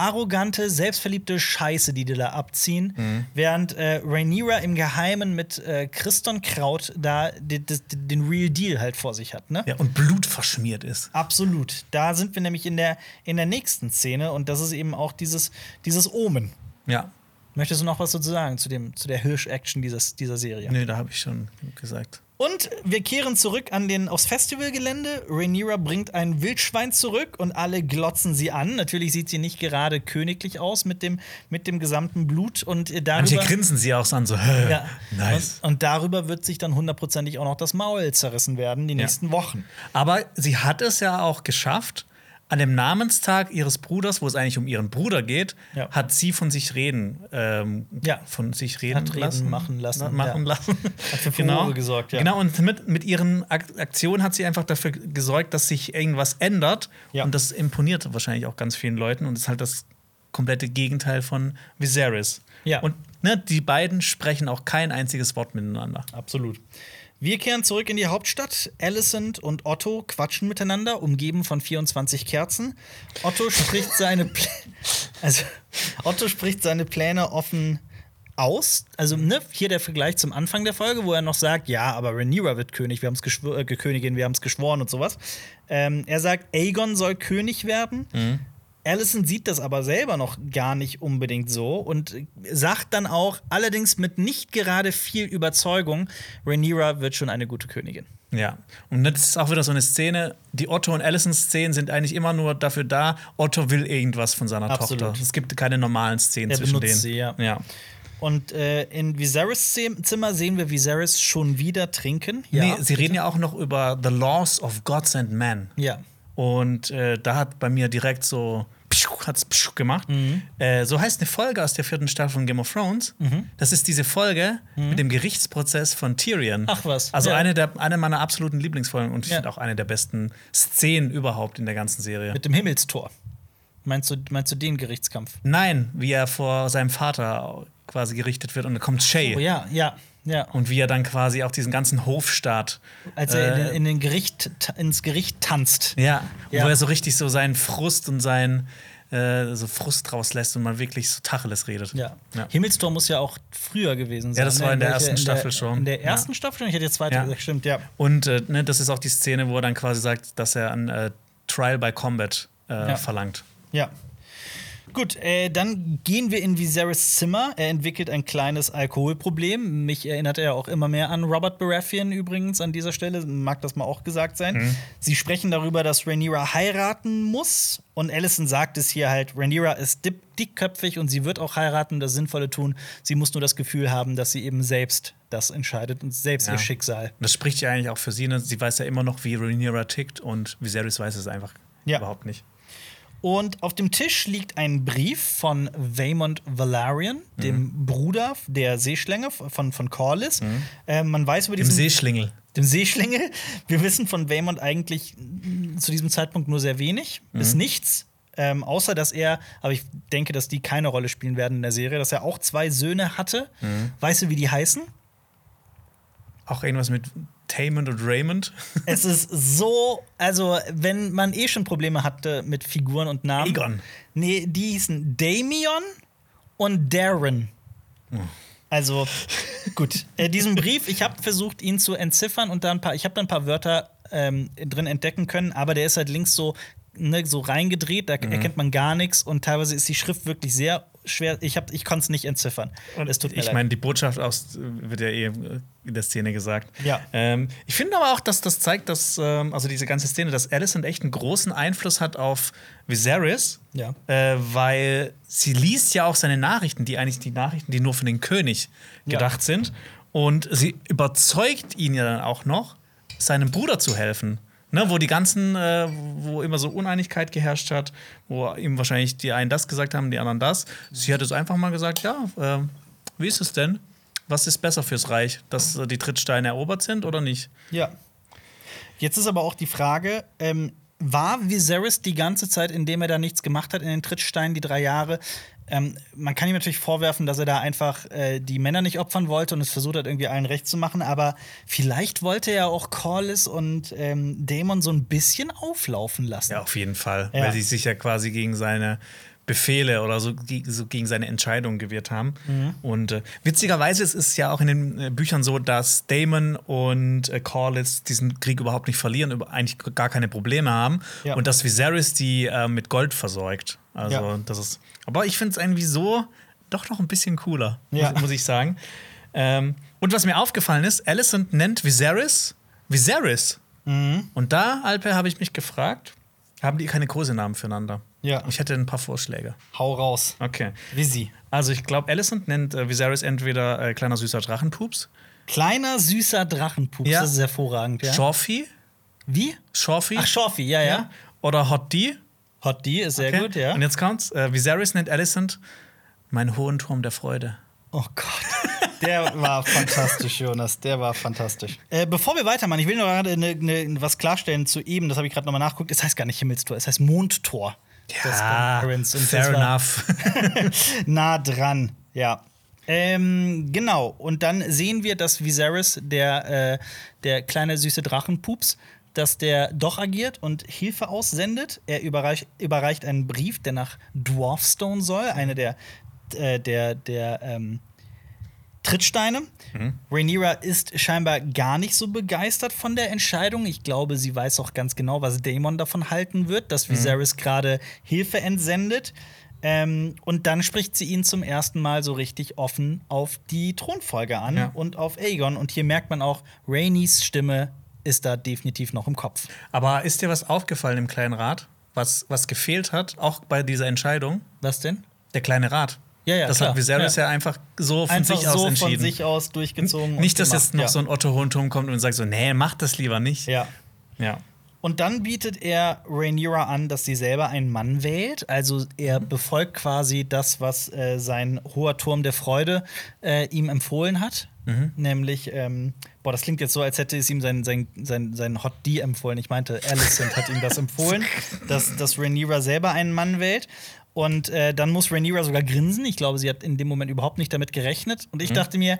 arrogante, selbstverliebte Scheiße, die die da abziehen, während äh, Rhaenyra im Geheimen mit äh, Christon Kraut da den Real Deal halt vor sich hat, ne? ja. Und Blut verschmiert ist. Absolut. Da sind wir nämlich in der, in der nächsten Szene und das ist eben auch dieses, dieses Omen. Ja. Möchtest du noch was dazu sagen zu, dem, zu der Hirsch-Action dieses, dieser Serie? Nee, da habe ich schon gesagt. Und wir kehren zurück an den, aufs Festivalgelände. Rhaenyra bringt ein Wildschwein zurück und alle glotzen sie an. Natürlich sieht sie nicht gerade königlich aus mit dem, mit dem gesamten Blut. Und äh, Manche darüber, grinsen sie auch so an, so, ja, nice. und, und darüber wird sich dann hundertprozentig auch noch das Maul zerrissen werden, die nächsten Wochen. Aber sie hat es ja auch geschafft, an dem Namenstag ihres Bruders, wo es eigentlich um ihren Bruder geht, Ja. hat sie von sich reden, ähm, Ja. von sich reden Hat reden lassen, machen lassen, Na, machen ja. lassen. Hat für Furore gesorgt, ja. Genau, und mit, mit ihren Ak Aktionen hat sie einfach dafür gesorgt, dass sich irgendwas ändert. Und das imponiert wahrscheinlich auch ganz vielen Leuten und ist halt das komplette Gegenteil von Viserys. Ja. Und ne, die beiden sprechen auch kein einziges Wort miteinander. Absolut. Wir kehren zurück in die Hauptstadt. Alicent und Otto quatschen miteinander, umgeben von 24 Kerzen. Otto spricht seine Plä also Otto spricht seine Pläne offen aus. Also ne, hier der Vergleich zum Anfang der Folge, wo er noch sagt, ja, aber Rhaenyra wird König, wir haben es äh, Königin, wir haben es geschworen und sowas. Ähm, er sagt, Aegon soll König werden. Allison sieht das aber selber noch gar nicht unbedingt so und sagt dann auch, allerdings mit nicht gerade viel Überzeugung, Rhaenyra wird schon eine gute Königin. Ja, und das ist auch wieder so eine Szene. Die Otto und Allison-Szenen sind eigentlich immer nur dafür da, Otto will irgendwas von seiner Absolut. Tochter. Es gibt keine normalen Szenen Er zwischen denen. sie, ja. ja. Und äh, in Viserys Zim- Zimmer sehen wir Viserys schon wieder trinken. Nee, sie reden ja auch noch über The Laws of Gods and Men. Ja. Und äh, da hat bei mir direkt so hat's gemacht. Mhm. Äh, so heißt eine Folge aus der vierten Staffel von Game of Thrones. Mhm. Das ist diese Folge mit dem Gerichtsprozess von Tyrion. Ach was, Also ja. eine, der, eine meiner absoluten Lieblingsfolgen und ich Ja. finde auch eine der besten Szenen überhaupt in der ganzen Serie. Mit dem Himmelstor. Meinst du, meinst du den Gerichtskampf? Nein, wie er vor seinem Vater quasi gerichtet wird und dann kommt Shay. Oh ja, ja, ja. Und wie er dann quasi auch diesen ganzen Hofstaat. Als er in, äh, den, in den Gericht, ins Gericht tanzt. Ja, Ja. wo er so richtig so seinen Frust und seinen äh, so Frust rauslässt und man wirklich so Tacheles redet. Ja. Ja. Himmelstor muss ja auch früher gewesen sein. Ja, das ne? war in der welcher- ersten Staffel der, schon. In der Ja. ersten Staffel schon? Ich hätte jetzt zweite Ja. gesagt, stimmt, ja. Und äh, ne, das ist auch die Szene, wo er dann quasi sagt, dass er ein äh, Trial by Combat äh, Ja. verlangt. Ja. Gut, äh, dann gehen wir in Viserys Zimmer. Er entwickelt ein kleines Alkoholproblem. Mich erinnert er auch immer mehr an Robert Baratheon übrigens an dieser Stelle. Mag das mal auch gesagt sein. Sie sprechen darüber, dass Rhaenyra heiraten muss. Und Alicent sagt es hier halt, Rhaenyra ist dick, dickköpfig und sie wird auch heiraten, das Sinnvolle tun. Sie muss nur das Gefühl haben, dass sie eben selbst das entscheidet und selbst Ja. ihr Schicksal. Das spricht ja eigentlich auch für sie. Ne? Sie weiß ja immer noch, wie Rhaenyra tickt und Viserys weiß es einfach Ja. überhaupt nicht. Und auf dem Tisch liegt ein Brief von Vaemond Valerian, dem Bruder der Seeschlange von, von Corlys. Äh, man weiß über diesen Seeschlingel. dem Seeschlingel. Wir wissen von Vaemond eigentlich zu diesem Zeitpunkt nur sehr wenig, bis nichts. Ähm, außer dass er, aber ich denke, dass die keine Rolle spielen werden in der Serie, dass er auch zwei Söhne hatte. Weißt du, wie die heißen? Auch irgendwas mit Tamond und Raymond. Es ist so, also wenn man eh schon Probleme hatte mit Figuren und Namen. Aegon. Nee, die hießen Damion und Darren. Also gut, äh, diesen Brief, ich habe versucht, ihn zu entziffern und da ein paar, ich habe da ein paar Wörter ähm, drin entdecken können, aber der ist halt links so, ne, so reingedreht, da erkennt man gar nichts und teilweise ist die Schrift wirklich sehr schwer. Ich, hab- ich konnte es nicht entziffern. Es tut mir ich meine, die Botschaft aus wird ja eh in der Szene gesagt. Ja. Ähm, ich finde aber auch, dass das zeigt, dass, ähm, also diese ganze Szene, dass Alicent echt einen großen Einfluss hat auf Viserys. Ja. Äh, weil sie liest ja auch seine Nachrichten, die eigentlich die Nachrichten, die nur für den König Ja. gedacht sind. Und sie überzeugt ihn ja dann auch noch, seinem Bruder zu helfen. Ne, wo die ganzen, äh, wo immer so Uneinigkeit geherrscht hat, wo ihm wahrscheinlich die einen das gesagt haben, die anderen das. Sie hat es einfach mal gesagt, ja, äh, wie ist es denn? Was ist besser fürs Reich? Dass äh, die Trittsteine erobert sind oder nicht? Ja. Jetzt ist aber auch die Frage, ähm, war Viserys die ganze Zeit, indem er da nichts gemacht hat in den Trittsteinen, die drei Jahre, ähm, man kann ihm natürlich vorwerfen, dass er da einfach äh, die Männer nicht opfern wollte und es versucht hat, irgendwie allen recht zu machen. Aber vielleicht wollte er auch Corlys und ähm, Daemon so ein bisschen auflaufen lassen. Ja, auf jeden Fall. Ja. Weil sie sich ja quasi gegen seine Befehle oder so, so gegen seine Entscheidungen gewehrt haben. Und äh, witzigerweise ist es ja auch in den äh, Büchern so, dass Damon und äh, Corlys diesen Krieg überhaupt nicht verlieren, über, eigentlich gar keine Probleme haben. Ja. Und dass Viserys die äh, mit Gold versorgt. Also, Ja. das ist. Aber ich finde es irgendwie so doch noch ein bisschen cooler, Ja. muss, muss ich sagen. Ähm, und was mir aufgefallen ist, Alicent nennt Viserys Viserys. Mhm. Und da, Alpe, habe ich mich gefragt, haben die keine Kosenamen füreinander? Ja. Ich hätte ein paar Vorschläge. Hau raus. Okay. Wie sie. Also ich glaube, Alicent nennt äh, Viserys entweder äh, kleiner süßer Drachenpups, Kleiner, süßer Drachenpups. Ja. Das ist hervorragend, ja. Schorfi, Wie? Schorfi, Ach, Schorfi, ja, ja. oder Hot D. Hot D ist sehr Okay. gut, ja. Und jetzt kommt's. Äh, Viserys nennt Alicent mein hohen Turm der Freude. Oh Gott. Der war fantastisch, Jonas. Der war fantastisch. Äh, bevor wir weitermachen, ich will noch gerade ne, ne, was klarstellen zu eben. Das habe ich gerade nochmal nachgeguckt. Es heißt gar nicht Himmelstor, es heißt Mondtor. Und fair enough. nah dran, ja. Ähm, genau. Und dann sehen wir, dass Viserys, der, äh, der kleine süße Drachenpups, dass der doch agiert und Hilfe aussendet. Er überreich, überreicht einen Brief, der nach Dwarfstone soll, eine der, äh, der, der ähm, Trittsteine. Rhaenyra ist scheinbar gar nicht so begeistert von der Entscheidung. Ich glaube, sie weiß auch ganz genau, was Daemon davon halten wird, dass Viserys gerade Hilfe entsendet. Ähm, und dann spricht sie ihn zum ersten Mal so richtig offen auf die Thronfolge an Ja. und auf Aegon. Und hier merkt man auch, Rhaenys Stimme ist da definitiv noch im Kopf. Aber ist dir was aufgefallen im kleinen Rat? Was, was gefehlt hat, auch bei dieser Entscheidung? Was denn? Der kleine Rat. Ja, ja, das klar. hat Viserys Ja. ja. einfach so von Einfach sich aus so entschieden. von sich aus durchgezogen. Nicht, dass gemacht. jetzt noch ja. so ein Otto Hohenturm kommt und sagt so, nee, mach das lieber nicht. Ja. Ja. Und dann bietet er Rhaenyra an, dass sie selber einen Mann wählt. Also er befolgt quasi das, was äh, sein hoher Turm der Freude äh, ihm empfohlen hat. Nämlich, ähm, boah, das klingt jetzt so, als hätte es ihm sein, sein, sein, sein Hot D empfohlen. Ich meinte, Alicent hat ihm das empfohlen, dass, dass Rhaenyra selber einen Mann wählt. Und äh, dann muss Rhaenyra sogar grinsen. Ich glaube, sie hat in dem Moment überhaupt nicht damit gerechnet. Und ich dachte mir,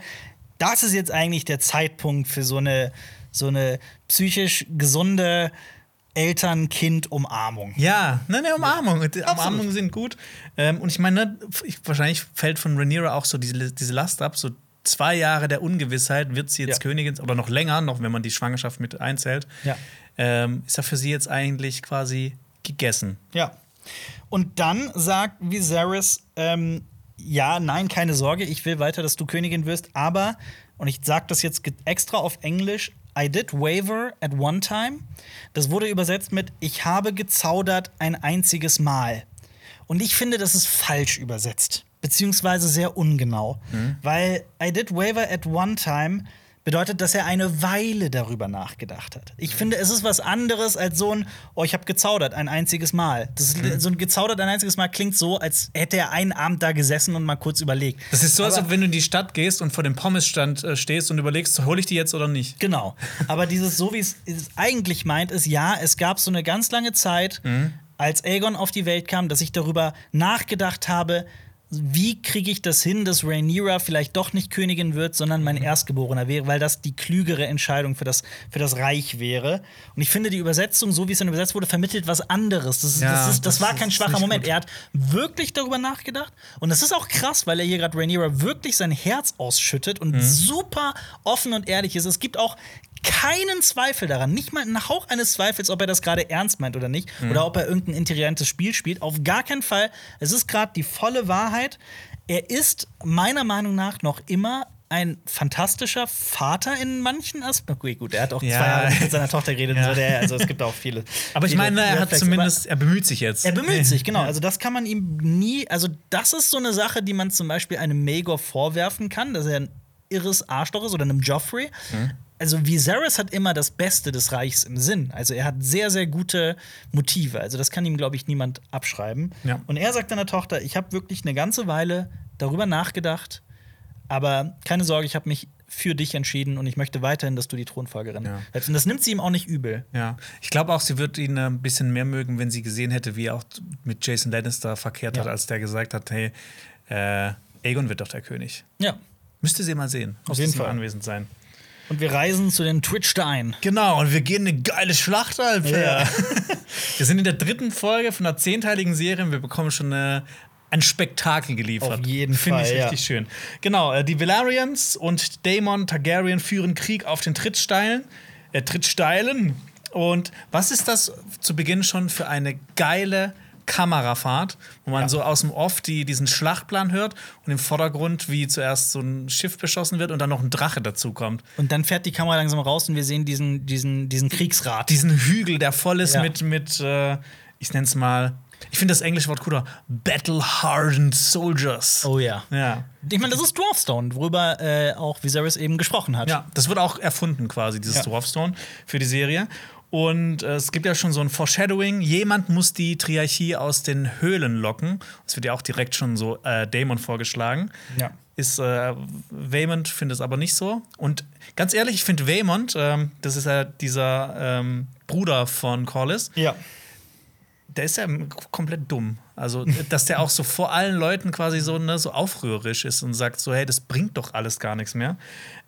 das ist jetzt eigentlich der Zeitpunkt für so eine, so eine psychisch gesunde Eltern-Kind-Umarmung. Ja, ne, ne, Umarmung. Absolut. Umarmungen sind gut. Ähm, und ich meine, ne, ich, wahrscheinlich fällt von Rhaenyra auch so diese, diese Last ab. So zwei Jahre der Ungewissheit, wird sie jetzt Ja. Königin oder noch länger, noch wenn man die Schwangerschaft mit einzählt. Ja. Ähm, ist ja für sie jetzt eigentlich quasi gegessen. Ja. Und dann sagt Viserys, ähm, ja, nein, keine Sorge, ich will weiter, dass du Königin wirst, aber, und ich sage das jetzt extra auf Englisch, I did waver at one time. Das wurde übersetzt mit Ich habe gezaudert ein einziges Mal. Und ich finde, das ist falsch übersetzt, beziehungsweise sehr ungenau, weil I did waver at one time bedeutet, dass er eine Weile darüber nachgedacht hat. Ich finde, es ist was anderes als so ein, oh, ich habe gezaudert ein einziges Mal. Das ist, So ein gezaudert ein einziges Mal klingt so, als hätte er einen Abend da gesessen und mal kurz überlegt. Das ist so, als ob wenn du in die Stadt gehst und vor dem Pommesstand äh, stehst und überlegst, hole ich die jetzt oder nicht. Genau. Aber dieses, so wie es es eigentlich meint, ist ja, es gab so eine ganz lange Zeit, als Aegon auf die Welt kam, dass ich darüber nachgedacht habe, wie kriege ich das hin, dass Rhaenyra vielleicht doch nicht Königin wird, sondern mein Erstgeborener wäre, weil das die klügere Entscheidung für das, für das Reich wäre. Und ich finde, die Übersetzung, so wie es dann übersetzt wurde, vermittelt was anderes. Das, Ja, das, ist, das das war kein schwacher Moment. gut. Er hat wirklich darüber nachgedacht. Und das ist auch krass, weil er hier gerade Rhaenyra wirklich sein Herz ausschüttet und super offen und ehrlich ist. Es gibt auch keinen Zweifel daran, nicht mal einen Hauch eines Zweifels, ob er das gerade ernst meint oder nicht, oder ob er irgendein intelligentes Spiel spielt. Auf gar keinen Fall. Es ist gerade die volle Wahrheit. Er ist meiner Meinung nach noch immer ein fantastischer Vater in manchen Aspekten. Okay, gut, er hat auch Ja. zwei Jahre mit seiner Tochter geredet. Ja. und so, der, also es gibt auch viele. Aber ich viele meine, er hat zumindest, er bemüht sich jetzt. Er bemüht sich, genau. Also das kann man ihm nie, also das ist so eine Sache, die man zum Beispiel einem Maegor vorwerfen kann, dass er ein irres Arschloch ist oder einem Joffrey. Mhm. Also Viserys hat immer das Beste des Reichs im Sinn. Also er hat sehr, sehr gute Motive. Also das kann ihm, glaube ich, niemand abschreiben. Ja. Und er sagt seiner Tochter, ich habe wirklich eine ganze Weile darüber nachgedacht, Aber keine Sorge, ich habe mich für dich entschieden und ich möchte weiterhin, dass du die Thronfolgerin Ja. bleibst. Und das nimmt sie ihm auch nicht übel. Ja, ich glaube auch, sie wird ihn äh, ein bisschen mehr mögen, wenn sie gesehen hätte, wie er auch mit Jason Lannister verkehrt hat, Ja. als der gesagt hat, hey, äh, Aegon wird doch der König. Ja. Müsste sie mal sehen. Müsste jeden Fall. anwesend sein. Und wir reisen zu den Twitch-Steinen. Genau, und wir gehen eine geile Schlacht, Alter. Ja. Wir sind in der dritten Folge von einer zehnteiligen Serie und wir bekommen schon eine, ein Spektakel geliefert. Auf jeden Finde ich Fall, ja. richtig schön. Genau, äh, die Valerians und Daemon Targaryen führen Krieg auf den Trittsteilen. Äh, Trittsteilen. Und was ist das zu Beginn schon für eine geile Kamerafahrt, wo man Ja. so aus dem Off die, diesen Schlachtplan hört und im Vordergrund, wie zuerst so ein Schiff beschossen wird und dann noch ein Drache dazukommt. Und dann fährt die Kamera langsam raus und wir sehen diesen, diesen, diesen Kriegsrat. diesen Hügel, der voll ist Ja. mit, mit äh, ich nenne es mal, ich finde das englische Wort cooler, Battle-Hardened Soldiers. oh ja. Ja. Ich meine, das ist Dwarfstone, worüber äh, auch Viserys eben gesprochen hat. ja, das wird auch erfunden quasi, dieses Ja. Dwarfstone für die Serie. Und äh, es gibt ja schon so ein Foreshadowing. Jemand muss die Triarchie aus den Höhlen locken. Es wird ja auch direkt schon so äh, Daemon vorgeschlagen. Ja. Ist äh, Waymond findet es aber nicht so. Und ganz ehrlich, ich finde Waymond, ähm, das ist ja dieser ähm, Bruder von Corlys, Ja. der ist ja komplett dumm. Also, dass der auch so vor allen Leuten quasi so, ne, so aufrührerisch ist und sagt so, hey, das bringt doch alles gar nichts mehr.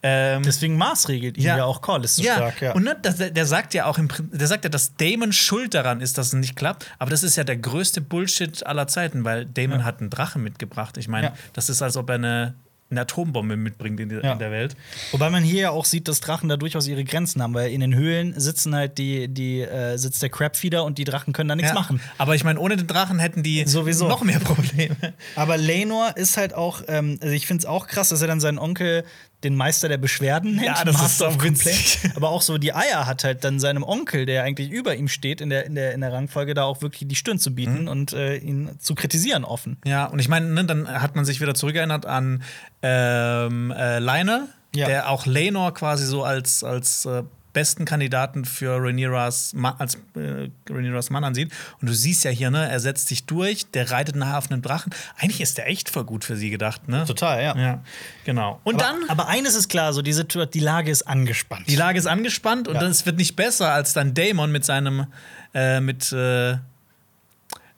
Ähm, Deswegen maßregelt ihn Ja. ja, auch Corlys so ja, stark. Ja. und ne, das, der sagt ja auch im der sagt ja, dass Damon schuld daran ist, dass es nicht klappt. Aber das ist ja der größte Bullshit aller Zeiten, weil Damon Ja. hat einen Drachen mitgebracht. Ich meine, das ist, als ob er eine, eine Atombombe mitbringt in, Ja. in der Welt. Wobei man hier ja auch sieht, dass Drachen da durchaus ihre Grenzen haben, weil in den Höhlen sitzen halt die, die äh, sitzt der Crabfeeder und die Drachen können da nichts Ja. machen. Aber ich meine, ohne den Drachen hätten die Sowieso. noch mehr Probleme. Aber Lenor ist halt auch, ähm, also ich finde es auch krass, dass er dann seinen Onkel den Meister der Beschwerden nennt. Ja, das ist Master of so witzig. Complaint. Aber auch so die Eier hat halt dann seinem Onkel, der eigentlich über ihm steht, in der, in der, in der Rangfolge da auch wirklich die Stirn zu Mhm. bieten und äh, ihn zu kritisieren offen. Ja, und ich meine, ne, dann hat man sich wieder zurückerinnert an ähm, äh, Lionel, Ja. der auch Lenor quasi so als, als äh, besten Kandidaten für Rhaenyras, Ma als äh, Rhaenyras Mann ansieht. Und du siehst ja hier, ne, er setzt sich durch, der reitet nachher auf einen Drachen. Eigentlich ist der echt voll gut für sie gedacht, ne? Total, ja. Ja, genau. Und Aber, dann, aber eines ist klar, so die, Situ- die Lage ist angespannt. die Lage ist angespannt und Ja. es wird nicht besser, als dann Daemon mit seinem, äh, mit äh,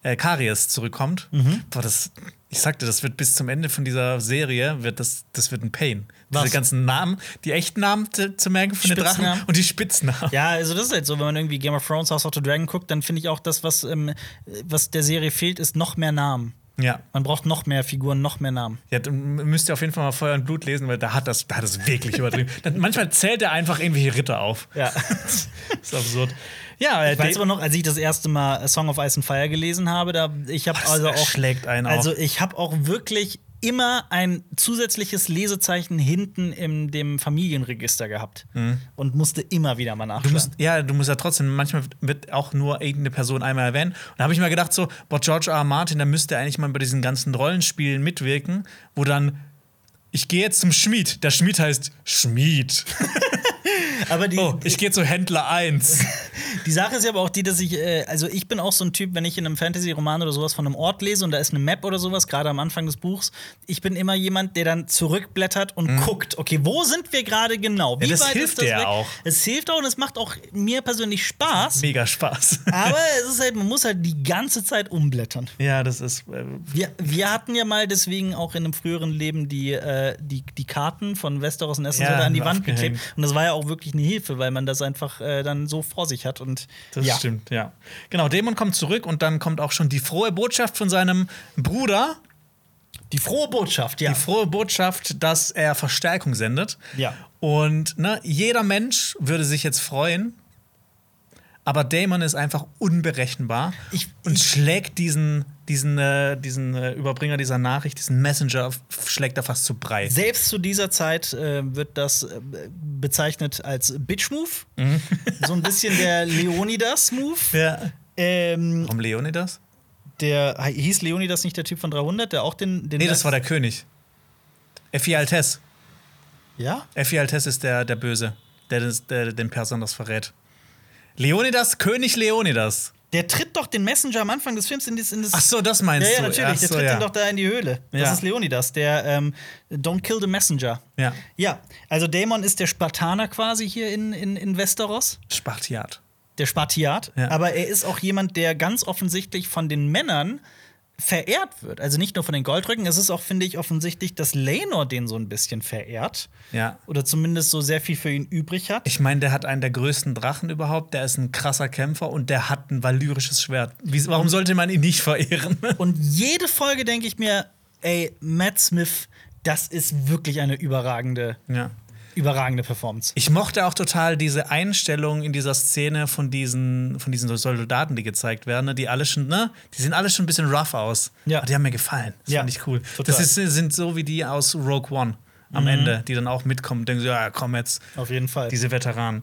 äh, Karies zurückkommt. Mhm. Boah, das, ich sagte, das wird bis zum Ende von dieser Serie, wird das, das wird ein Pain. Was? Diese ganzen Namen, die echten Namen zu, zu merken von den Drachen und die Spitznamen. Ja, also das ist halt so, wenn man irgendwie Game of Thrones, House of the Dragon guckt, dann finde ich auch das, was, ähm, was der Serie fehlt, ist noch mehr Namen. Ja. Man braucht noch mehr Figuren, noch mehr Namen. Ja, dann müsst ihr auf jeden Fall mal Feuer und Blut lesen, weil da hat das, da hat das wirklich übertrieben. Manchmal zählt er einfach irgendwelche Ritter auf. Ja. Das ist absurd. Ja, äh, Ich weiß Da- aber noch, als ich das erste Mal A Song of Ice and Fire gelesen habe, da ich habe also auch erschlägt einen also ich habe auch wirklich immer ein zusätzliches Lesezeichen hinten in dem Familienregister gehabt und musste immer wieder mal Mhm. Du nachschauen. musst, ja, du musst ja trotzdem, manchmal wird auch nur irgendeine Person einmal erwähnt. Und da habe ich mir gedacht, so, boah, George R. R. Martin, der müsste eigentlich mal bei diesen ganzen Rollenspielen mitwirken, wo dann, ich gehe jetzt zum Schmied. Der Schmied heißt Schmied. aber die, Oh, ich gehe zu Händler 1. Die Sache ist ja aber auch die, dass ich, äh, also ich bin auch so ein Typ, wenn ich in einem Fantasy-Roman oder sowas von einem Ort lese und da ist eine Map oder sowas, gerade am Anfang des Buchs, ich bin immer jemand, der dann zurückblättert und guckt, okay, wo sind wir gerade genau? Wie Mhm. Ja, das weit hilft ist das dir weg? auch. Es hilft auch und es macht auch mir persönlich Spaß. Mega Spaß. aber es ist halt, man muss halt die ganze Zeit umblättern. ja, das ist. Äh, Wir, wir hatten ja mal deswegen auch in einem früheren Leben die, äh, die, die Karten von Westeros und Essen Ja, an die Wand geklebt. Und das war ja auch wirklich eine Hilfe, weil man das einfach äh, dann so vor sich hat. Und Das ja. stimmt, ja. Genau, Dämon kommt zurück und dann kommt auch schon die frohe Botschaft von seinem Bruder. Die frohe Botschaft, ja. Die frohe Botschaft, dass er Verstärkung sendet. Ja. Und ne, jeder Mensch würde sich jetzt freuen. Aber Damon ist einfach unberechenbar Ich- und ich- schlägt diesen, diesen, äh, diesen äh, Überbringer dieser Nachricht, diesen Messenger, schlägt er fast zu Brei. Selbst zu dieser Zeit äh, wird das äh, bezeichnet als Bitch-Move. So ein bisschen der Leonidas-Move. Ja. Ähm, Warum Leonidas? der hieß Leonidas nicht der Typ von 300, der auch den. den Nee, das war der König. Effi Altes. Ja? Effi Altes ist der, der Böse, der, des- der den Persern das verrät. Leonidas, König Leonidas. Der tritt doch den Messenger am Anfang des Films in das. In das Ach so, das meinst ja, ja, du? natürlich. Ach der so, tritt ja. den doch da in die Höhle. Das Ja. ist Leonidas, der ähm, Don't kill the Messenger. Ja. Ja, also Daemon ist der Spartaner quasi hier in, in, in Westeros. Spartiat. Der Spartiat. Ja. Aber er ist auch jemand, der ganz offensichtlich von den Männern verehrt wird. Also nicht nur von den Goldrücken. Es ist auch, finde ich, offensichtlich, dass Lenor den so ein bisschen verehrt. Ja. Oder zumindest so sehr viel für ihn übrig hat. Ich meine, der hat einen der größten Drachen überhaupt, der ist ein krasser Kämpfer und der hat ein valyrisches Schwert. Wie, warum sollte man ihn nicht verehren? Und jede Folge denke ich mir, ey, Matt Smith, das ist wirklich eine überragende, ja. Überragende Performance. Ich mochte auch total diese Einstellung in dieser Szene von diesen, von diesen Soldaten, die gezeigt werden, ne? die alle schon, ne, die sehen alle schon ein bisschen rough aus. Ja. Aber die haben mir gefallen. Das Ja, fand ich cool. total. Das ist, sind so wie die aus Rogue One am Ende, die dann auch mitkommen und denken so, ja, komm jetzt, Auf jeden Fall. diese Veteranen.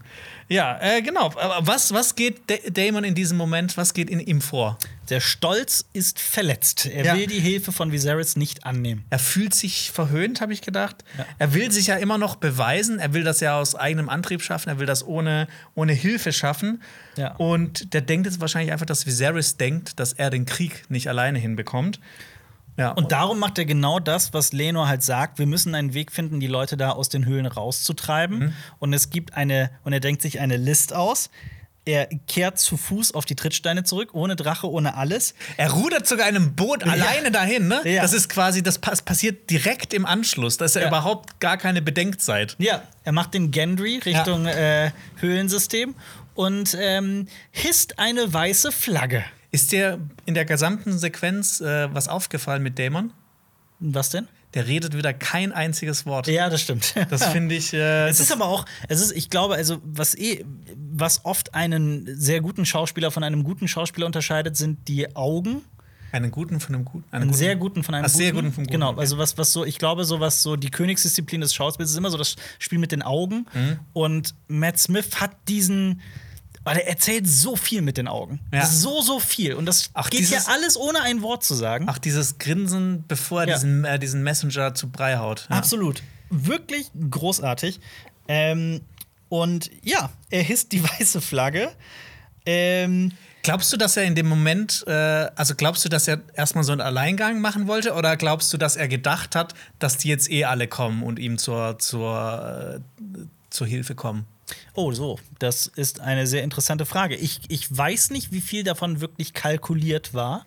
Ja, äh, genau. Aber was, was geht Da- Damon in diesem Moment, was geht in ihm vor? Der Stolz ist verletzt. Er Ja. will die Hilfe von Viserys nicht annehmen. Er fühlt sich verhöhnt, habe ich gedacht. Ja. Er will sich ja immer noch beweisen. Er will das ja aus eigenem Antrieb schaffen. Er will das ohne, ohne Hilfe schaffen. Ja. Und der denkt jetzt wahrscheinlich einfach, dass Viserys denkt, dass er den Krieg nicht alleine hinbekommt. Ja. Und darum macht er genau das, was Lenor halt sagt. Wir müssen einen Weg finden, die Leute da aus den Höhlen rauszutreiben. Mhm. Und es gibt eine, und er denkt sich eine List aus. Er kehrt zu Fuß auf die Trittsteine zurück, ohne Drache, ohne alles. er rudert sogar in einem Boot alleine dahin, ne? Ja. Das ist quasi, das pass- passiert direkt im Anschluss. Da ist ja, Ja. überhaupt gar keine Bedenkzeit. Ja, er macht den Gendry Richtung äh, Höhlensystem und ähm, hisst eine weiße Flagge. Ist dir in der gesamten Sequenz äh, was aufgefallen mit Dämon? Was denn? Der redet wieder kein einziges Wort. Ja, das stimmt. Das finde ich. Äh, Es ist aber auch, es ist, ich glaube, also was eh, was oft einen sehr guten Schauspieler von einem guten Schauspieler unterscheidet, sind die Augen. einen guten von einem guten. Einen Einen guten- sehr guten von einem Ach, guten. sehr guten vom guten. Genau, also was, was so, ich glaube, so was so die Königsdisziplin des Schauspiels ist immer so das Spiel mit den Augen. Mhm. Und Matt Smith hat diesen. Weil er erzählt so viel mit den Augen. Ja. So, so viel. Und das Ach, geht dieses- ja alles ohne ein Wort zu sagen. Ach, dieses Grinsen, bevor er Ja. diesen, äh, diesen Messenger zu Brei haut. Ja. Absolut. Wirklich großartig. Ähm, und ja, er hisst die weiße Flagge. Ähm, Glaubst du, dass er in dem Moment, äh, also glaubst du, dass er erstmal so einen Alleingang machen wollte oder glaubst du, dass er gedacht hat, dass die jetzt eh alle kommen und ihm zur, zur, äh, zur Hilfe kommen? Oh, so. Das ist eine sehr interessante Frage. Ich, ich weiß nicht, wie viel davon wirklich kalkuliert war.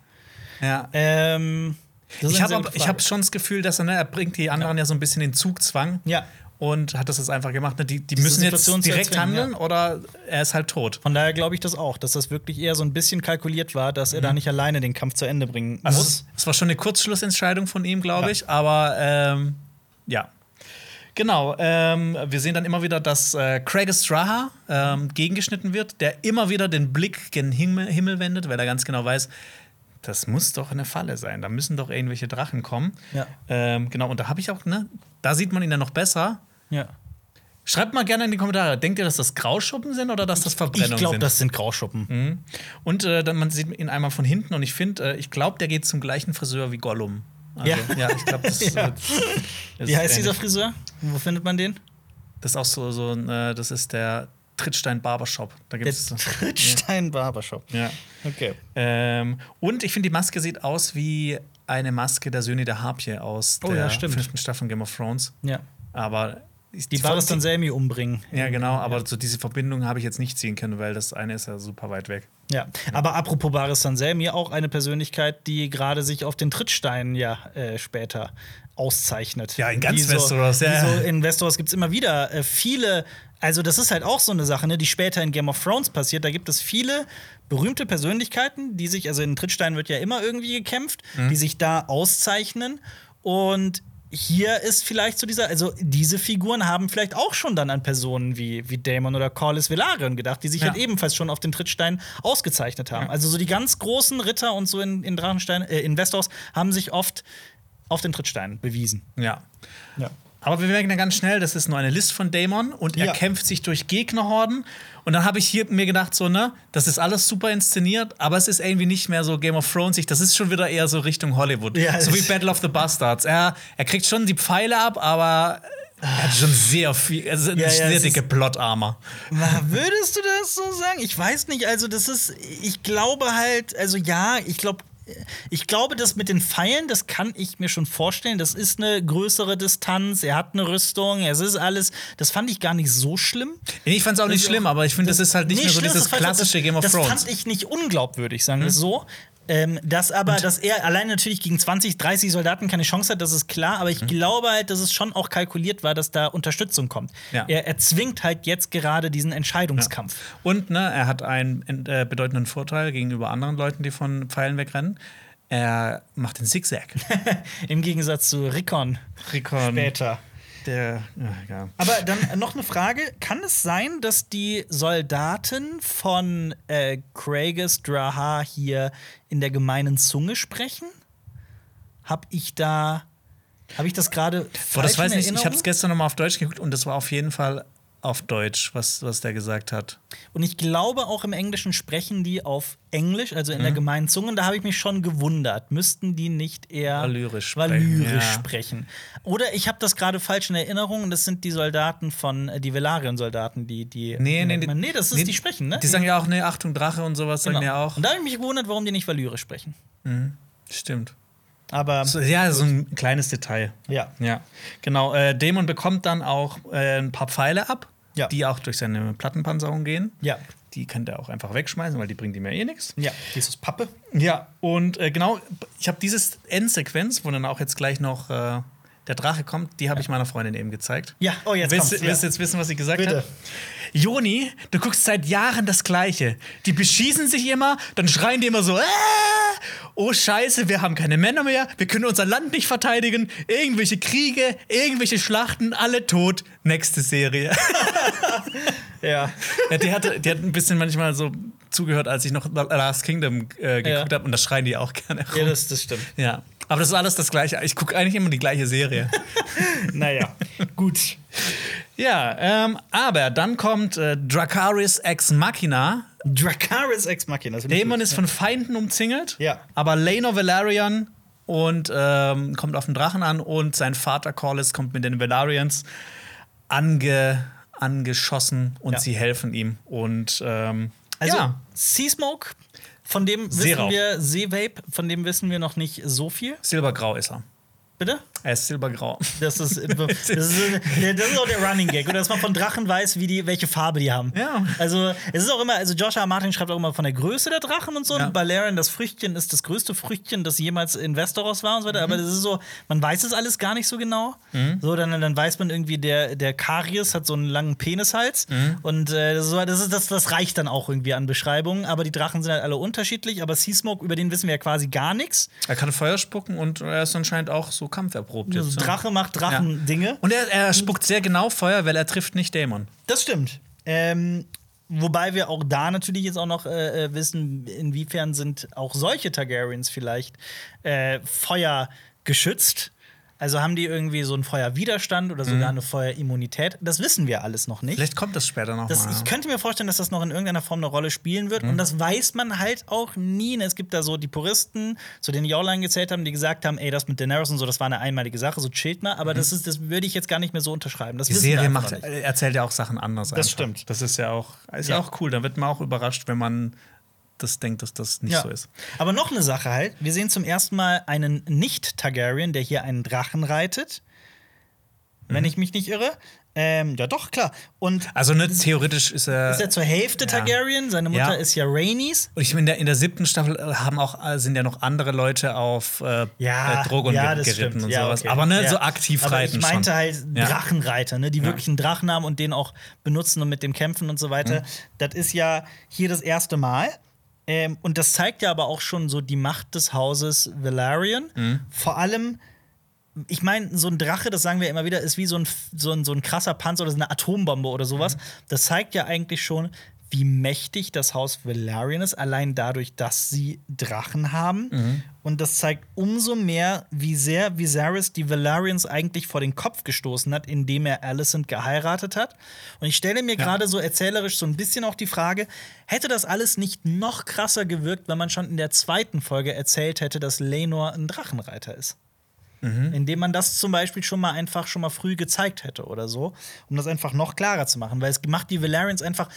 Ja. Ähm, Ich habe hab schon das Gefühl, dass er, ne, er bringt die anderen ja, so ein bisschen in Zugzwang. Ja. Und hat das jetzt einfach gemacht. Ne? Die, die müssen jetzt Situation direkt erzwingen, handeln ja. oder er ist halt tot. Von daher glaube ich das auch, dass das wirklich eher so ein bisschen kalkuliert war, dass er da nicht alleine den Kampf zu Ende bringen Also muss. es, es war schon eine Kurzschlussentscheidung von ihm, glaube Ja. ich. Aber ähm, ja. Genau, ähm, wir sehen dann immer wieder, dass äh, Craig Estraha ähm, gegengeschnitten wird, der immer wieder den Blick gen Himmel, Himmel wendet, weil er ganz genau weiß, das muss doch eine Falle sein, da müssen doch irgendwelche Drachen kommen. Ja. Ähm, genau, und da habe ich auch, ne, da sieht man ihn dann noch besser. ja. Schreibt mal gerne in die Kommentare, denkt ihr, dass das Grauschuppen sind oder dass das Verbrennungen Ich glaube, sind? das sind Grauschuppen. Mhm. Und äh, dann, man sieht ihn einmal von hinten und ich finde, äh, ich glaube, der geht zum gleichen Friseur wie Gollum. Also, Ja. ja. ich glaube, das, Ja. das Wie heißt dieser. Friseur? Wo findet man den? Das ist auch so, so ein, äh, das ist der Trittstein Barbershop. Da Der gibt's Trittstein Barbershop. ja. Okay. Ähm, und ich finde, die Maske sieht aus wie eine Maske der Söhne der Harpie aus Oh, der ja, fünften Staffel von Game of Thrones. Ja. Aber ist Die Varys dann Selmi umbringen. Ja, genau, aber so diese Verbindung habe ich jetzt nicht ziehen können, weil das eine ist ja super weit weg. Ja, aber apropos Baris Sanselmi, auch eine Persönlichkeit, die gerade sich auf den Trittsteinen ja äh, später auszeichnet. Ja, in ganz so, Westeros, ja. So in Westeros gibt es immer wieder äh, viele, also das ist halt auch so eine Sache, ne, die später in Game of Thrones passiert. Da gibt es viele berühmte Persönlichkeiten, die sich, also in Trittsteinen wird ja immer irgendwie gekämpft, Mhm. die sich da auszeichnen. Und hier ist vielleicht so dieser, also diese Figuren haben vielleicht auch schon dann an Personen wie, wie Daemon oder Corlys Velaryon gedacht, die sich Ja. halt ebenfalls schon auf den Trittstein ausgezeichnet haben. Ja. Also so die ganz großen Ritter und so in, in Drachenstein, äh, in Westeros haben sich oft auf den Trittsteinen bewiesen. Ja. Ja. Aber wir merken ja ganz schnell, das ist nur eine List von Daemon und er kämpft sich durch Gegnerhorden. Und dann habe ich hier mir gedacht, so, ne, das ist alles super inszeniert, aber es ist irgendwie nicht mehr so Game of Thrones. Das ist schon wieder eher so Richtung Hollywood. Ja, so wie Battle of the Bastards. Er, er kriegt schon die Pfeile ab, aber Er hat schon sehr viel, also Ja, ja, sehr dicke Plot-Armor. Na, würdest du das so sagen? Ich weiß nicht. Also, das ist, ich glaube halt, also ja, ich glaube, ich glaube, das mit den Pfeilen, das kann ich mir schon vorstellen. Das ist eine größere Distanz. Er hat eine Rüstung. Es ist alles. Das fand ich gar nicht so schlimm. Ich fand es auch nicht Das schlimm, aber ich finde, das, ist halt nicht mehr so dieses das klassische das, Game of das Thrones. Hm? fand ich nicht unglaubwürdig, sagen wir es so. Ähm, dass aber, dass er allein natürlich gegen 20, 30 Soldaten keine Chance hat, das ist klar. Aber ich Hm. glaube halt, dass es schon auch kalkuliert war, dass da Unterstützung kommt. Ja. Er erzwingt halt jetzt gerade diesen Entscheidungskampf. Und ne, er hat einen äh, bedeutenden Vorteil gegenüber anderen Leuten, die von Pfeilen wegrennen. Er macht den Zigzag. Im Gegensatz zu Rickon Rickon, später. Der, ja. Aber dann noch eine Frage: Kann es sein, dass die Soldaten von äh, Kragus Draha hier in der gemeinen Zunge sprechen? Hab ich da. Habe ich das gerade Boah, das weiß ich nicht. Ich habe es gestern noch mal auf Deutsch geguckt und das war auf jeden Fall auf Deutsch, was, was der gesagt hat. Und ich glaube, auch im Englischen sprechen die auf Englisch, also in der Mhm. gemeinen Zunge. Und da habe ich mich schon gewundert. Müssten die nicht eher Valyrisch sprechen, Valyrisch ja. sprechen? Oder ich habe das gerade falsch in Erinnerung. und Das sind die Soldaten von, äh, die Velaryon-Soldaten, die, die. Nee, nee, die, nee, das ist, nee, die sprechen, ne? Die sagen ja auch, ne, Achtung, Drache und sowas sagen Genau. ja auch. Und da habe ich mich gewundert, warum die nicht Valyrisch sprechen. Stimmt. Aber So, ja, so ein kleines Detail. ja. Ja, genau. Äh, Dämon bekommt dann auch äh, ein paar Pfeile ab, Ja. die auch durch seine Plattenpanzerung gehen. Ja. Die kann der auch einfach wegschmeißen, weil die bringt ihm ja eh nichts. Ja, dieses Pappe. Ja, und äh, genau, ich habe dieses Endsequenz, wo dann auch jetzt gleich noch äh, der Drache kommt, die habe ich meiner Freundin eben gezeigt. Ja, oh, jetzt willst, kommt's, willst ja. du jetzt wissen, was sie gesagt Bitte. hat? Joni, du guckst seit Jahren das Gleiche. Die beschießen sich immer, dann schreien die immer so, äh, oh Scheiße, wir haben keine Männer mehr, wir können unser Land nicht verteidigen, irgendwelche Kriege, irgendwelche Schlachten, alle tot. Nächste Serie. Ja. ja, die, hat, die hat ein bisschen manchmal so zugehört, als ich noch Last Kingdom äh, geguckt Ja. habe und das schreien die auch gerne rum. ja, das, das stimmt. Ja, aber das ist alles das Gleiche. Ich gucke eigentlich immer die gleiche Serie. Naja, gut. ja, ähm, aber dann kommt äh, Dracaris Ex Machina. Dracaris Ex Machina. Dämon ist von Feinden umzingelt. Ja. Aber Laenor Velaryon und ähm, kommt auf den Drachen an und sein Vater Corlys kommt mit den Velarians ange, angeschossen und Ja. sie helfen ihm. Und ähm, Also, ja, Sea Smoke, von dem wissen Seerauch. wir, Seevape, von dem wissen wir noch nicht so viel. silbergrau ist er. Bitte? Er ist silbergrau. Das ist, das ist, das ist auch der Running Gag. Oder dass man von Drachen weiß, wie die, welche Farbe die haben. Ja. Also, es ist auch immer, also Joshua Martin schreibt auch immer von der Größe der Drachen und so. Ja. Und Balerion, das Früchtchen, ist das größte Früchtchen, das jemals in Westeros war und so weiter. Aber das ist so, man weiß es alles gar nicht so genau. So, dann, dann weiß man irgendwie, der, der Karius hat so einen langen Penishals. Und äh, das, ist so- das, ist, das, das reicht dann auch irgendwie an Beschreibungen. Aber die Drachen sind halt alle unterschiedlich. Aber Seasmoke, über den wissen wir ja quasi gar nichts. Er kann Feuer spucken und er ist anscheinend auch so kampferprobt. Also Jetzt, ja. Drache macht Drachendinge. Und er, er spuckt sehr genau Feuer, weil er trifft nicht Dämon. Das stimmt. Ähm, wobei wir auch da natürlich jetzt auch noch äh, äh, wissen, inwiefern sind auch solche Targaryens vielleicht äh, Feuer geschützt. Also haben die irgendwie so einen Feuerwiderstand oder sogar eine Feuerimmunität? Das wissen wir alles noch nicht. Vielleicht kommt das später noch Das, mal. ich könnte mir vorstellen, dass das noch in irgendeiner Form eine Rolle spielen wird. Und das weiß man halt auch nie. Es gibt da so die Puristen, zu denen die auch gezählt haben, die gesagt haben, ey, das mit Daenerys und so, das war eine einmalige Sache, so chillt mal. Aber das, ist, das würde ich jetzt gar nicht mehr so unterschreiben. Das Die Serie macht, nicht. erzählt ja auch Sachen anders. Das einfach. stimmt. Das ist ja auch, ist ja. auch cool. Da wird man auch überrascht, wenn man das denkt, dass das nicht so ist. Aber noch eine Sache halt. Wir sehen zum ersten Mal einen Nicht-Targaryen, der hier einen Drachen reitet. Wenn Mhm. ich mich nicht irre. Ähm, ja, doch, klar. Und Also ne, theoretisch ist er. ist er zur Hälfte ja. Targaryen. Seine Mutter Ja. ist ja Rhaenys. Und ich meine, in der, in der siebten Staffel haben auch, äh, sind ja noch andere Leute auf äh, Ja, äh, Drogon ja, geritten stimmt. und Ja, sowas. okay. Aber ne, Ja. so aktiv Aber reiten ich meinte schon. halt Ja. Drachenreiter, ne, die wirklich einen Drachen haben und den auch benutzen und mit dem kämpfen und so weiter. Mhm. Das ist ja hier das erste Mal. Ähm, und das zeigt ja aber auch schon so die Macht des Hauses Valerian. Mhm. Vor allem ich meine, so ein Drache, das sagen wir immer wieder, ist wie so ein, so ein, so ein krasser Panzer oder so eine Atombombe oder sowas. Das zeigt ja eigentlich schon, wie mächtig das Haus Valerian ist, allein dadurch, dass sie Drachen haben. Und das zeigt umso mehr, wie sehr Viserys die Valerians eigentlich vor den Kopf gestoßen hat, indem er Alicent geheiratet hat. Und ich stelle mir gerade so erzählerisch so ein bisschen auch die Frage, hätte das alles nicht noch krasser gewirkt, wenn man schon in der zweiten Folge erzählt hätte, dass Lenor ein Drachenreiter ist? Indem man das zum Beispiel schon mal einfach schon mal früh gezeigt hätte oder so, um das einfach noch klarer zu machen. Weil es macht die Valerians einfach.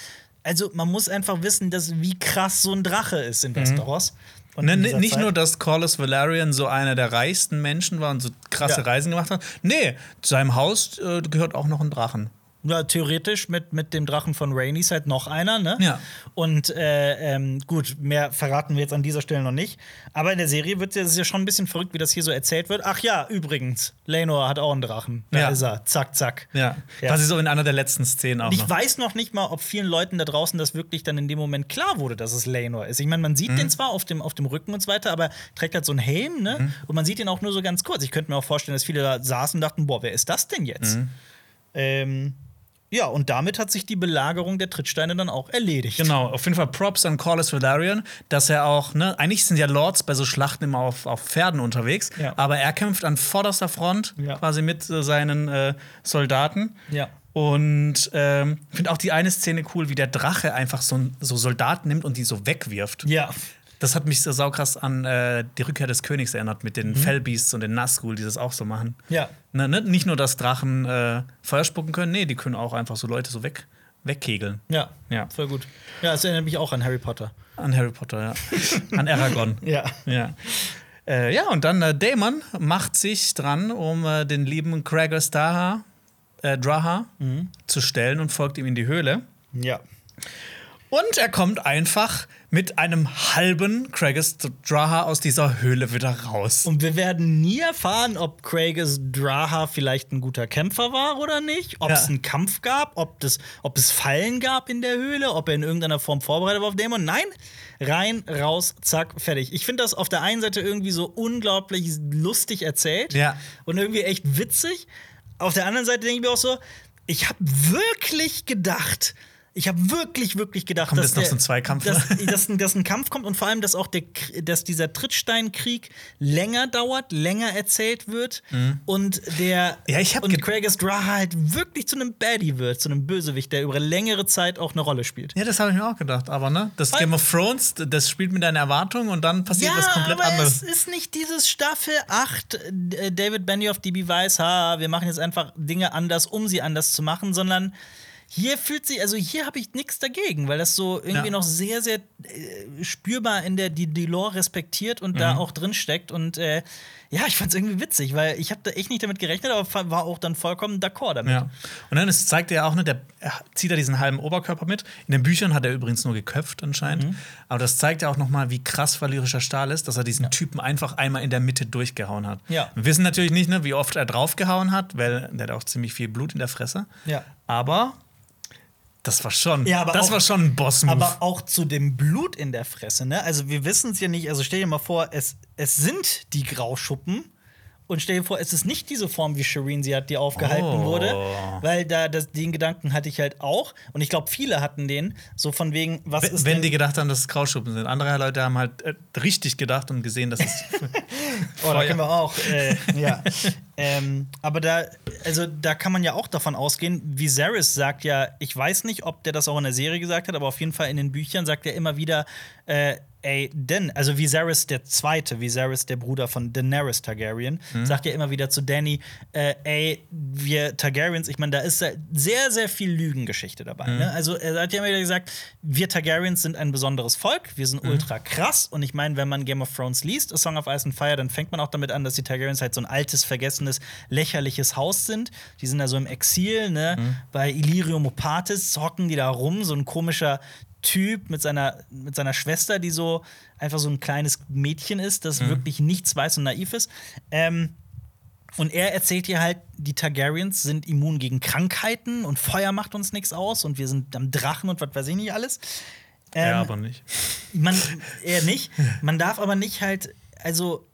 Also, man muss einfach wissen, dass wie krass so ein Drache ist in Westeros. Und Ne, nicht Zeit. nur, dass Corlys Valerian so einer der reichsten Menschen war und so krasse Ja. Reisen gemacht hat. Nee, zu seinem Haus äh, gehört auch noch ein Drachen. Ja, theoretisch mit, mit dem Drachen von Rainy ist halt noch einer, ne? Ja. Und äh, ähm, gut, mehr verraten wir jetzt an dieser Stelle noch nicht. Aber in der Serie wird es ja schon ein bisschen verrückt, wie das hier so erzählt wird. Ach ja, übrigens, Lenor hat auch einen Drachen. Da Ja. ist er. Zack, zack. Ja. Ja. Quasi so in einer der letzten Szenen auch Und ich noch. weiß noch nicht mal, ob vielen Leuten da draußen das wirklich dann in dem Moment klar wurde, dass es Lenor ist. Ich meine, man Mhm. sieht den zwar auf dem, auf dem Rücken und so weiter, aber trägt halt so einen Helm, ne? Mhm. Und man sieht ihn auch nur so ganz kurz. Ich könnte mir auch vorstellen, dass viele da saßen und dachten, boah, wer ist das denn jetzt? Mhm. Ähm, ja, und damit hat sich die Belagerung der Trittsteine dann auch erledigt. Genau, auf jeden Fall Props an Corlys Valerian, dass er auch, ne, eigentlich sind ja Lords bei so Schlachten immer auf, auf Pferden unterwegs, Ja. aber er kämpft an vorderster Front Ja. quasi mit äh, seinen äh, Soldaten. Ja. Und ähm, finde auch die eine Szene cool, wie der Drache einfach so, so Soldaten nimmt und die so wegwirft. Ja. Das hat mich so saukrass an äh, die Rückkehr des Königs erinnert mit Mhm. den Fellbeasts und den Nazgul, die das auch so machen. Ja. Ne, ne? Nicht nur, dass Drachen äh, Feuer spucken können, nee, die können auch einfach so Leute so weg, wegkegeln. Ja. Ja. Voll gut. Ja, das erinnert mich auch an Harry Potter. An Harry Potter, ja. An Aragorn. Ja. Ja. Äh, ja, und dann äh, Daemon macht sich dran, um äh, den lieben Gregor Starha, äh, Draha Mhm. zu stellen und folgt ihm in die Höhle. Ja. Und er kommt einfach mit einem halben Craigis Draha aus dieser Höhle wieder raus. Und wir werden nie erfahren, ob Craigus Draha vielleicht ein guter Kämpfer war oder nicht, ob Ja. es einen Kampf gab, ob, das, ob es Fallen gab in der Höhle, ob er in irgendeiner Form vorbereitet war auf Dämon. Nein, rein, raus, zack, fertig. Ich finde das auf der einen Seite irgendwie so unglaublich lustig erzählt Ja. und irgendwie echt witzig. Auf der anderen Seite denke ich mir auch so, ich habe wirklich gedacht, ich habe wirklich, wirklich gedacht, Kommt dass, jetzt noch so ein Zweikampf? dass, dass, ein- dass ein Kampf kommt und vor allem, dass auch der, dass dieser Trittsteinkrieg länger dauert, länger erzählt wird und der Mhm. Ja, ich und Craigus Draha halt wirklich zu einem Baddie wird, zu einem Bösewicht, der über längere Zeit auch eine Rolle spielt. Ja, das habe ich mir auch gedacht. Aber ne, das Game of Thrones, das spielt mit deinen Erwartungen und dann passiert was komplett aber anderes. es ist nicht dieses Staffel 8 äh, David Benioff, DB weiß, ha, wir machen jetzt einfach Dinge anders, um sie anders zu machen, sondern hier fühlt sich, also hier habe ich nichts dagegen, weil das so irgendwie Ja. noch sehr, sehr äh, spürbar in der die, die Lore respektiert und Mhm. da auch drin steckt. Und äh, ja, ich fand es irgendwie witzig, weil ich habe da echt nicht damit gerechnet, aber war auch dann vollkommen d'accord damit. Ja. Und dann es zeigt er ja auch, ne, der er zieht er diesen halben Oberkörper mit. In den Büchern hat er übrigens nur geköpft anscheinend. Mhm. Aber das zeigt ja auch noch mal, wie krass valyrischer Stahl ist, dass er diesen Typen einfach einmal in der Mitte durchgehauen hat. Ja. Wir wissen natürlich nicht, ne, wie oft er draufgehauen hat, weil der hat auch ziemlich viel Blut in der Fresse. Ja. Aber das war schon, Ja, aber das auch- war schon ein Boss-Move. Aber auch zu dem Blut in der Fresse, ne? Also wir wissen es ja nicht. Also stell dir mal vor, es, es sind die Grauschuppen. Und stell dir vor, es ist nicht diese Form, wie Shireen sie hat, die aufgehalten Oh. wurde. Weil da das, den Gedanken hatte ich halt auch. Und ich glaube, viele hatten den. So von wegen, was wenn, ist wenn die gedacht haben, dass es Grauschuppen sind. Andere Leute haben halt äh, richtig gedacht und gesehen, dass es. Oh, da können wir auch. Äh, ja. ähm, aber da, also da kann man ja auch davon ausgehen, Viserys sagt ja, ich weiß nicht, ob der das auch in der Serie gesagt hat, aber auf jeden Fall in den Büchern sagt er immer wieder, äh, ey, denn, also Viserys der Zweite, Viserys der Bruder von Daenerys Targaryen, sagt ja immer wieder zu Danny, äh, ey, wir Targaryens, ich meine, da ist sehr, sehr viel Lügengeschichte dabei. Ne? Also er hat ja immer wieder gesagt, wir Targaryens sind ein besonderes Volk, wir sind ultra krass und ich meine, wenn man Game of Thrones liest, A Song of Ice and Fire, dann fängt man auch damit an, dass die Targaryens halt so ein altes, vergessenes, lächerliches Haus sind. Die sind da so im Exil, ne? Bei Illyrium Opatis hocken die da rum, so ein komischer Typ mit seiner, mit seiner Schwester, die so einfach so ein kleines Mädchen ist, das wirklich nichts weiß und naiv ist. Ähm, und er erzählt ihr halt, die Targaryens sind immun gegen Krankheiten und Feuer macht uns nichts aus und wir sind am Drachen und was weiß ich nicht alles. Ähm, ja, aber nicht. man, eher nicht. Man darf aber nicht halt, also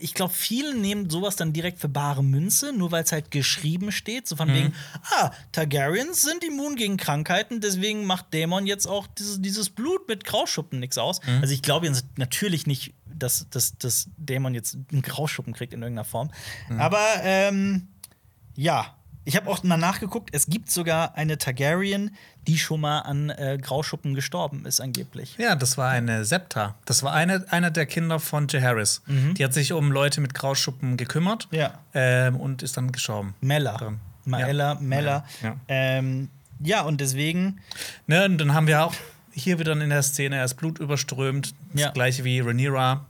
ich glaube, viele nehmen sowas dann direkt für bare Münze, nur weil es halt geschrieben steht. So von Mhm. wegen, ah, Targaryens sind immun gegen Krankheiten, deswegen macht Dämon jetzt auch dieses, dieses Blut mit Grauschuppen nichts aus. Mhm. Also ich glaube jetzt natürlich nicht, dass, dass, dass Dämon jetzt einen Grauschuppen kriegt in irgendeiner Form. Mhm. Aber ähm, ja, Ich habe auch mal nachgeguckt, es gibt sogar eine Targaryen, die schon mal an äh, Grauschuppen gestorben ist, angeblich. Ja, das war eine Septa. Das war eine, einer der Kinder von Jaehaerys. Die hat sich um Leute mit Grauschuppen gekümmert Mhm. Ja. ähm, und ist dann gestorben. Mella. Dran. Maella, Ja. Mella. Ja. Ähm, ja, und deswegen, Ne, und dann haben wir auch hier wieder in der Szene, er ist blutüberströmt. Ja. Das gleiche wie Rhaenyra.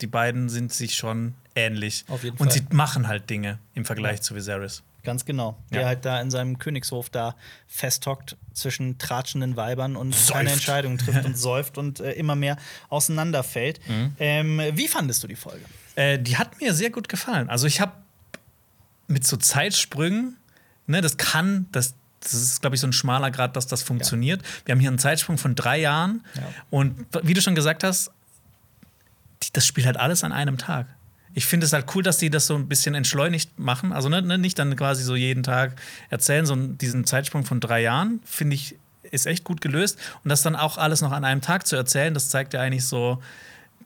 Die beiden sind sich schon ähnlich. Auf jeden und Fall. sie machen halt Dinge im Vergleich zu Viserys. Ganz genau, der Ja. halt da in seinem Königshof da festhockt zwischen tratschenden Weibern und Säuft. keine Entscheidungen trifft und säuft und äh, immer mehr auseinanderfällt. Mhm. Ähm, wie fandest du die Folge? Äh, die hat mir sehr gut gefallen. Also ich habe mit so Zeitsprüngen, ne, das kann, das, das ist, glaube ich, so ein schmaler Grad, dass das funktioniert. Wir haben hier einen Zeitsprung von drei Jahren Ja. und wie du schon gesagt hast, das spielt halt alles an einem Tag. Ich finde es halt cool, dass die das so ein bisschen entschleunigt machen. Also ne, ne, nicht dann quasi so jeden Tag erzählen, sondern diesen Zeitsprung von drei Jahren, finde ich, ist echt gut gelöst. Und das dann auch alles noch an einem Tag zu erzählen, das zeigt ja eigentlich so,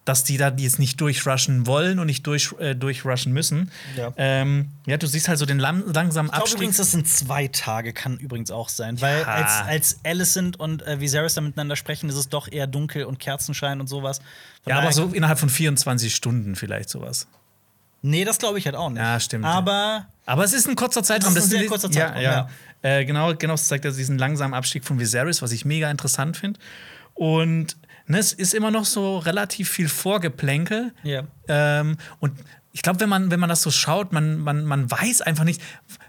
dass die da jetzt nicht durchrushen wollen und nicht durch, äh, durchrushen müssen. Ja. Ähm, ja, du siehst halt so den lam langsamen Ich glaube Abstieg. übrigens, das sind zwei Tage, kann übrigens auch sein. Weil als, als Alicent und äh, Viserys da miteinander sprechen, ist es doch eher dunkel und Kerzenschein und sowas. Von ja, aber so innerhalb von 24 Stunden vielleicht sowas. Nee, das glaube ich halt auch nicht. Ja, stimmt. Aber Aber es ist ein kurzer Zeitraum. Das ist ein sehr kurzer Zeitraum, Ja, ja. Äh, genau, genau, das zeigt also diesen langsamen Abstieg von Viserys, was ich mega interessant finde. Und ne, es ist immer noch so relativ viel Vorgeplänkel. Ja. Ähm, und ich glaube, wenn man, wenn man das so schaut, man, man, man weiß einfach nicht,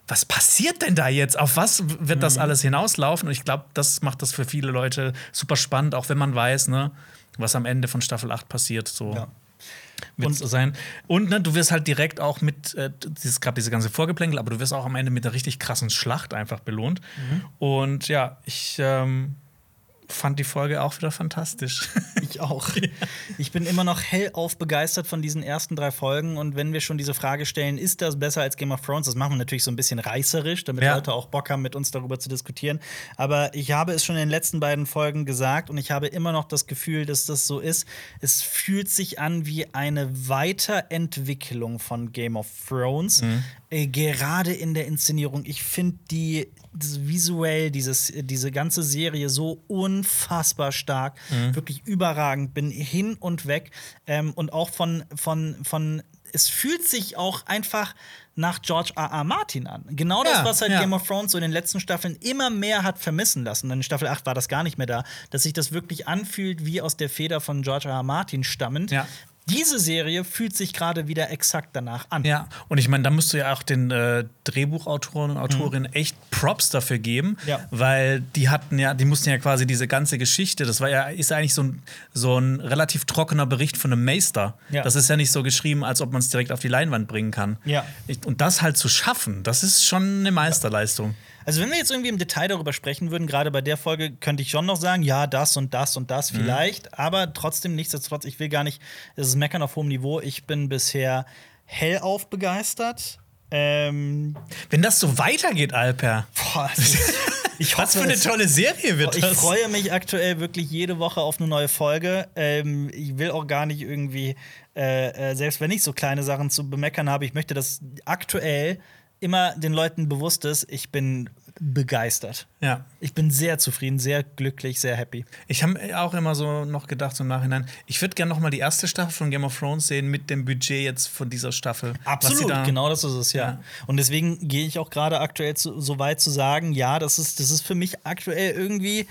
was passiert denn da jetzt? Auf was wird das Mhm. alles hinauslaufen? Und ich glaube, das macht das für viele Leute super spannend, auch wenn man weiß, ne, was am Ende von Staffel 8 passiert. So. Ja. Wird Und- so sein. Und ne, du wirst halt direkt auch mit, äh, es gab diese ganze Vorgeplänkel, aber du wirst auch am Ende mit einer richtig krassen Schlacht einfach belohnt. Mhm. Und ja, ich ähm, fand die Folge auch wieder fantastisch. Ich auch. Ich bin immer noch hellauf begeistert von diesen ersten drei Folgen. Und wenn wir schon diese Frage stellen, ist das besser als Game of Thrones? Das machen wir natürlich so ein bisschen reißerisch, damit Ja. Leute auch Bock haben, mit uns darüber zu diskutieren. Aber ich habe es schon in den letzten beiden Folgen gesagt und ich habe immer noch das Gefühl, dass das so ist. Es fühlt sich an wie eine Weiterentwicklung von Game of Thrones. Äh, gerade in der Inszenierung. Ich finde die visuell, dieses, diese ganze Serie so unfassbar stark, wirklich überragend, bin hin und weg. Ähm, und auch von, von, von, es fühlt sich auch einfach nach George R. R. Martin an. Genau das, Ja, was halt ja. Game of Thrones so in den letzten Staffeln immer mehr hat vermissen lassen. In Staffel 8 war das gar nicht mehr da, dass sich das wirklich anfühlt wie aus der Feder von George R. R. Martin stammend. Ja. Diese Serie fühlt sich gerade wieder exakt danach an. Ja, und ich meine, da musst du ja auch den äh, Drehbuchautoren und Autorinnen echt Props dafür geben, Mhm. Ja. weil die hatten ja, die mussten ja quasi diese ganze Geschichte, das war ja, ist ja eigentlich so ein, so ein relativ trockener Bericht von einem Meister. Ja. Das ist ja nicht so geschrieben, als ob man es direkt auf die Leinwand bringen kann. Ja. Ich, und das halt zu schaffen, das ist schon eine Meisterleistung. Also, wenn wir jetzt irgendwie im Detail darüber sprechen würden, gerade bei der Folge, könnte ich schon noch sagen, ja, das und das und Mhm. das vielleicht, aber trotzdem nichtsdestotrotz, ich will gar nicht, es ist Meckern auf hohem Niveau. Ich bin bisher hellauf begeistert. Ähm, Wenn das so weitergeht, Alper, boah, ist, ich was für hoffe, eine tolle Serie wird Ich das. freue mich aktuell wirklich jede Woche auf eine neue Folge. Ähm, ich will auch gar nicht irgendwie, äh, äh, selbst wenn ich so kleine Sachen zu bemeckern habe, ich möchte, dass aktuell immer den Leuten bewusst ist, ich bin begeistert. Ja. Ich bin sehr zufrieden, sehr glücklich, sehr happy. Ich habe auch immer so noch gedacht so im Nachhinein, ich würde gerne noch mal die erste Staffel von Game of Thrones sehen mit dem Budget jetzt von dieser Staffel. Absolut, da- genau das ist es, ja. Ja. Und deswegen gehe ich auch gerade aktuell so weit zu sagen, ja, das ist, das ist für mich aktuell irgendwie.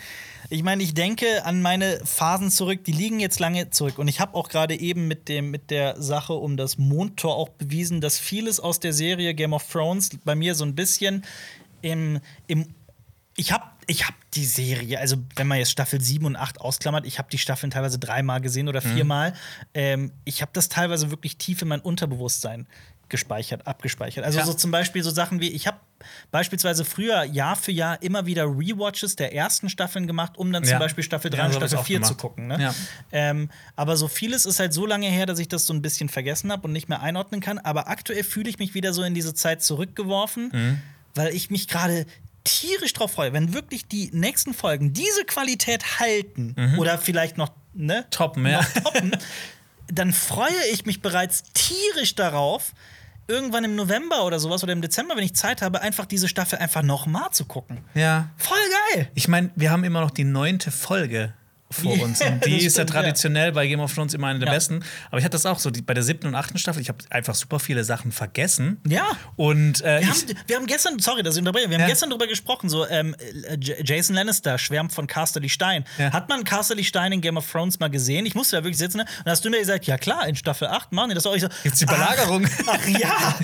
Ich meine, ich denke an meine Phasen zurück, die liegen jetzt lange zurück. Und ich habe auch gerade eben mit, dem, mit der Sache um das Mondtor auch bewiesen, dass vieles aus der Serie Game of Thrones bei mir so ein bisschen im, im ich habe ich hab die Serie, also wenn man jetzt Staffel 7 und 8 ausklammert, ich habe die Staffeln teilweise dreimal gesehen oder viermal. Ähm, ich habe das teilweise wirklich tief in mein Unterbewusstsein gespeichert, abgespeichert. Also Ja. so zum Beispiel so Sachen wie, ich habe beispielsweise früher Jahr für Jahr immer wieder Rewatches der ersten Staffeln gemacht, um dann zum Ja. Beispiel Staffel 3 Ja, und Staffel auch 4 zu gucken. Ne? Ähm, aber so vieles ist halt so lange her, dass ich das so ein bisschen vergessen habe und nicht mehr einordnen kann. Aber aktuell fühle ich mich wieder so in diese Zeit zurückgeworfen, Mhm. weil ich mich gerade tierisch drauf freue, wenn wirklich die nächsten Folgen diese Qualität halten oder vielleicht noch ne, Toppen, Mhm. ja. noch toppen, dann freue ich mich bereits tierisch darauf, irgendwann im November oder sowas oder im Dezember, wenn ich Zeit habe, einfach diese Staffel einfach nochmal zu gucken. Ja. Voll geil! Ich meine, wir haben immer noch die neunte Folge vor uns. Und die ist ja traditionell bei Game of Thrones immer eine der Ja. besten. Aber ich hatte das auch so, die, bei der siebten und achten Staffel, ich habe einfach super viele Sachen vergessen. Ja. Und äh, Wir haben, wir haben gestern, sorry, dass ich unterbreche, wir haben Ja. gestern darüber gesprochen, so ähm, äh, Jason Lannister schwärmt von Casterly Stein. Ja. Hat man Casterly Stein in Game of Thrones mal gesehen? Ich musste da wirklich sitzen, ne? Und hast du mir gesagt, ja klar, in Staffel 8 machen die das auch. Ich so, die Belagerung? Ach, ach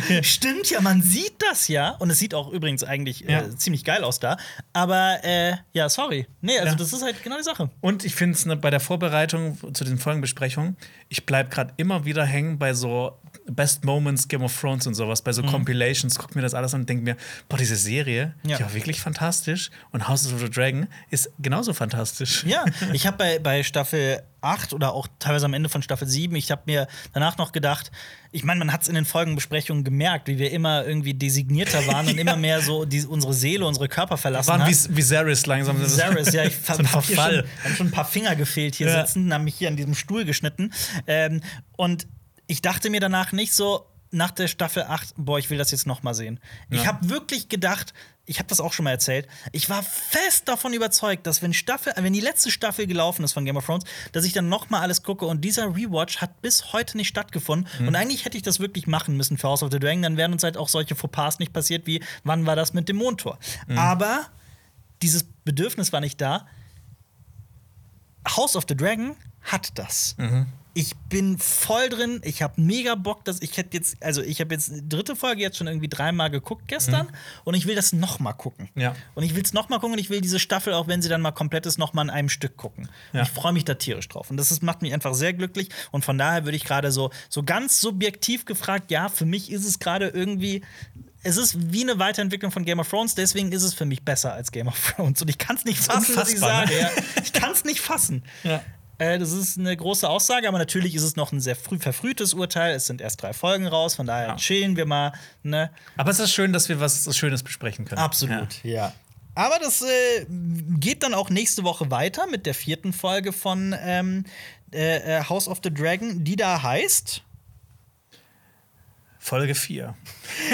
ja, stimmt ja, man sieht das ja. Und es sieht auch übrigens eigentlich äh, ziemlich geil aus da. Aber äh, ja, sorry. Nee, also das ist halt genau die Sache. Und ich finde es ne, bei der Vorbereitung zu den Folgenbesprechungen, ich bleibe gerade immer wieder hängen bei so Best Moments Game of Thrones und sowas, bei so Compilations, guck mir das alles an und denke mir, boah, diese Serie, Ja. die war wirklich fantastisch. Und House of the Dragon ist genauso fantastisch. Ja, ich habe bei, bei Staffel 8 oder auch teilweise am Ende von Staffel 7, ich habe mir danach noch gedacht, ich meine, man hat es in den Folgenbesprechungen gemerkt, wie wir immer irgendwie designierter waren und immer mehr so die, unsere Seele, unsere Körper verlassen Waren haben. wie Viserys langsam. Viserys, ja, ich so ein hier schon, Verfall. hab schon ein paar Finger gefehlt hier Ja. sitzen, haben mich hier an diesem Stuhl geschnitten. Ähm, und ich dachte mir danach nicht so, nach der Staffel 8, boah, ich will das jetzt noch mal sehen. Ich Ja. habe wirklich gedacht, ich habe das auch schon mal erzählt, ich war fest davon überzeugt, dass wenn Staffel, wenn die letzte Staffel gelaufen ist von Game of Thrones, dass ich dann noch mal alles gucke und dieser Rewatch hat bis heute nicht stattgefunden Mhm. und eigentlich hätte ich das wirklich machen müssen für House of the Dragon, dann wären uns halt auch solche Fauxpas nicht passiert wie wann war das mit dem Mondtor. Mhm. Aber dieses Bedürfnis war nicht da. House of the Dragon hat das. Ich bin voll drin. Ich habe mega Bock, dass ich hätte jetzt, also ich habe jetzt die dritte Folge jetzt schon irgendwie dreimal geguckt gestern und ich will das noch mal gucken. Ja. Und ich will es noch mal gucken und ich will diese Staffel, auch wenn sie dann mal komplett ist, noch mal in einem Stück gucken. Ja. Ich freue mich da tierisch drauf. Und das ist, macht mich einfach sehr glücklich. Und von daher würde ich gerade so, so ganz subjektiv gefragt, ja, für mich ist es gerade irgendwie. Es ist wie eine Weiterentwicklung von Game of Thrones, deswegen ist es für mich besser als Game of Thrones. Und ich kann es nicht fassen, was ich sage. ne? Ich kann es nicht fassen. Ja. Äh, das ist eine große Aussage, aber natürlich ist es noch ein sehr früh verfrühtes Urteil. Es sind erst drei Folgen raus, von daher Ja. chillen wir mal. Ne? Aber es ist schön, dass wir was Schönes besprechen können. Absolut, ja. Aber das äh, geht dann auch nächste Woche weiter mit der vierten Folge von ähm, äh, äh, House of the Dragon, die da heißt. Folge 4.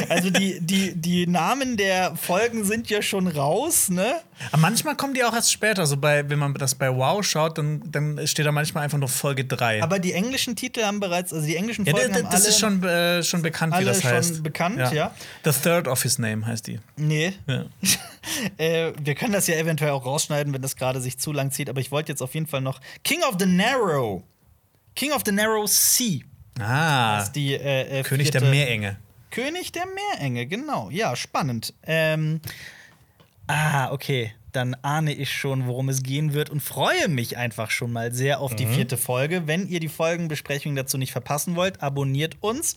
Also die, die, die Namen der Folgen sind ja schon raus, ne? Aber manchmal kommen die auch erst später. So bei, wenn man das bei Wow schaut, dann, dann steht da manchmal einfach nur Folge 3. Aber die englischen Titel haben bereits, also die englischen ja, Folgen das, haben das alle ist schon, äh, schon bekannt, wie das schon heißt. bekannt, ja. The Third of His Name heißt die. Nee. Ja. äh, wir können das ja eventuell auch rausschneiden, wenn das gerade sich zu lang zieht, aber ich wollte jetzt auf jeden Fall noch King of the Narrow. King of the Narrow Sea. Ah, ist die äh, äh, König der Meerenge. König der Meerenge, genau. Ja, spannend. Ähm, ah, okay. Dann ahne ich schon, worum es gehen wird und freue mich einfach schon mal sehr auf die vierte Folge. Wenn ihr die Folgenbesprechung dazu nicht verpassen wollt, abonniert uns.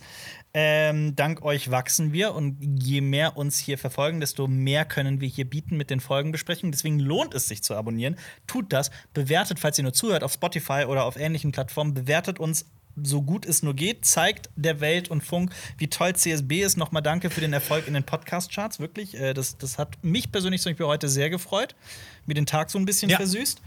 Ähm, dank euch wachsen wir und je mehr uns hier verfolgen, desto mehr können wir hier bieten mit den Folgenbesprechungen. Deswegen lohnt es sich zu abonnieren. Tut das. Bewertet, falls ihr nur zuhört, auf Spotify oder auf ähnlichen Plattformen. Bewertet uns so gut es nur geht, zeigt der Welt und Funk, wie toll CSB ist. Nochmal danke für den Erfolg in den Podcast-Charts, wirklich. Äh, das, das hat mich persönlich zum Beispiel heute sehr gefreut, mir den Tag so ein bisschen Ja. versüßt.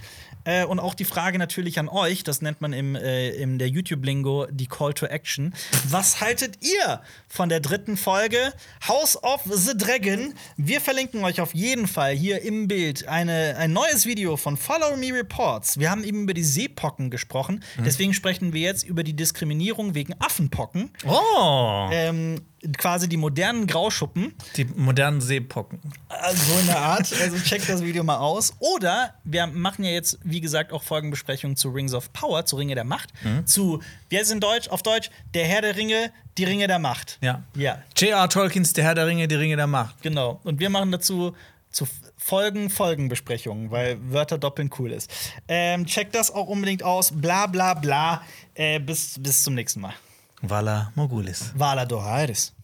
Äh, und auch die Frage natürlich an euch, das nennt man im, äh, im der YouTube-Lingo die Call to Action. Was haltet ihr von der dritten Folge House of the Dragon? Wir verlinken euch auf jeden Fall hier im Bild eine, ein neues Video von Follow Me Reports. Wir haben eben über die Seepocken gesprochen, deswegen sprechen wir jetzt über die Diskriminierung wegen Affenpocken. Oh! Ähm, quasi die modernen Grauschuppen. Die modernen Seepocken. Also so in der Art. Also checkt das Video mal aus. Oder wir machen ja jetzt, wie gesagt, auch Folgenbesprechungen zu Rings of Power, zu Ringe der Macht. Zu, wie heißt es in Deutsch? Auf Deutsch, der Herr der Ringe, die Ringe der Macht. Ja. Ja, J.R. Tolkiens Der Herr der Ringe, die Ringe der Macht. genau. Und wir machen dazu zu Folgen Folgenbesprechungen, weil Wörter doppeln cool ist. Ähm, checkt das auch unbedingt aus. Bla bla bla. Äh, bis, bis zum nächsten Mal. Vala Mogulis. Vala Doraires.